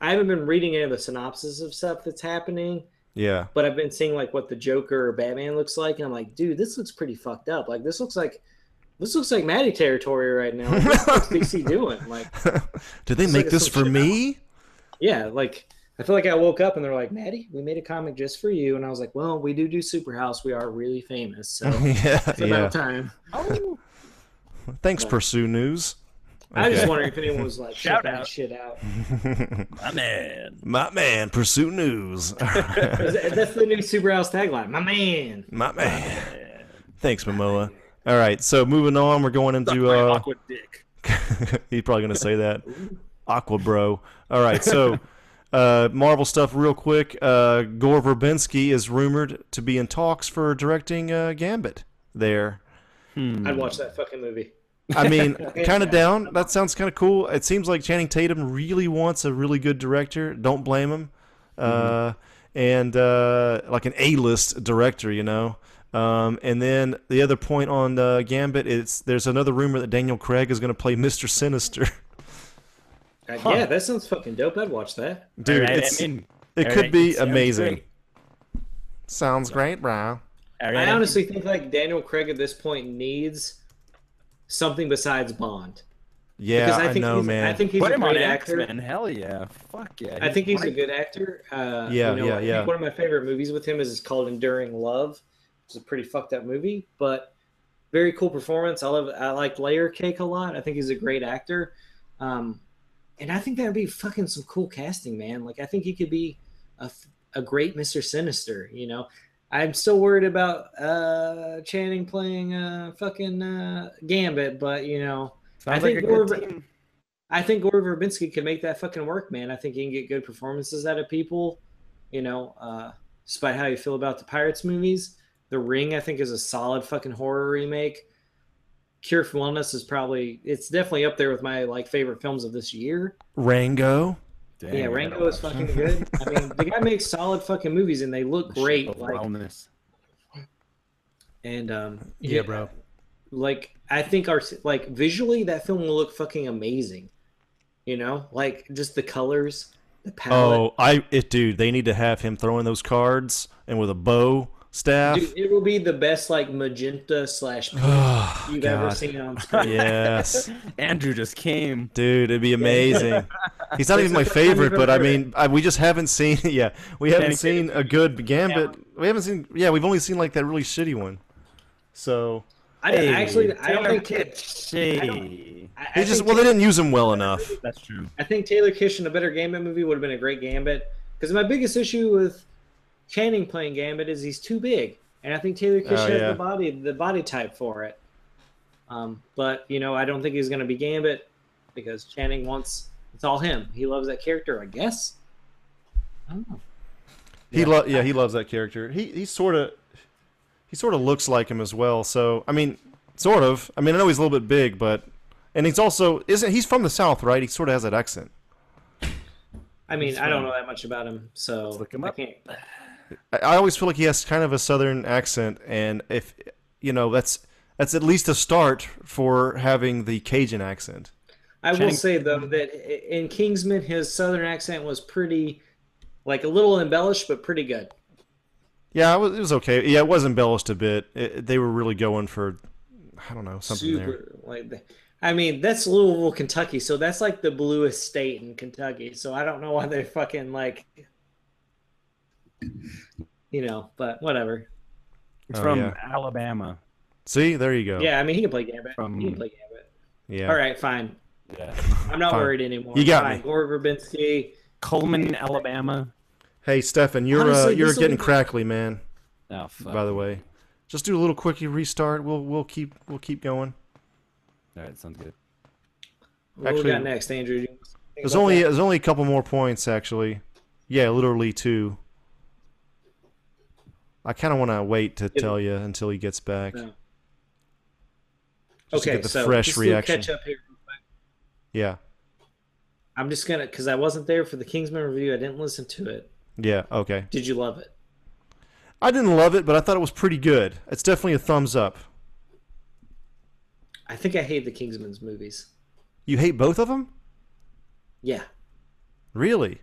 I haven't been reading any of the synopsis of stuff that's happening, Yeah, but I've been seeing like what the Joker or Batman looks like, and I'm like, dude, this looks pretty fucked up. Like this looks like this looks like Maddie territory right now. Like, what's DC doing? Like, [laughs] did they It's make like this for shit me? yeah, like I feel like I woke up and they're like, Maddie, we made a comic just for you, and I was like, well, we do do Superhouse. We are really famous, so [laughs] yeah, it's yeah. about time. Oh. Thanks, Pursue News. I just Okay. wondering if anyone was like, Shout check that out. shit out. [laughs] My man. My man, Pursue News. [laughs] That's the new Super Superhouse tagline. My man. My man. Thanks, Momoa. All right, so moving on, we're going into uh, awkward dick. [laughs] He's probably gonna say that. Aqua bro. All right, so uh, Marvel stuff real quick. Uh, Gore Verbinski is rumored to be in talks for directing uh, Gambit. There, I'd watch that fucking movie. I mean, [laughs] kind of down. That sounds kind of cool. It seems like Channing Tatum really wants a really good director. Don't blame him. Uh, and uh, like an A-list director, you know. Um, and then the other point on uh, Gambit is there's another rumor that Daniel Craig is going to play Mister Sinister. Uh, Yeah, that sounds fucking dope. I'd watch that. Dude, Alright, it's, I mean, it alright, could be sounds amazing. great. Sounds great, bro. Alright, I honestly think like Daniel Craig at this point needs something besides Bond. Yeah, Because I, I think know, he's, man. I think he's put a him on great X actor. Men. Hell yeah. Fuck yeah. I think he's a good actor. Uh, Yeah, you know, yeah, I yeah. think one of my favorite movies with him is called Enduring Love. It's a pretty fucked up movie, but very cool performance. I love. I like Layer Cake a lot. I think he's a great actor, um, and I think that would be fucking some cool casting, man. Like I think he could be a, a great Mister Sinister. You know, I'm still worried about uh, Channing playing uh, fucking uh, Gambit, but you know. Sounds I like think a good Gore- team. I think Gore Verbinski could make that fucking work, man. I think he can get good performances out of people. You know, uh, despite how you feel about the Pirates movies, The Ring I think is a solid fucking horror remake. Cure for Wellness is probably it's definitely up there with my like favorite films of this year. Rango. Dang, yeah, Rango is fucking good. I mean, the guy [laughs] makes solid fucking movies and they look The great. Like Wellness. and um Yeah, bro. like I think our like visually that film will look fucking amazing. You know, like just the colors, the palette. Oh, I it, dude. They need to have him throwing those cards and with a bow staff. Dude, it will be the best like magenta slash [sighs] pink Oh, you've ever God. seen on [laughs] screen. Yes, [laughs] Andrew just came. dude, it'd be amazing. He's not even my It's the first time favorite, but I mean, I, we just haven't seen. [laughs] Yeah, we haven't Channing seen a good Gambit. We haven't seen. Yeah, we've only seen like that really shitty one. So I, I actually I don't Taylor think Kitsch. I don't- I, I they just think well, they didn't use him well enough. That's true. I think Taylor Kitsch in a better Gambit movie would have been a great Gambit. Because my biggest issue with Channing playing Gambit is he's too big, and I think Taylor Kitsch Oh, has yeah. the body the body type for it. Um, but you know, I don't think he's going to be Gambit because Channing wants it's all him. He loves that character, I guess. I don't know. He lo- yeah, he loves that character. He he sort of he sort of looks like him as well. So I mean, sort of. I mean, I know he's a little bit big, but and he's also isn't he's from the south, right? He sort of has that accent. I mean, I don't know that much about him, so look him I can't. I, I always feel like he has kind of a southern accent, and if you know, that's that's at least a start for having the Cajun accent. I will say though that in Kingsman, his southern accent was pretty, like a little embellished, but pretty good. Yeah, it was, it was okay. Yeah, it was embellished a bit. It, they were really going for, I don't know, something there. Super like. I mean, that's Louisville, Kentucky, so that's like the bluest state in Kentucky. So I don't know why they fucking like, you know, but whatever. It's Oh, from yeah. Alabama. See, there you go. Yeah, I mean, he can play Gambit. From- he can play Gambit. yeah. All right, fine. Yeah. I'm not Fine. worried anymore. You got Fine. me. Gore Verbinski. Cullman, Alabama. Hey, Stefan, you're uh, you're this'll getting be- crackly, man. Oh, fuck. By the way, just do a little quickie restart. We'll we'll keep we'll keep going. All right, sounds good. What Actually, we got next, Andrew? You think There's about only that? there's only a couple more points actually. Yeah, literally two. I kind of want to wait to Yeah. tell you until he gets back. No. Just to okay, get the so fresh just a little reaction. catch up here. Yeah, I'm just gonna because I wasn't there for the Kingsman review. I didn't listen to it. yeah, okay. Did you love it? I didn't love it, but I thought it was pretty good. It's definitely a thumbs up. I think I hate the Kingsman's movies. You hate both of them? Yeah, Really?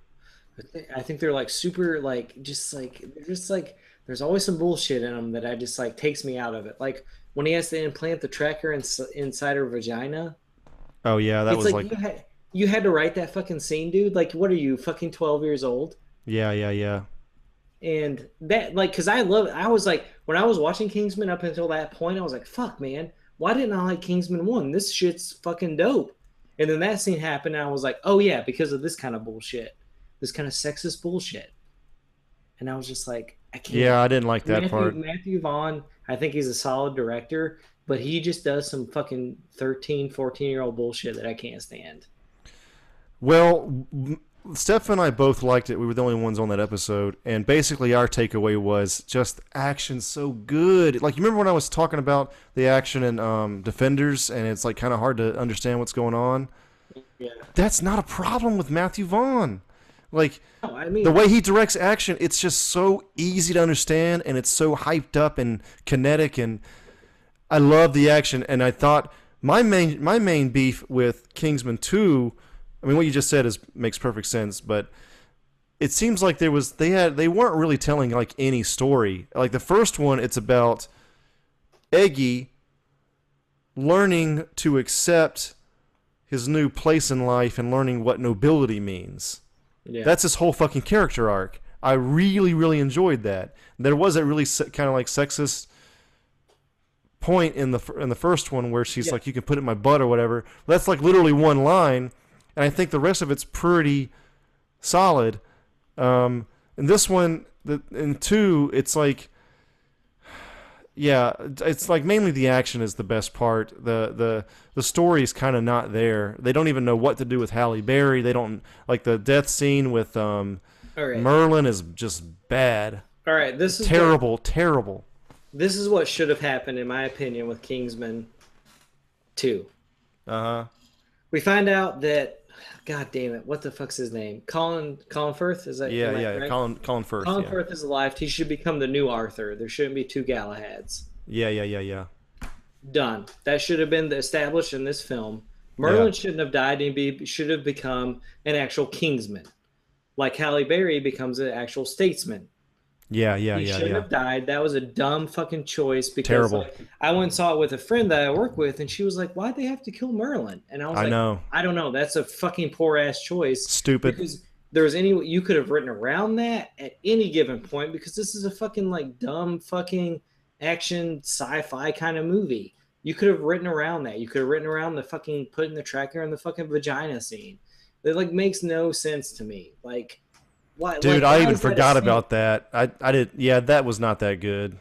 I I think they're like super like just like they're just like there's always some bullshit in them that I just like takes me out of it. Like when he has to implant the tracker ins- inside her vagina. Oh yeah, that it's was like, like, you had you had to write that fucking scene, dude. Like what are you fucking 12 years old? yeah, yeah, yeah. and that like because i love i was like when i was watching kingsman up until that point i was like fuck man why didn't i like kingsman 1 this shit's fucking dope and then that scene happened and i was like oh yeah because of this kind of bullshit this kind of sexist bullshit and i was just like i can't Yeah, I didn't like that matthew, part. matthew vaughn i think he's a solid director but he just does some fucking 13 14 year old bullshit that i can't stand Well, Steph and I both liked it. We were the only ones on that episode, and basically our takeaway was just action so good. Like you remember when I was talking about the action in um, Defenders, and it's like kind of hard to understand what's going on. yeah That's not a problem with Matthew Vaughn. Like no, i mean the way he directs action, it's just so easy to understand, and it's so hyped up and kinetic, and I love the action. And I thought my main my main beef with Kingsman Two, I mean, what you just said is makes perfect sense, but it seems like there was they had they weren't really telling like any story. Like the first one, it's about Eggsy learning to accept his new place in life and learning what nobility means. yeah. That's his whole fucking character arc. I really, really enjoyed that. There was that really se- kind of like sexist point in the in the first one where she's Yeah. like, "You can put it in my butt" or whatever. That's like literally one line, and I think the rest of it's pretty solid. Um, and this one, the in two, it's like, yeah, it's like mainly the action is the best part. The the the story is kind of not there. They don't even know what to do with Halle Berry. They don't like the death scene with um, right Merlin is just bad, all right this is terrible, terrible. This is what should have happened, in my opinion, with Kingsman 2. Uh huh. We find out that, God damn it, what the fuck's his name? Colin Colin Firth? Is that Yeah, yeah. correct? Colin Colin Firth. Colin yeah. Firth is alive. He should become the new Arthur. There shouldn't be two Galahads. yeah, yeah, yeah, yeah. Done. That should have been established in this film. Merlin Yeah. shouldn't have died and be should have become an actual Kingsman. Like Halle Berry becomes an actual statesman. Yeah, yeah, he yeah, He shouldn't yeah. have died. That was a dumb fucking choice because Terrible. like, I went and saw it with a friend that I work with, and she was like, "Why'd they have to kill Merlin?" And I was I like, know. "I don't know. That's a fucking poor ass choice." Stupid. Because there's any you could have written around that at any given point because this is a fucking like dumb fucking action sci-fi kind of movie. You could have written around that. You could have written around the fucking putting the tracker in the fucking vagina scene. It like makes no sense to me. Like, why? Dude, like, I even that forgot about that. I I did. Yeah, that was not that good.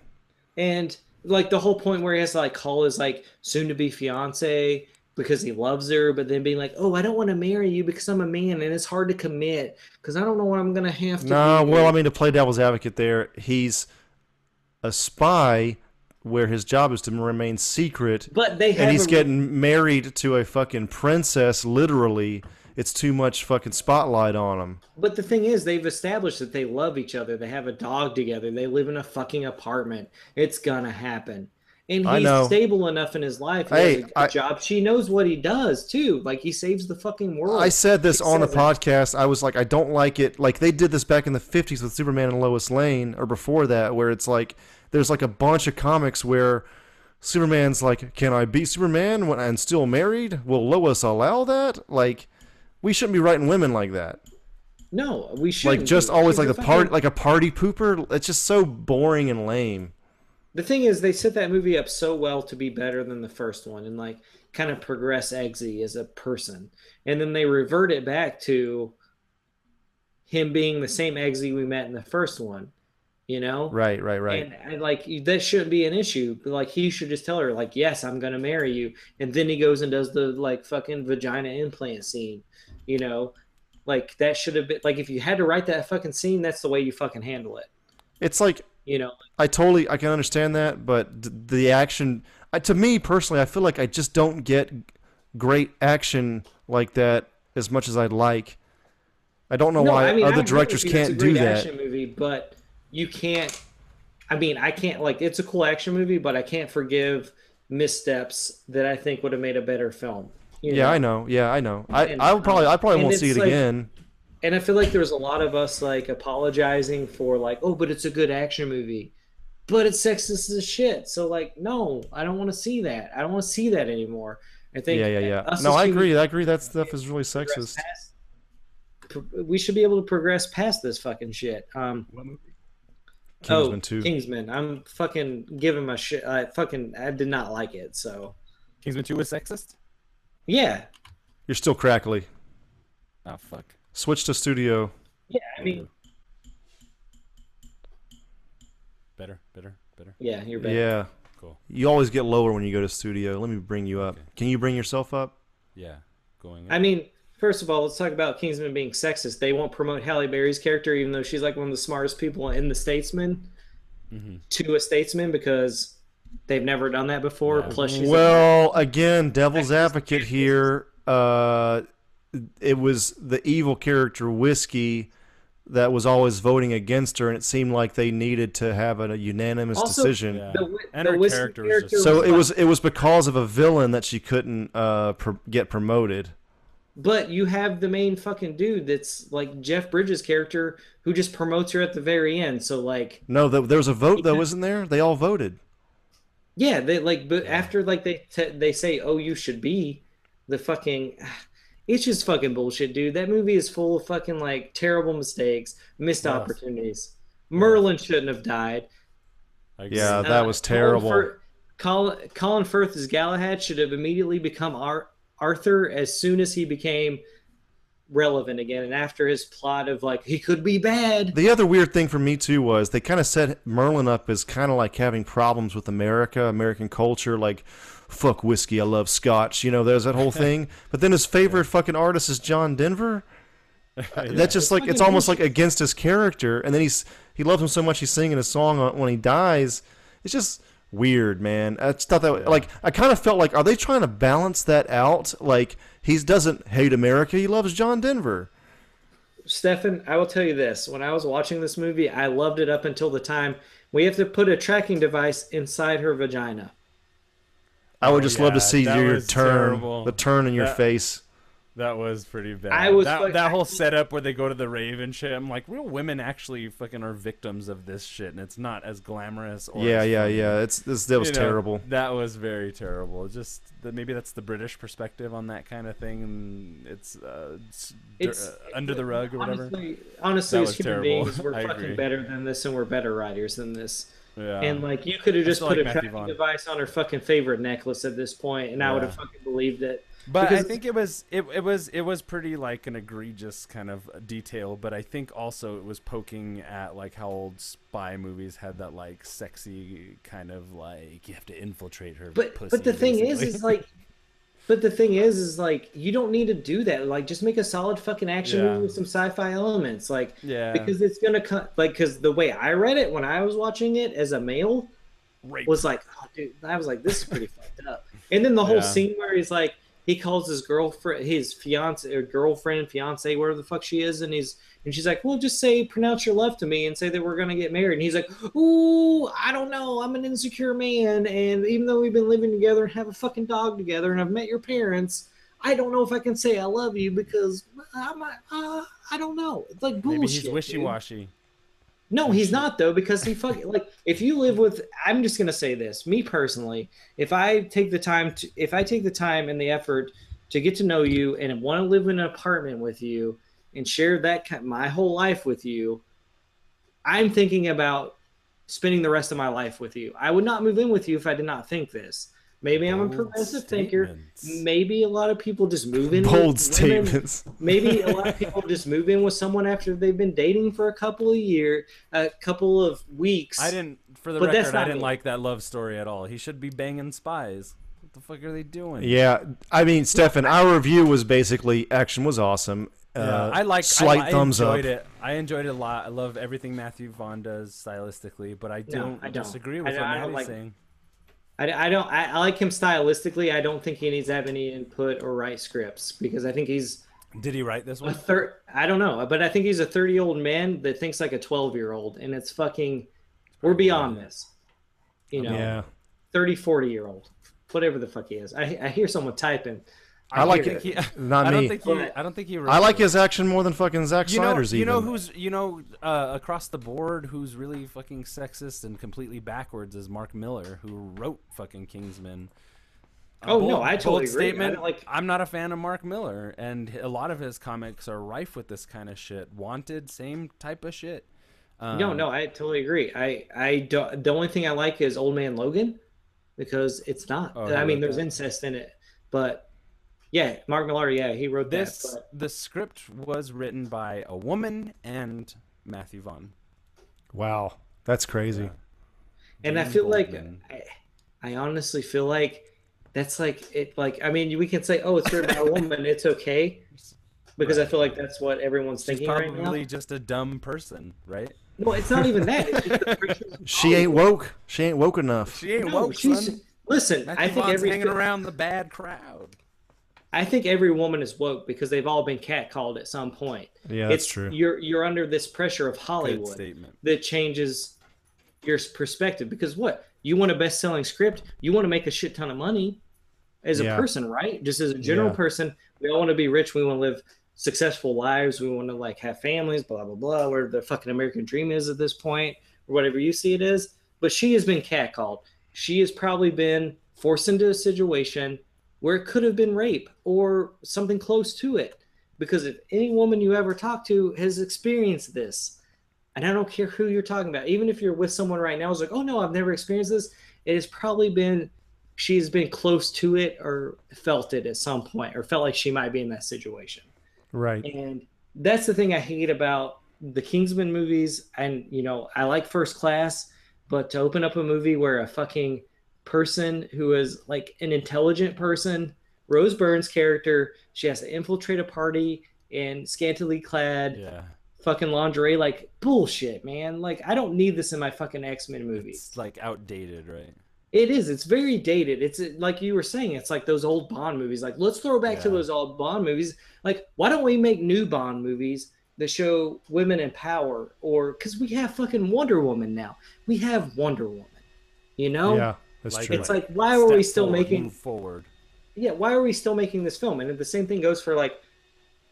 And like the whole point where he has to like call his like soon to be fiance because he loves her, but then being like, "Oh, I don't want to marry you because I'm a man and it's hard to commit because I don't know what I'm gonna have to." No, do." well, I mean, to play devil's advocate, there, he's a spy where his job is to remain secret, but they have and he's a- getting married to a fucking princess. Literally, it's too much fucking spotlight on them. But the thing is, they've established that they love each other. They have a dog together. They live in a fucking apartment. It's gonna happen. And he's stable enough in his life. He Hey, a I- job. She knows what he does too. Like he saves the fucking world. I said this He on it. podcast. I was like, I don't like it. Like they did this back in the '50s with Superman and Lois Lane, or before that, where it's like there's like a bunch of comics where Superman's like, "Can I be Superman when I'm still married? Will Lois allow that?" Like, we shouldn't be writing women like that. No, we should Like just always like the part, like a party pooper. It's just so boring and lame. the thing is they set that movie up so well to be better than the first one and like kind of progress Eggsy as a person, and then they revert it back to him being the same Eggsy we met in the first one. You know, Right, right, right. and, and like that shouldn't be an issue. But like he should just tell her, like, yes, I'm gonna marry you. And then he goes and does the like fucking vagina implant scene. You know, like that should have been like if you had to write that fucking scene, that's the way you fucking handle it. it's like You know, I totally I can understand that, but the action I, to me personally, I feel like I just don't get great action like that as much as I'd like. I don't know No, why I mean, other directors with. It's a can't do that. Action movie, but you can't. I mean, I can't like it's a cool action movie, but I can't forgive missteps that I think would have made a better film. You Yeah, know? I know. Yeah, I know. I And, I would probably I probably won't see it like- again. And I feel like there's a lot of us like apologizing for like, oh, but it's a good action movie, but it's sexist as shit. So like, no, I don't want to see that. I don't want to see that anymore. I think Yeah, yeah, yeah. No, I agree. I agree. That stuff is really sexist. past- we should be able to progress past this fucking shit. Um, What movie? Kingsman oh, two. Kingsman. I'm fucking giving my shit. I fucking I did not like it. So Kingsman Two was sexist. Yeah, You're still crackly. Oh fuck. Switch to studio. yeah. I mean, Better, better, better. yeah, you're bad. Yeah. Cool. You always get lower when you go to studio. Let me bring you up. Okay. Can you bring yourself up? Yeah. Going. I mean, first of all, let's talk about Kingsman being sexist. They won't promote Halle Berry's character, even though she's like one of the smartest people in the Statesman, Mhm. to a statesman because they've never done that before. Yeah. Plus, she's Well, again, devil's advocate here. Uh, it was the evil character Whiskey that was always voting against her, and it seemed like they needed to have a, unanimous Also- decision. Yeah. the, And the her whiskey character character just- So was it was it was because of a villain that she couldn't uh, pr- get promoted. But you have the main fucking dude that's like Jeff Bridges' character who just promotes her at the very end. So like, No, th- there was a vote though, Yeah. isn't there? They all voted. Yeah, they like, but after like they te- they say, oh, you should be the fucking. [sighs] It's just fucking bullshit, dude. That movie is full of fucking like terrible mistakes, missed Yes. opportunities. Merlin shouldn't have died. I agree. Yeah, that Uh, was terrible. Colin, Firth, Colin, Colin Firth as Galahad should have immediately become Ar- Arthur as soon as he became relevant again, and after his plot of like he could be bad. The other weird thing for me too was they kind of set Merlin up as kind of like having problems with America, American culture, like fuck whiskey, I love scotch. You know, there's that whole thing. [laughs] But then his favorite fucking artist is John Denver. [laughs] Yeah. That's just like it's almost like against his character. And then he's he loves him so much he's singing a song on- when he dies. It's just weird, man. I just thought that like I kind of felt like are they trying to balance that out? Like he doesn't hate America, he loves John Denver. Stefan, I will tell you this: when I was watching this movie, I loved it up until the time we have to put a tracking device inside her vagina. I would Oh, just love to see that your turn, terrible. the turn in your That- face. That was pretty bad. I was that, fuck- that whole I- setup where they go to the rave and shit. I'm like, real women actually fucking are victims of this shit, and it's not as glamorous. Or Yeah, as yeah, funny. yeah. It's this that was You know, terrible. That was very terrible. Just that maybe that's the British perspective on that kind of thing, and it's, uh, it's, It's uh, under the rug or whatever. Honestly, honestly as was human terrible. beings, we're [laughs] I fucking agree. better than this, and we're better writers than this. Yeah. And like, you could have just put like a tracking device on her fucking favorite necklace at this point, and I would have fucking believed it. But I think it was it, it was it was pretty like an egregious kind of detail. But I think also it was poking at like how old spy movies had that like sexy kind of like you have to infiltrate her. But pussy, but the thing is, is like, but the thing is, is like, you don't need to do that. Like, just make a solid fucking action Yeah. movie with some sci-fi elements. Like, yeah, because it's gonna cut. Like, because the way I read it when I was watching it as a male was like, oh, dude, I was like, this is pretty [laughs] fucked up. And then the whole Yeah. scene where he's like, he calls his girlfriend, his fiance or girlfriend, fiance, whatever the fuck she is, and he's and she's like, well, just say pronounce your love to me and say that we're gonna get married. And he's like, ooh, I don't know, I'm an insecure man, and even though we've been living together and have a fucking dog together, and I've met your parents. I don't know if I can say I love you because I'm not, uh, I don't know. It's like bullshit. maybe he's wishy washy. No, he's not though because he fucking like if you live with I'm just to say this, me personally, if I take the time to if I take the time and the effort to get to know you and want to live in an apartment with you and share that my whole life with you, I'm thinking about spending the rest of my life with you. I would not move in with you if I did not think this. Maybe I'm a Bold progressive thinker. Maybe a lot of people just move in. Bold with women. statements. Maybe a lot of [laughs] people just move in with someone after they've been dating for a couple of year, a couple of weeks. I didn't. For the But that's record, I didn't me. like that love story at all. He should be banging spies. What the fuck are they doing? Yeah, I mean, Stefan, our review was basically action was awesome. Yeah, Uh, I like. slight I, I thumbs up. enjoyed it. I enjoyed it a lot. I love everything Matthew Vaughn does stylistically, but I don't, I don't. disagree with don't- what I don't like- saying. I, I don't. I, I like him stylistically. I don't think he needs to have any input or write scripts because I think he's Did he write this a one? I don't know, but I think he's a thirty-year-old man that thinks like a twelve-year-old, and it's fucking. We're beyond this. You know, yeah, 30, 40 year old, whatever the fuck he is. I, I hear someone typing. I like it. He, [laughs] Not I don't me. think he. I don't think he. Wrote I like his action more than fucking Zack You know, Snyder's. you even. know who's you know uh, across the board who's really fucking sexist and completely backwards is Mark Millar, who wrote fucking Kingsman. A Oh, no, I totally agree. I Statement. don't like- I'm not a fan of Mark Millar, and a lot of his comics are rife with this kind of shit. Wanted, same type of shit. Um, no, no, I totally agree. I, I don't. The only thing I like is Old Man Logan, because it's not. Oh, he I mean, wrote there's that. incest in it, but yeah, Mark Millar, yeah, he wrote This that. But the script was written by a woman and Matthew Vaughn. Wow, that's crazy. Yeah. and I Jane feel like I, I honestly feel like that's like it. Like I mean, we can say, oh, it's written by a [laughs] woman. It's okay, because I feel like that's what everyone's She's thinking right now. probably just a dumb person, right? No, it's not even that. It's just the pressures of She ain't woke. She ain't woke enough. She ain't No, woke, she's son. listen. Matthew I think Vaughn's every hanging around the bad crowd. I think every woman is woke because they've all been catcalled at some point. Yeah, that's it's true. You're you're under this pressure of Hollywood statement. that changes your perspective because what you want a best-selling script, you want to make a shit ton of money as a person, right? Just as a general Yeah. person, we all want to be rich. We want to live successful lives. We want to like have families, blah blah blah. Where the fucking American dream is at this point, or whatever you see it is. But she has been catcalled. She has probably been forced into a situation where it could have been rape or something close to it. Because if any woman you ever talk to has experienced this, and I don't care who you're talking about, even if you're with someone right now who's like, oh no, I've never experienced this, it has probably been she's been close to it or felt it at some point or felt like she might be in that situation. Right. And that's the thing I hate about the Kingsman movies. And, you know, I like First Class, but to open up a movie where a fucking person who is like an intelligent person, Rose Byrne's character, she has to infiltrate a party in scantily clad Yeah. fucking lingerie. Like, bullshit, man. Like, I don't need this in my fucking X Men movies. It's like outdated, right? It is. It's very dated. It's like you were saying. It's like those old Bond movies. Like, let's throw back to those old Bond movies. Like, why don't we make new Bond movies that show women in power? Or because we have fucking Wonder Woman now. We have Wonder Woman. You know. Yeah, that's Like- true. It's like why are we still forward, making? forward? Yeah. Why are we still making this film? And the same thing goes for like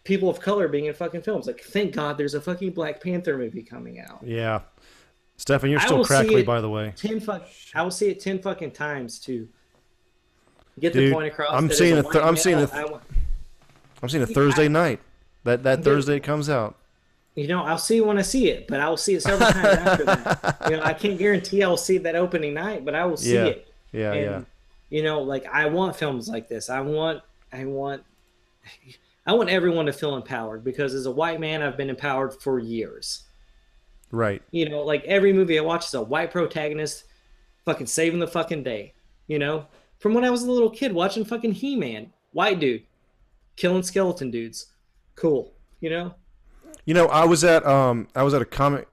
people of color being in fucking films. Like, thank God there's a fucking Black Panther movie coming out. yeah. Stefan, you're still will crackly, by the way. ten fuck I will see it ten fucking times to get the point across. I'm seeing a a th- white I'm seeing male, a th- I want- I'm seeing a Thursday I- night. That that Thursday it comes out. You know, I'll see when I see it, but I will see it several times after that. [laughs] You know, I can't guarantee I'll see that opening night, but I will see Yeah. it. Yeah, and yeah. you know, like I want films like this. I want I want [laughs] I want everyone to feel empowered because as a white man I've been empowered for years. Right. You know, like every movie I watch is a white protagonist fucking saving the fucking day. You know? From when I was a little kid watching fucking He Man. White dude. Killing skeleton dudes. Cool. You know? You know, I was at um I was at a comic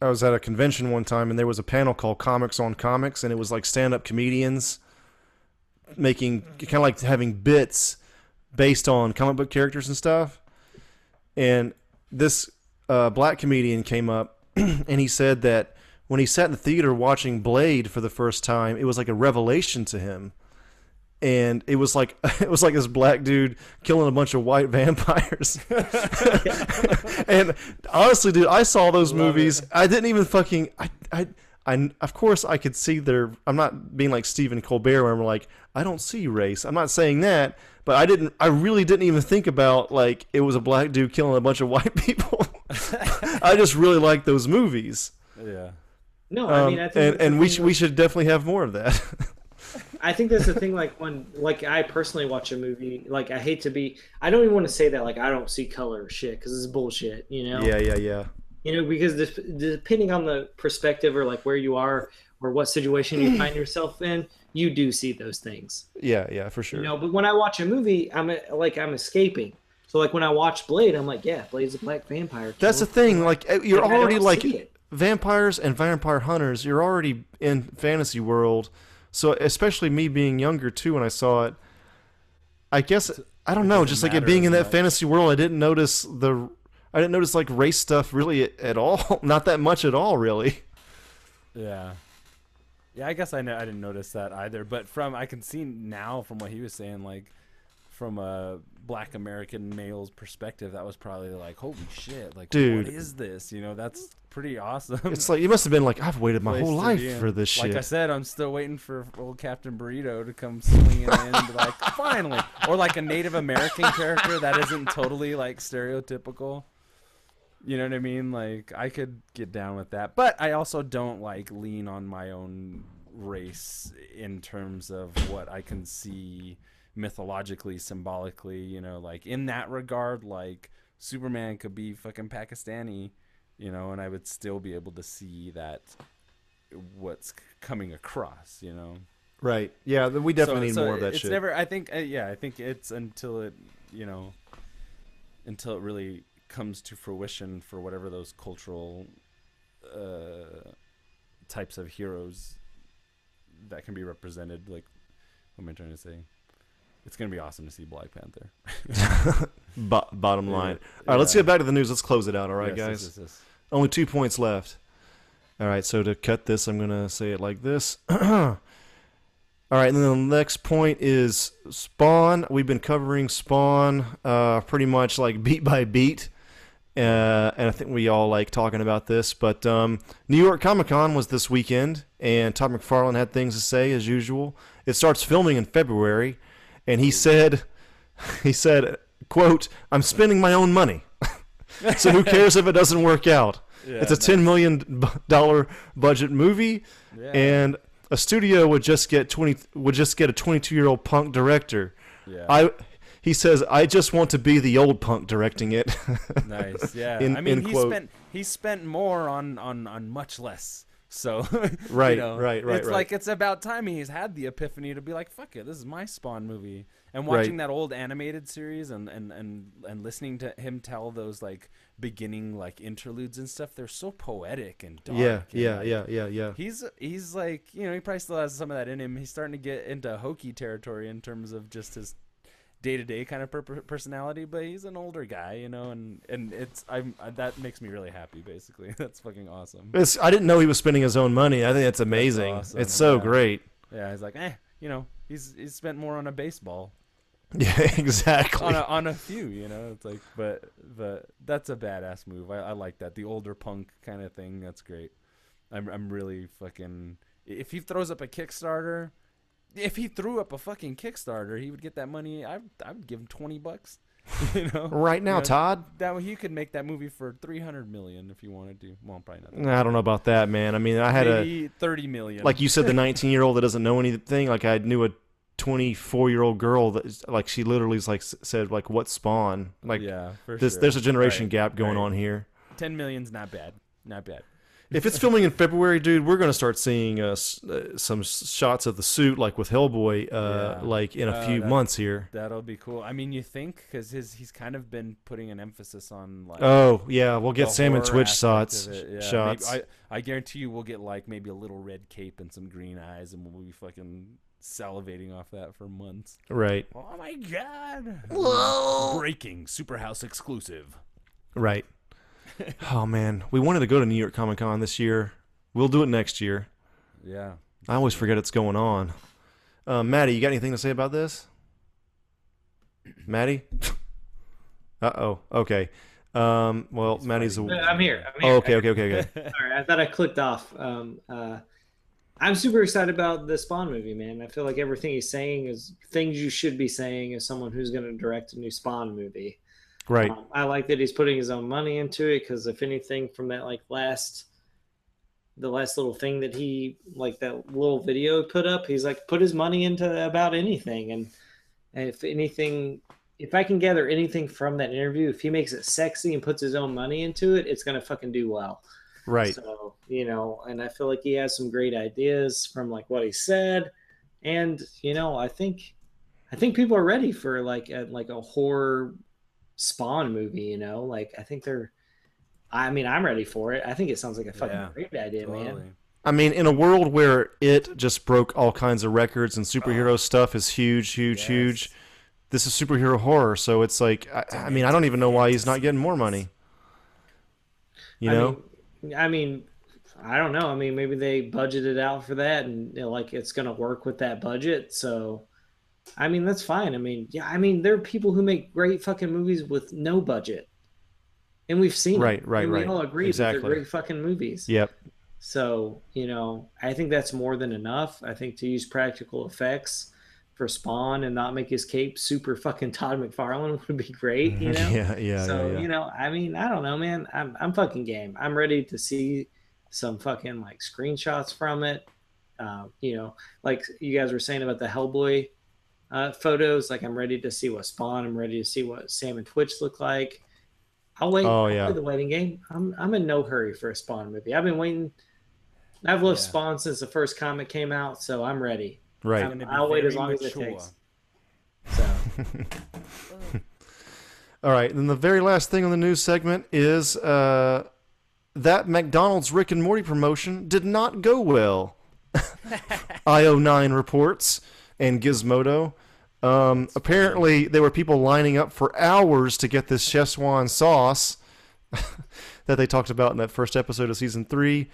I was at a convention one time and there was a panel called Comics on Comics and it was like stand-up comedians making kind of like having bits based on comic book characters and stuff. And this uh, black comedian came up [clears throat] and he said that when he sat in the theater watching Blade for the first time, it was like a revelation to him. And it was like [laughs] it was like this black dude killing a bunch of white [laughs] vampires. [laughs] and honestly, dude, I saw those movies. I didn't even fucking I I I of course I could see their I'm not being like Stephen Colbert where I'm like I don't see race. I'm not saying that, but I didn't I really didn't even think about like it was a black dude killing a bunch of white people. I just really like those movies. Yeah. No, I Um, mean I think and and we thing should we should definitely have more of that. I think that's the thing. Like when, like I personally watch a movie, like I hate to be. I don't even want to say that. Like I don't see color or shit because it's bullshit. You know. Yeah, yeah, yeah. You know, because this, depending on the perspective or like where you are or what situation you find [clears throat] yourself in, you do see those things. Yeah, yeah, for sure. You know, but when I watch a movie, I'm like I'm escaping. So like when I watch Blade, I'm like, yeah, Blade's a black vampire. That's the thing. Like uh, you're And already like vampires and vampire hunters. You're already in fantasy world. So especially me being younger too, when I saw it, I guess I don't know. Just like it being in that much. fantasy world, I didn't notice the. I didn't notice like race stuff really at, all. [laughs] Not that much at all, really. Yeah. Yeah, I guess I know I didn't notice that either. But from I can see now from what he was saying, like from a black American male's perspective, that was probably like, holy shit, like Dude. what is this? You know, that's pretty awesome. It's like you must have been like, I've waited my whole life for this shit. Like I said, I'm still waiting for old Captain Burrito to come swinging in like, [laughs] finally. Or like a Native American character that isn't totally like stereotypical. You know what I mean? Like I could get down with that, but I also don't like lean on my own race in terms of what I can see mythologically, symbolically. You know, like in that regard, like Superman could be fucking Pakistani, you know, and I would still be able to see that what's coming across, you know. right? Yeah, we definitely So- need so more of that shit. it's shit. never. I think. Uh, yeah, I think it's until it, you know, until it really comes to fruition for whatever those cultural uh, types of heroes that can be represented. Like, what am I trying to say? It's gonna be awesome to see Black Panther. [laughs] Bo- bottom line. All right, let's get back to the news. Let's close it out. All right, yes, guys. yes, yes. Only two points left. All right, so to cut this, I'm gonna say it like this. [clears throat] All right, and then the next point is Spawn. We've been covering Spawn uh, pretty much like [laughs] beat by beat, uh, and I think we all like talking about this. But um, New York Comic Con was this weekend, and Todd McFarlane had things to say as usual. It starts filming in February, and he said, he said, "quote I'm spending my own money." [laughs] so who cares if it doesn't work out? Yeah, it's a ten million dollar budget movie, Yeah. and a studio would just get twenty would just get a twenty two year old punk director. Yeah. I he says I just want to be the old punk directing it. [laughs] nice. Yeah. In- I mean, he quote. spent he spent more on on on much less. So [laughs] Right, you know, right, right, It's right. like it's about time he's had the epiphany to be like, "Fuck it, this is my Spawn movie." And Right. watching that old animated series and and and and listening to him tell those like beginning like interludes and stuff, they're so poetic and dark. yeah, and, yeah, like, yeah, yeah, yeah. He's he's like you know he probably still has some of that in him. He's starting to get into hokey territory in terms of just his day to day kind of per- per- personality. But he's an older guy, you know, and and it's I'm that makes me really happy. Basically, [laughs] that's fucking awesome. It's, I didn't know he was spending his own money. I think that's amazing. awesome, It's so yeah. great. Yeah, he's like, eh, you know, he's he's spent more on a baseball [laughs] Yeah, exactly. on a, on a few, you know. It's like, but but that's a badass move. I, I like that the older punk kind of thing. That's great. I'm I'm really fucking. If he throws up a Kickstarter, if he threw up a fucking Kickstarter, he would get that money. I I would give him twenty bucks. [laughs] You know, right now, Yeah. Todd. that way, he could make that movie for three hundred million if you wanted to. Well, probably not. I don't know about that, man. I mean, I had a thirty million. like you said, the [laughs] 19 year old that doesn't know anything. Like I knew a 24 year old girl that like she literally like said like what Spawn like yeah, this sure. there's a generation Right, gap going right. on here. Ten million's not bad. Not bad. If it's filming in February, dude, we're gonna start seeing uh, uh, some shots of the suit like with Hellboy, uh, Yeah. like in a Uh, few that- months here. That'll be cool. I mean, you think because his he's kind of been putting an emphasis on like. Oh yeah, we'll get Sam and Twitch shots. Yeah, shots. maybe- I, I guarantee you, we'll get like maybe a little red cape and some green eyes, and we'll be fucking salivating off that for months. right, Oh my god! Whoa. Breaking Superhouse exclusive. right. [laughs] oh man, we wanted to go to New York Comic Con this year. We'll do it next year. Yeah. I always forget it's going on. Uh, Maddie, you got anything to say about this? Maddie? uh oh. Okay. Um, well, He's Maddie's. fighting. A... I'm here. I'm here. Oh, okay, okay, okay, okay. [laughs] Sorry, I thought I clicked off. Um, uh, I'm super excited about the Spawn movie, man. I feel like everything he's saying is things you should be saying as someone who's going to direct a new Spawn movie. Right. Um, I like that he's putting his own money into it because if anything, from that like last the last little thing that he like that little video he put up. He's like put his money into about anything, and, and if anything, if I can gather anything from that interview, if he makes it sexy and puts his own money into it, it's gonna fucking do well. Right. So, you know, and I feel like he has some great ideas from like what he said. And, you know, I think I think people are ready for like a like a horror spawn movie, you know? Like I think they're I mean, I'm ready for it. I think it sounds like a fucking Yeah, great idea, man. I mean, in a world where it just broke all kinds of records and superhero stuff is huge, huge, Yes. huge. This is superhero horror, so it's like I, I mean, I don't even know why he's not getting more money. You I know? mean, I mean, I don't know. I mean, maybe they budgeted out for that, and you know, like it's gonna work with that budget. So, I mean, that's fine. I mean, yeah, I mean, there are people who make great fucking movies with no budget, and we've seen it, Right, right, and right. We all agree that Exactly. they're great fucking movies. Yep. So, you know, I think that's more than enough. I think to use practical effects for Spawn and not make his cape super fucking Todd McFarlane [laughs] would be great. You [laughs] know. yeah, yeah, so yeah, yeah. you know, I mean, I don't know, man. I'm I'm fucking game. I'm ready to see some fucking like screenshots from it. Uh, you know, like you guys were saying about the Hellboy uh, photos. Like I'm ready to see what Spawn. I'm ready to see what Sam and Twitch look like. I'll wait. Oh, I'll yeah. the waiting game. I'm I'm in no hurry for a Spawn movie. I've been waiting. I've loved Yeah. Spawn since the first comic came out, so I'm ready. right. I'm, I'll wait as very long as it mature. takes. So [laughs] All right, and then the very last thing on the news segment is uh, that McDonald's Rick and Morty promotion did not go well. [laughs] [laughs] IO9 reports and Gizmodo. Um, apparently, there were people lining up for hours to get this Szechuan sauce [laughs] that they talked about in that first episode of season 3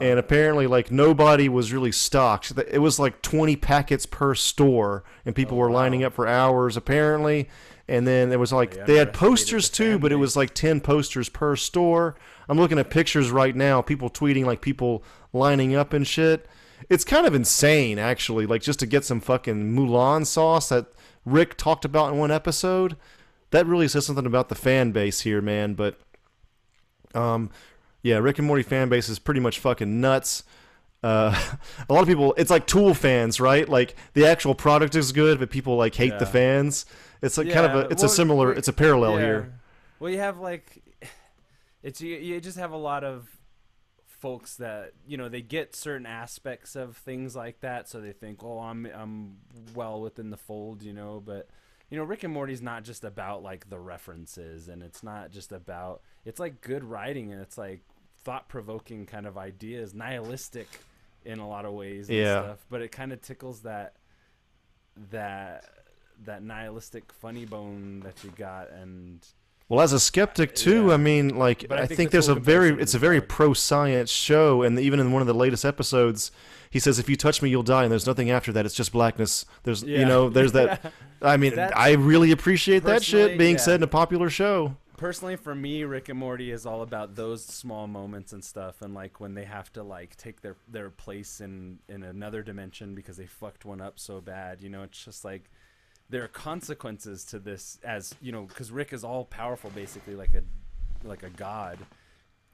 And apparently, like nobody was really stocked. It was like 20 packets per store, and people were lining up for hours. Apparently, and then there was like They they had posters the too, but it was like 10 posters per store. I'm looking at pictures right now, people tweeting like people lining up and shit. It's kind of insane, actually, like just to get some fucking Mulan sauce that Rick talked about in one episode. That really says something about the fan base here, man. But, um, yeah, Rick and Morty fan base is pretty much fucking nuts. Uh, [laughs] a lot of people, it's like Tool fans, right? Like the actual product is good, but people like hate the fans. It's like kind of a, it's a similar, it's a parallel Yeah. here. Well, you have like, [sighs] it's you, you just have a lot of folks that you know they get certain aspects of things like that, so they think, oh, I'm I'm well within the fold, you know. But you know, Rick and Morty's not just about like the references, and it's not just about it's like good writing, and it's like thought provoking kind of ideas, nihilistic in a lot of ways, and Yeah. stuff. But it kind of tickles that that that nihilistic funny bone that you got and Well, as a skeptic uh, too, Yeah. I mean, like I I, think think, the there's a very it's a very pro science show, and even in one of the latest episodes, he says, "If you touch me, you'll die, and there's nothing after that. It's just blackness." There's you know, there's that. [laughs] I mean, That's- I really appreciate that shit being yeah. said in a popular show. personally for me rick and morty is all about those small moments and stuff and like when they have to like take their their place in in another dimension because they fucked one up so bad you know it's just like there are consequences to this as you know because rick is all powerful basically like a like a god.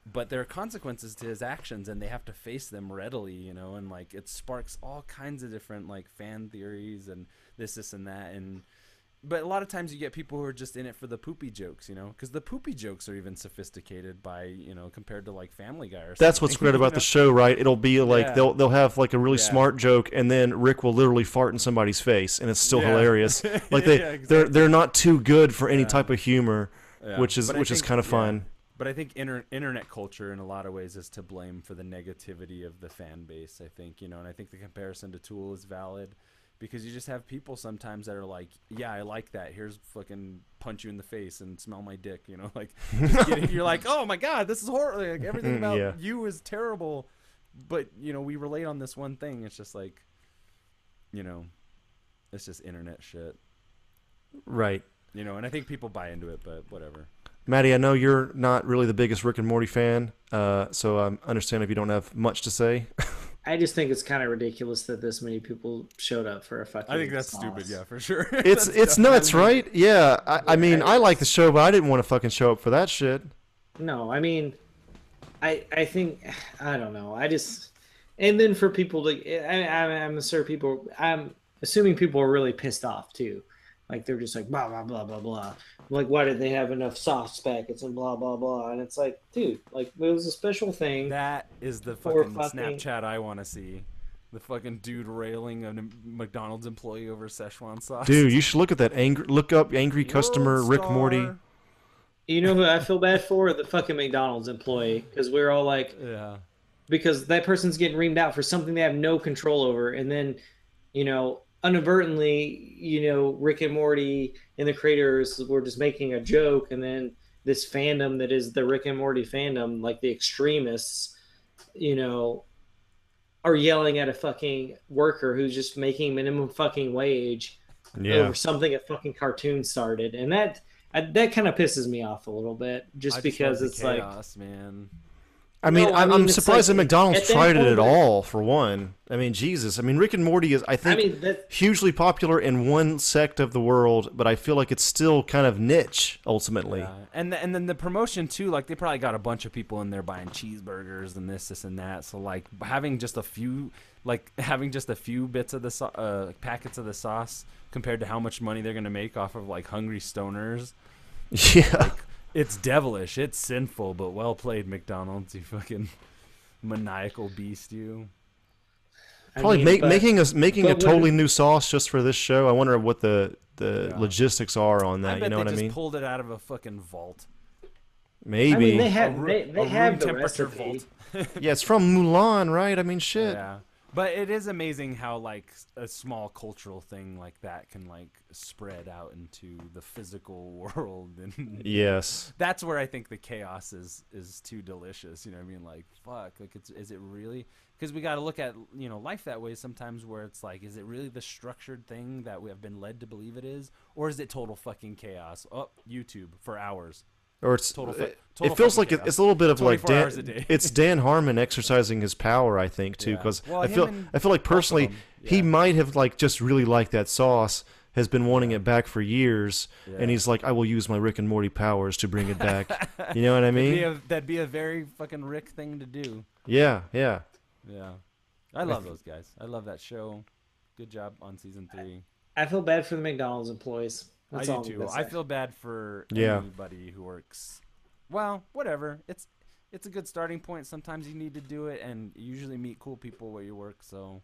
But there are consequences to his actions and they have to face them readily you know and like it sparks all kinds of different like fan theories and this this and that. And but a lot of times you get people who are just in it for the poopy jokes you know because the poopy jokes are even sophisticated by you know compared to like family guy or something. That's what's great [laughs] you about know? the show, right? It'll be like Yeah. they'll they'll have like a really Yeah. smart joke, and then Rick will literally fart in somebody's face, and it's still Yeah. hilarious. [laughs] Like they Yeah, they're they're not too good for any type of humor, which is which is kind of fun. But I think inter- internet culture, in a lot of ways, is to blame for the negativity of the fan base. I think you know, and I think the comparison to Tool is valid because you just have people sometimes that are like, "Yeah, I like that. Here's fucking punch you in the face and smell my dick." You know, [laughs] like you're like, "Oh my god, this is horrible. Like, [laughs] everything about Yeah. you is terrible." But you know, we relate on this one thing. It's just like, you know, it's just internet shit. Right. You know, and I think people buy into it, but whatever. Maddie, I know you're not really the biggest Rick and Morty fan, uh, so I understand if you don't have much to say. [laughs] I just think it's kind of ridiculous that this many people showed up for a fucking. I think that's sauce. stupid. Yeah, for sure. It's [laughs] it's nuts, right? Yeah. I, I mean, I like the show, but I didn't want to fucking show up for that shit. No, I mean, I I think [sighs] I don't know. I just and then for people to I, I I'm sure people I'm assuming people are really pissed off too. Like they're just like blah blah blah blah blah. Like why did they have enough sauce packets and blah blah blah? And it's like, dude, like it was a special thing. That is the fucking, fucking- Snapchat I want to see. The fucking dude railing a McDonald's employee over Szechuan sauce. Dude, you should look at that angry. Look up angry customer World Rick Morty. You know who I feel bad for? The fucking McDonald's employee because we're all like, Yeah. because that person's getting reamed out for something they have no control over and then you know inadvertently you know rick and morty and the creators were just making a joke and then this fandom that is the rick and morty fandom like the extremists you know are yelling at a fucking worker who's just making minimum fucking wage Yeah. over something a fucking cartoon started and that I, that kind of pisses me off a little bit just I because love the it's like chaos, man. I mean, No, I I'm, mean, I'm surprised like- that McDonald's tried it at all. For one, I mean, Jesus. I mean, Rick and Morty is, I i think, mean that hugely popular in one sect of the world, but I feel like it's still kind of niche ultimately. Yeah. And the, and then the promotion too, like they probably got a bunch of people in there buying cheeseburgers and this, this, and that. So like having just a few, like [laughs] having just a few bits of the so- uh, packets of the sauce compared to how much money they're gonna make off of like hungry stoners. [laughs] Yeah. It's devilish. It's sinful, but well played, McDonald's. You fucking maniacal beast, you. I Probably mean, make, but- making us making a totally new sauce just for this show. I wonder what the the Yeah. logistics are on that. You know what I mean? pulled it out of a fucking vault. Maybe. I mean, they A have roo- they, a they room have the temperature recipe. vault. yeah, it's from Mulan, right? I mean, shit. Yeah. But it is amazing how like a small cultural thing like that can like spread out into the physical [laughs] world and Yes. that's where I think the chaos is is too delicious. You know what I mean? Like fuck, like it's is it really because we got to look at you know life that way sometimes where it's like is it really the structured thing that we have been led to believe it is or is it total fucking chaos? Oh, YouTube for hours. Or it's Total uh, fu- it, total it feels like chaos. it's a little bit of like Dan, hours a day. [laughs] it's Dan Harmon exercising his power, I think, too, Yeah. because Well, I feel I feel like personally them, he might have like just really liked that sauce, has been wanting it back for years, Yeah. and he's like, I will use my Rick and Morty powers to bring it back. [laughs] you know what I That'd be, mean? a, that'd be a very fucking Rick thing to do. Yeah, yeah. Yeah. I love those guys. I love that show. Good job on season three. I feel bad for the McDonald's employees. That's I do too. I feel bad for Yeah. anybody who works. Well, whatever. It's it's a good starting point. Sometimes you need to do it, and you usually meet cool people where you work. So,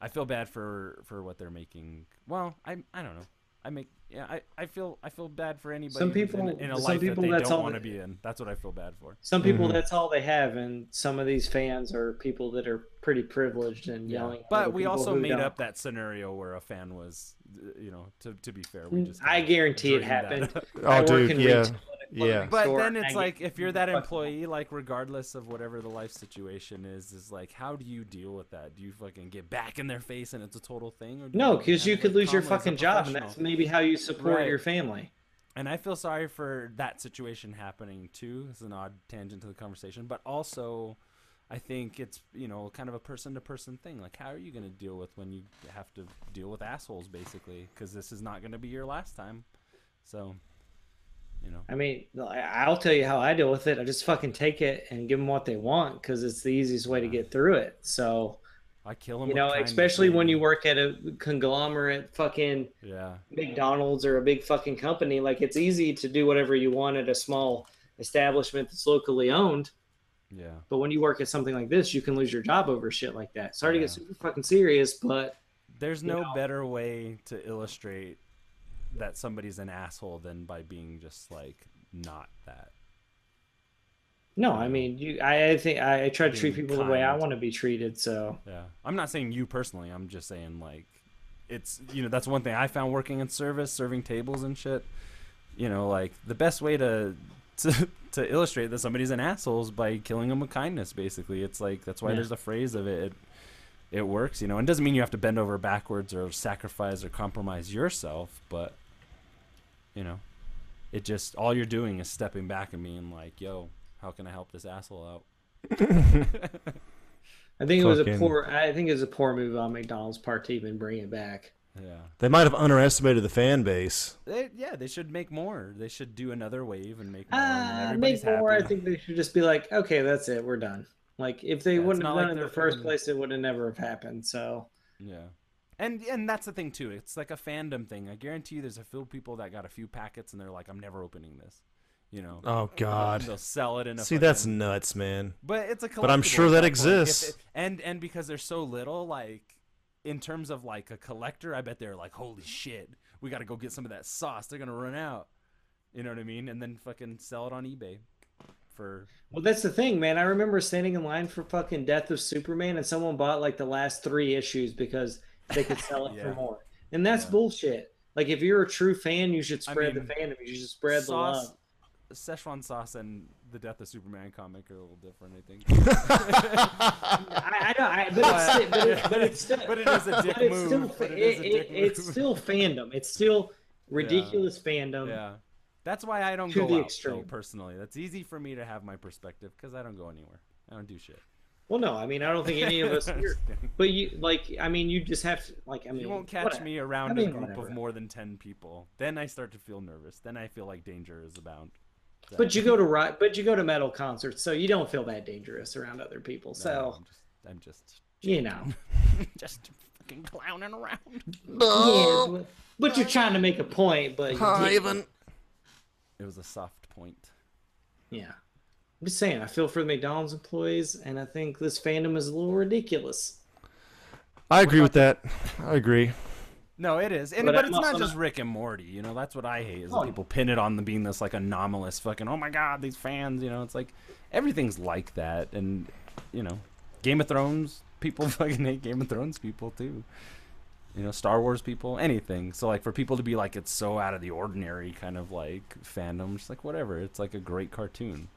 I feel bad for for what they're making. Well, I I don't know. I make yeah. I, I feel I feel bad for anybody. Some who's in- people- in, a some life people, that they that's don't all want to they- be in. That's what I feel bad for. Some people Mhm. that's all they have, and some of these fans are people that are pretty privileged and yelling. But we also made don't. up that scenario where a fan was, you know, to, to be fair, we just I guarantee it happened. [laughs] Oh, I work dude, in yeah. Retail at a clothing Yeah. But then it's like if you're that employee, like regardless of whatever the life situation is, is like how do you deal with that? Do you fucking get back in their face and it's a total thing? Or No, because you handle could lose your calmly as a fucking job, and that's maybe how you support Right. your family. And I feel sorry for that situation happening too. It's an odd tangent to the conversation, but also I think it's you know kind of a person to person thing. Like how are you going to deal with when you have to deal with assholes basically? Because this is not going to be your last time. So, you know. I mean, I'll tell you how I deal with it. I just fucking take it and give them what they want because it's the easiest way to get through it. So, I kill them. you know, especially when you work at a conglomerate fucking Yeah. McDonald's or a big fucking company, like it's easy to do whatever you want at a small establishment that's locally owned. Yeah. But when you work at something like this, you can lose your job over shit like that. Sorry to Yeah. get super fucking serious, but There's no know. better way to illustrate that somebody's an asshole than by being just like not that. no, I mean, you. I, I think I, I try to treat people the way I want to be treated. So Yeah. I'm not saying you personally. I'm just saying like it's you know that's one thing I found working in service, serving tables and shit. You know, like the best way to [laughs] to to illustrate that somebody's an asshole is by killing them with kindness. Basically, it's like that's why Yeah. there's a phrase of it. it. It works, you know. And it doesn't mean you have to bend over backwards or sacrifice or compromise yourself, but you know, it just all you're doing is stepping back and being like, "Yo, how can I help this asshole out?" [laughs] I think it was a poor. I think it was a poor move on McDonald's part to even bring it back. Yeah. They might have underestimated the fan base. They, yeah, they should make more. They should do another wave and make more. Uh, everybody's make more. I think they should just be like, okay, that's it. We're done. Like if they Yeah, wouldn't not have like done it in the first fucking- place, it would have never have happened. So Yeah. And and that's the thing too. It's like a fandom thing. I guarantee you there's a few people that got a few packets and they're like, I'm never opening this. You know. Oh God. They'll sell it in a See, that's fucking- nuts, man. But it's a But I'm sure that exists. it- and and because they're so little, like in terms of like a collector, I bet they're like, holy shit, we got to go get some of that sauce. They're gonna run out. You know what I mean? And then fucking sell it on eBay for Well, that's the thing, man. I remember standing in line for fucking Death of Superman, and someone bought like the last three issues because they could sell it [laughs] Yeah. for more. And that's Yeah. bullshit. Like, if you're a true fan, you should I spread mean, the fandom. You should spread the sauce. love. Szechuan sauce and the Death of Superman comic are a little different, I think. [laughs] I, I know, I, but, it's, still- but, it, but it's still, But it is a dick move. still, it, it a dick it's still fandom. It's still ridiculous fandom. yeah, that's why I don't To go the out though, personally. That's easy for me to have my perspective because I don't go anywhere. I don't do shit. Well, no, I mean, I don't think any of us [laughs] here. But you, like, I mean, you just have to, like, I mean, you won't catch whatever. me around I mean, a group whatever. of more than 10 people. Then I start to feel nervous. Then I feel like danger is abound. So- But you go to rock, but you go to metal concerts, so you don't feel that dangerous around other people. No, So I'm just, I'm just, you know, [laughs] just fucking clowning around. yeah, but, but you're trying to make a point. But you didn't. It was a soft point. yeah, I'm just saying. I feel for the McDonald's employees, and I think this fandom is a little ridiculous. I agree with that. I agree. No, it is, and But but, it's not also just Rick and Morty. You know, that's what I hate is Oh. people pin it on the being this like anomalous fucking. Oh my god, these fans. You know, it's like everything's like that, and you know, Game of Thrones people [laughs] fucking hate Game of Thrones people too. You know, Star Wars people, anything. So like for people to be like it's so out of the ordinary kind of like fandom, just like whatever. It's like a great cartoon.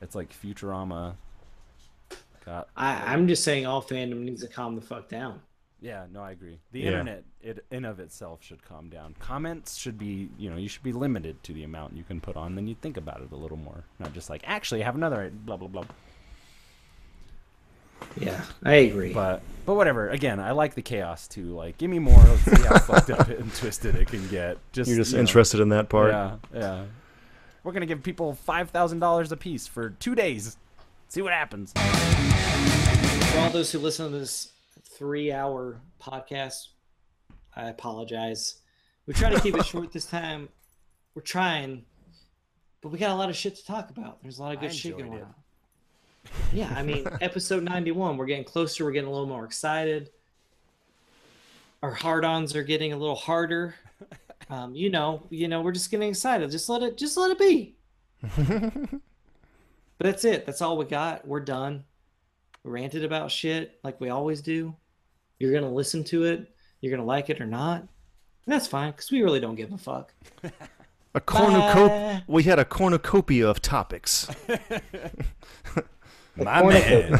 It's like Futurama. Got I, I'm just saying, all fandom needs to calm the fuck down. yeah, no, I agree. The Yeah. internet, it in of itself, should calm down. Comments should be, you know, you should be limited to the amount you can put on. Then you think about it a little more, not just like actually I have another blah blah blah. Yeah, I agree. But but whatever. Again, I like the chaos too. Like, give me more. Let's see how [laughs] fucked up and twisted it can get. Just You're just you know, interested in that part. Yeah, yeah. We're gonna give people five thousand dollars a piece for two days. See what happens. For all those who listen to this three-hour podcast, I apologize. We try to keep it [laughs] short this time. We're trying, but we got a lot of shit to talk about. There's a lot of good shit going it. on. Yeah, I mean, [laughs] episode 91, we're getting closer. We're getting a little more excited. Our hard-ons are getting a little harder. [laughs] Um, you know, you know, we're just getting excited. Just let it, just let it be. [laughs] But that's it. That's all we got. We're done. We ranted about shit like we always do. You're gonna listen to it. You're gonna like it or not. And that's fine because we really don't give a fuck. [laughs] A cornucopia. We had a cornucopia of topics. [laughs] My man.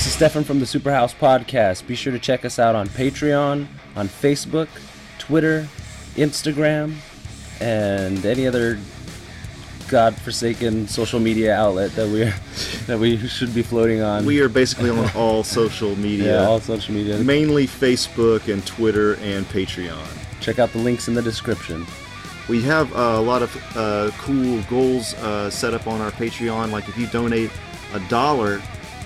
This is Stefan from the Superhouse Podcast. Be sure to check us out on Patreon, on Facebook, Twitter, Instagram, and any other godforsaken social media outlet that we [laughs] that we should be floating on. We are basically on all [laughs] social media, yeah, all social media. mainly Facebook and Twitter and Patreon. Check out the links in the description. We have uh, a lot of uh, cool goals uh, set up on our Patreon. Like if you donate a dollar,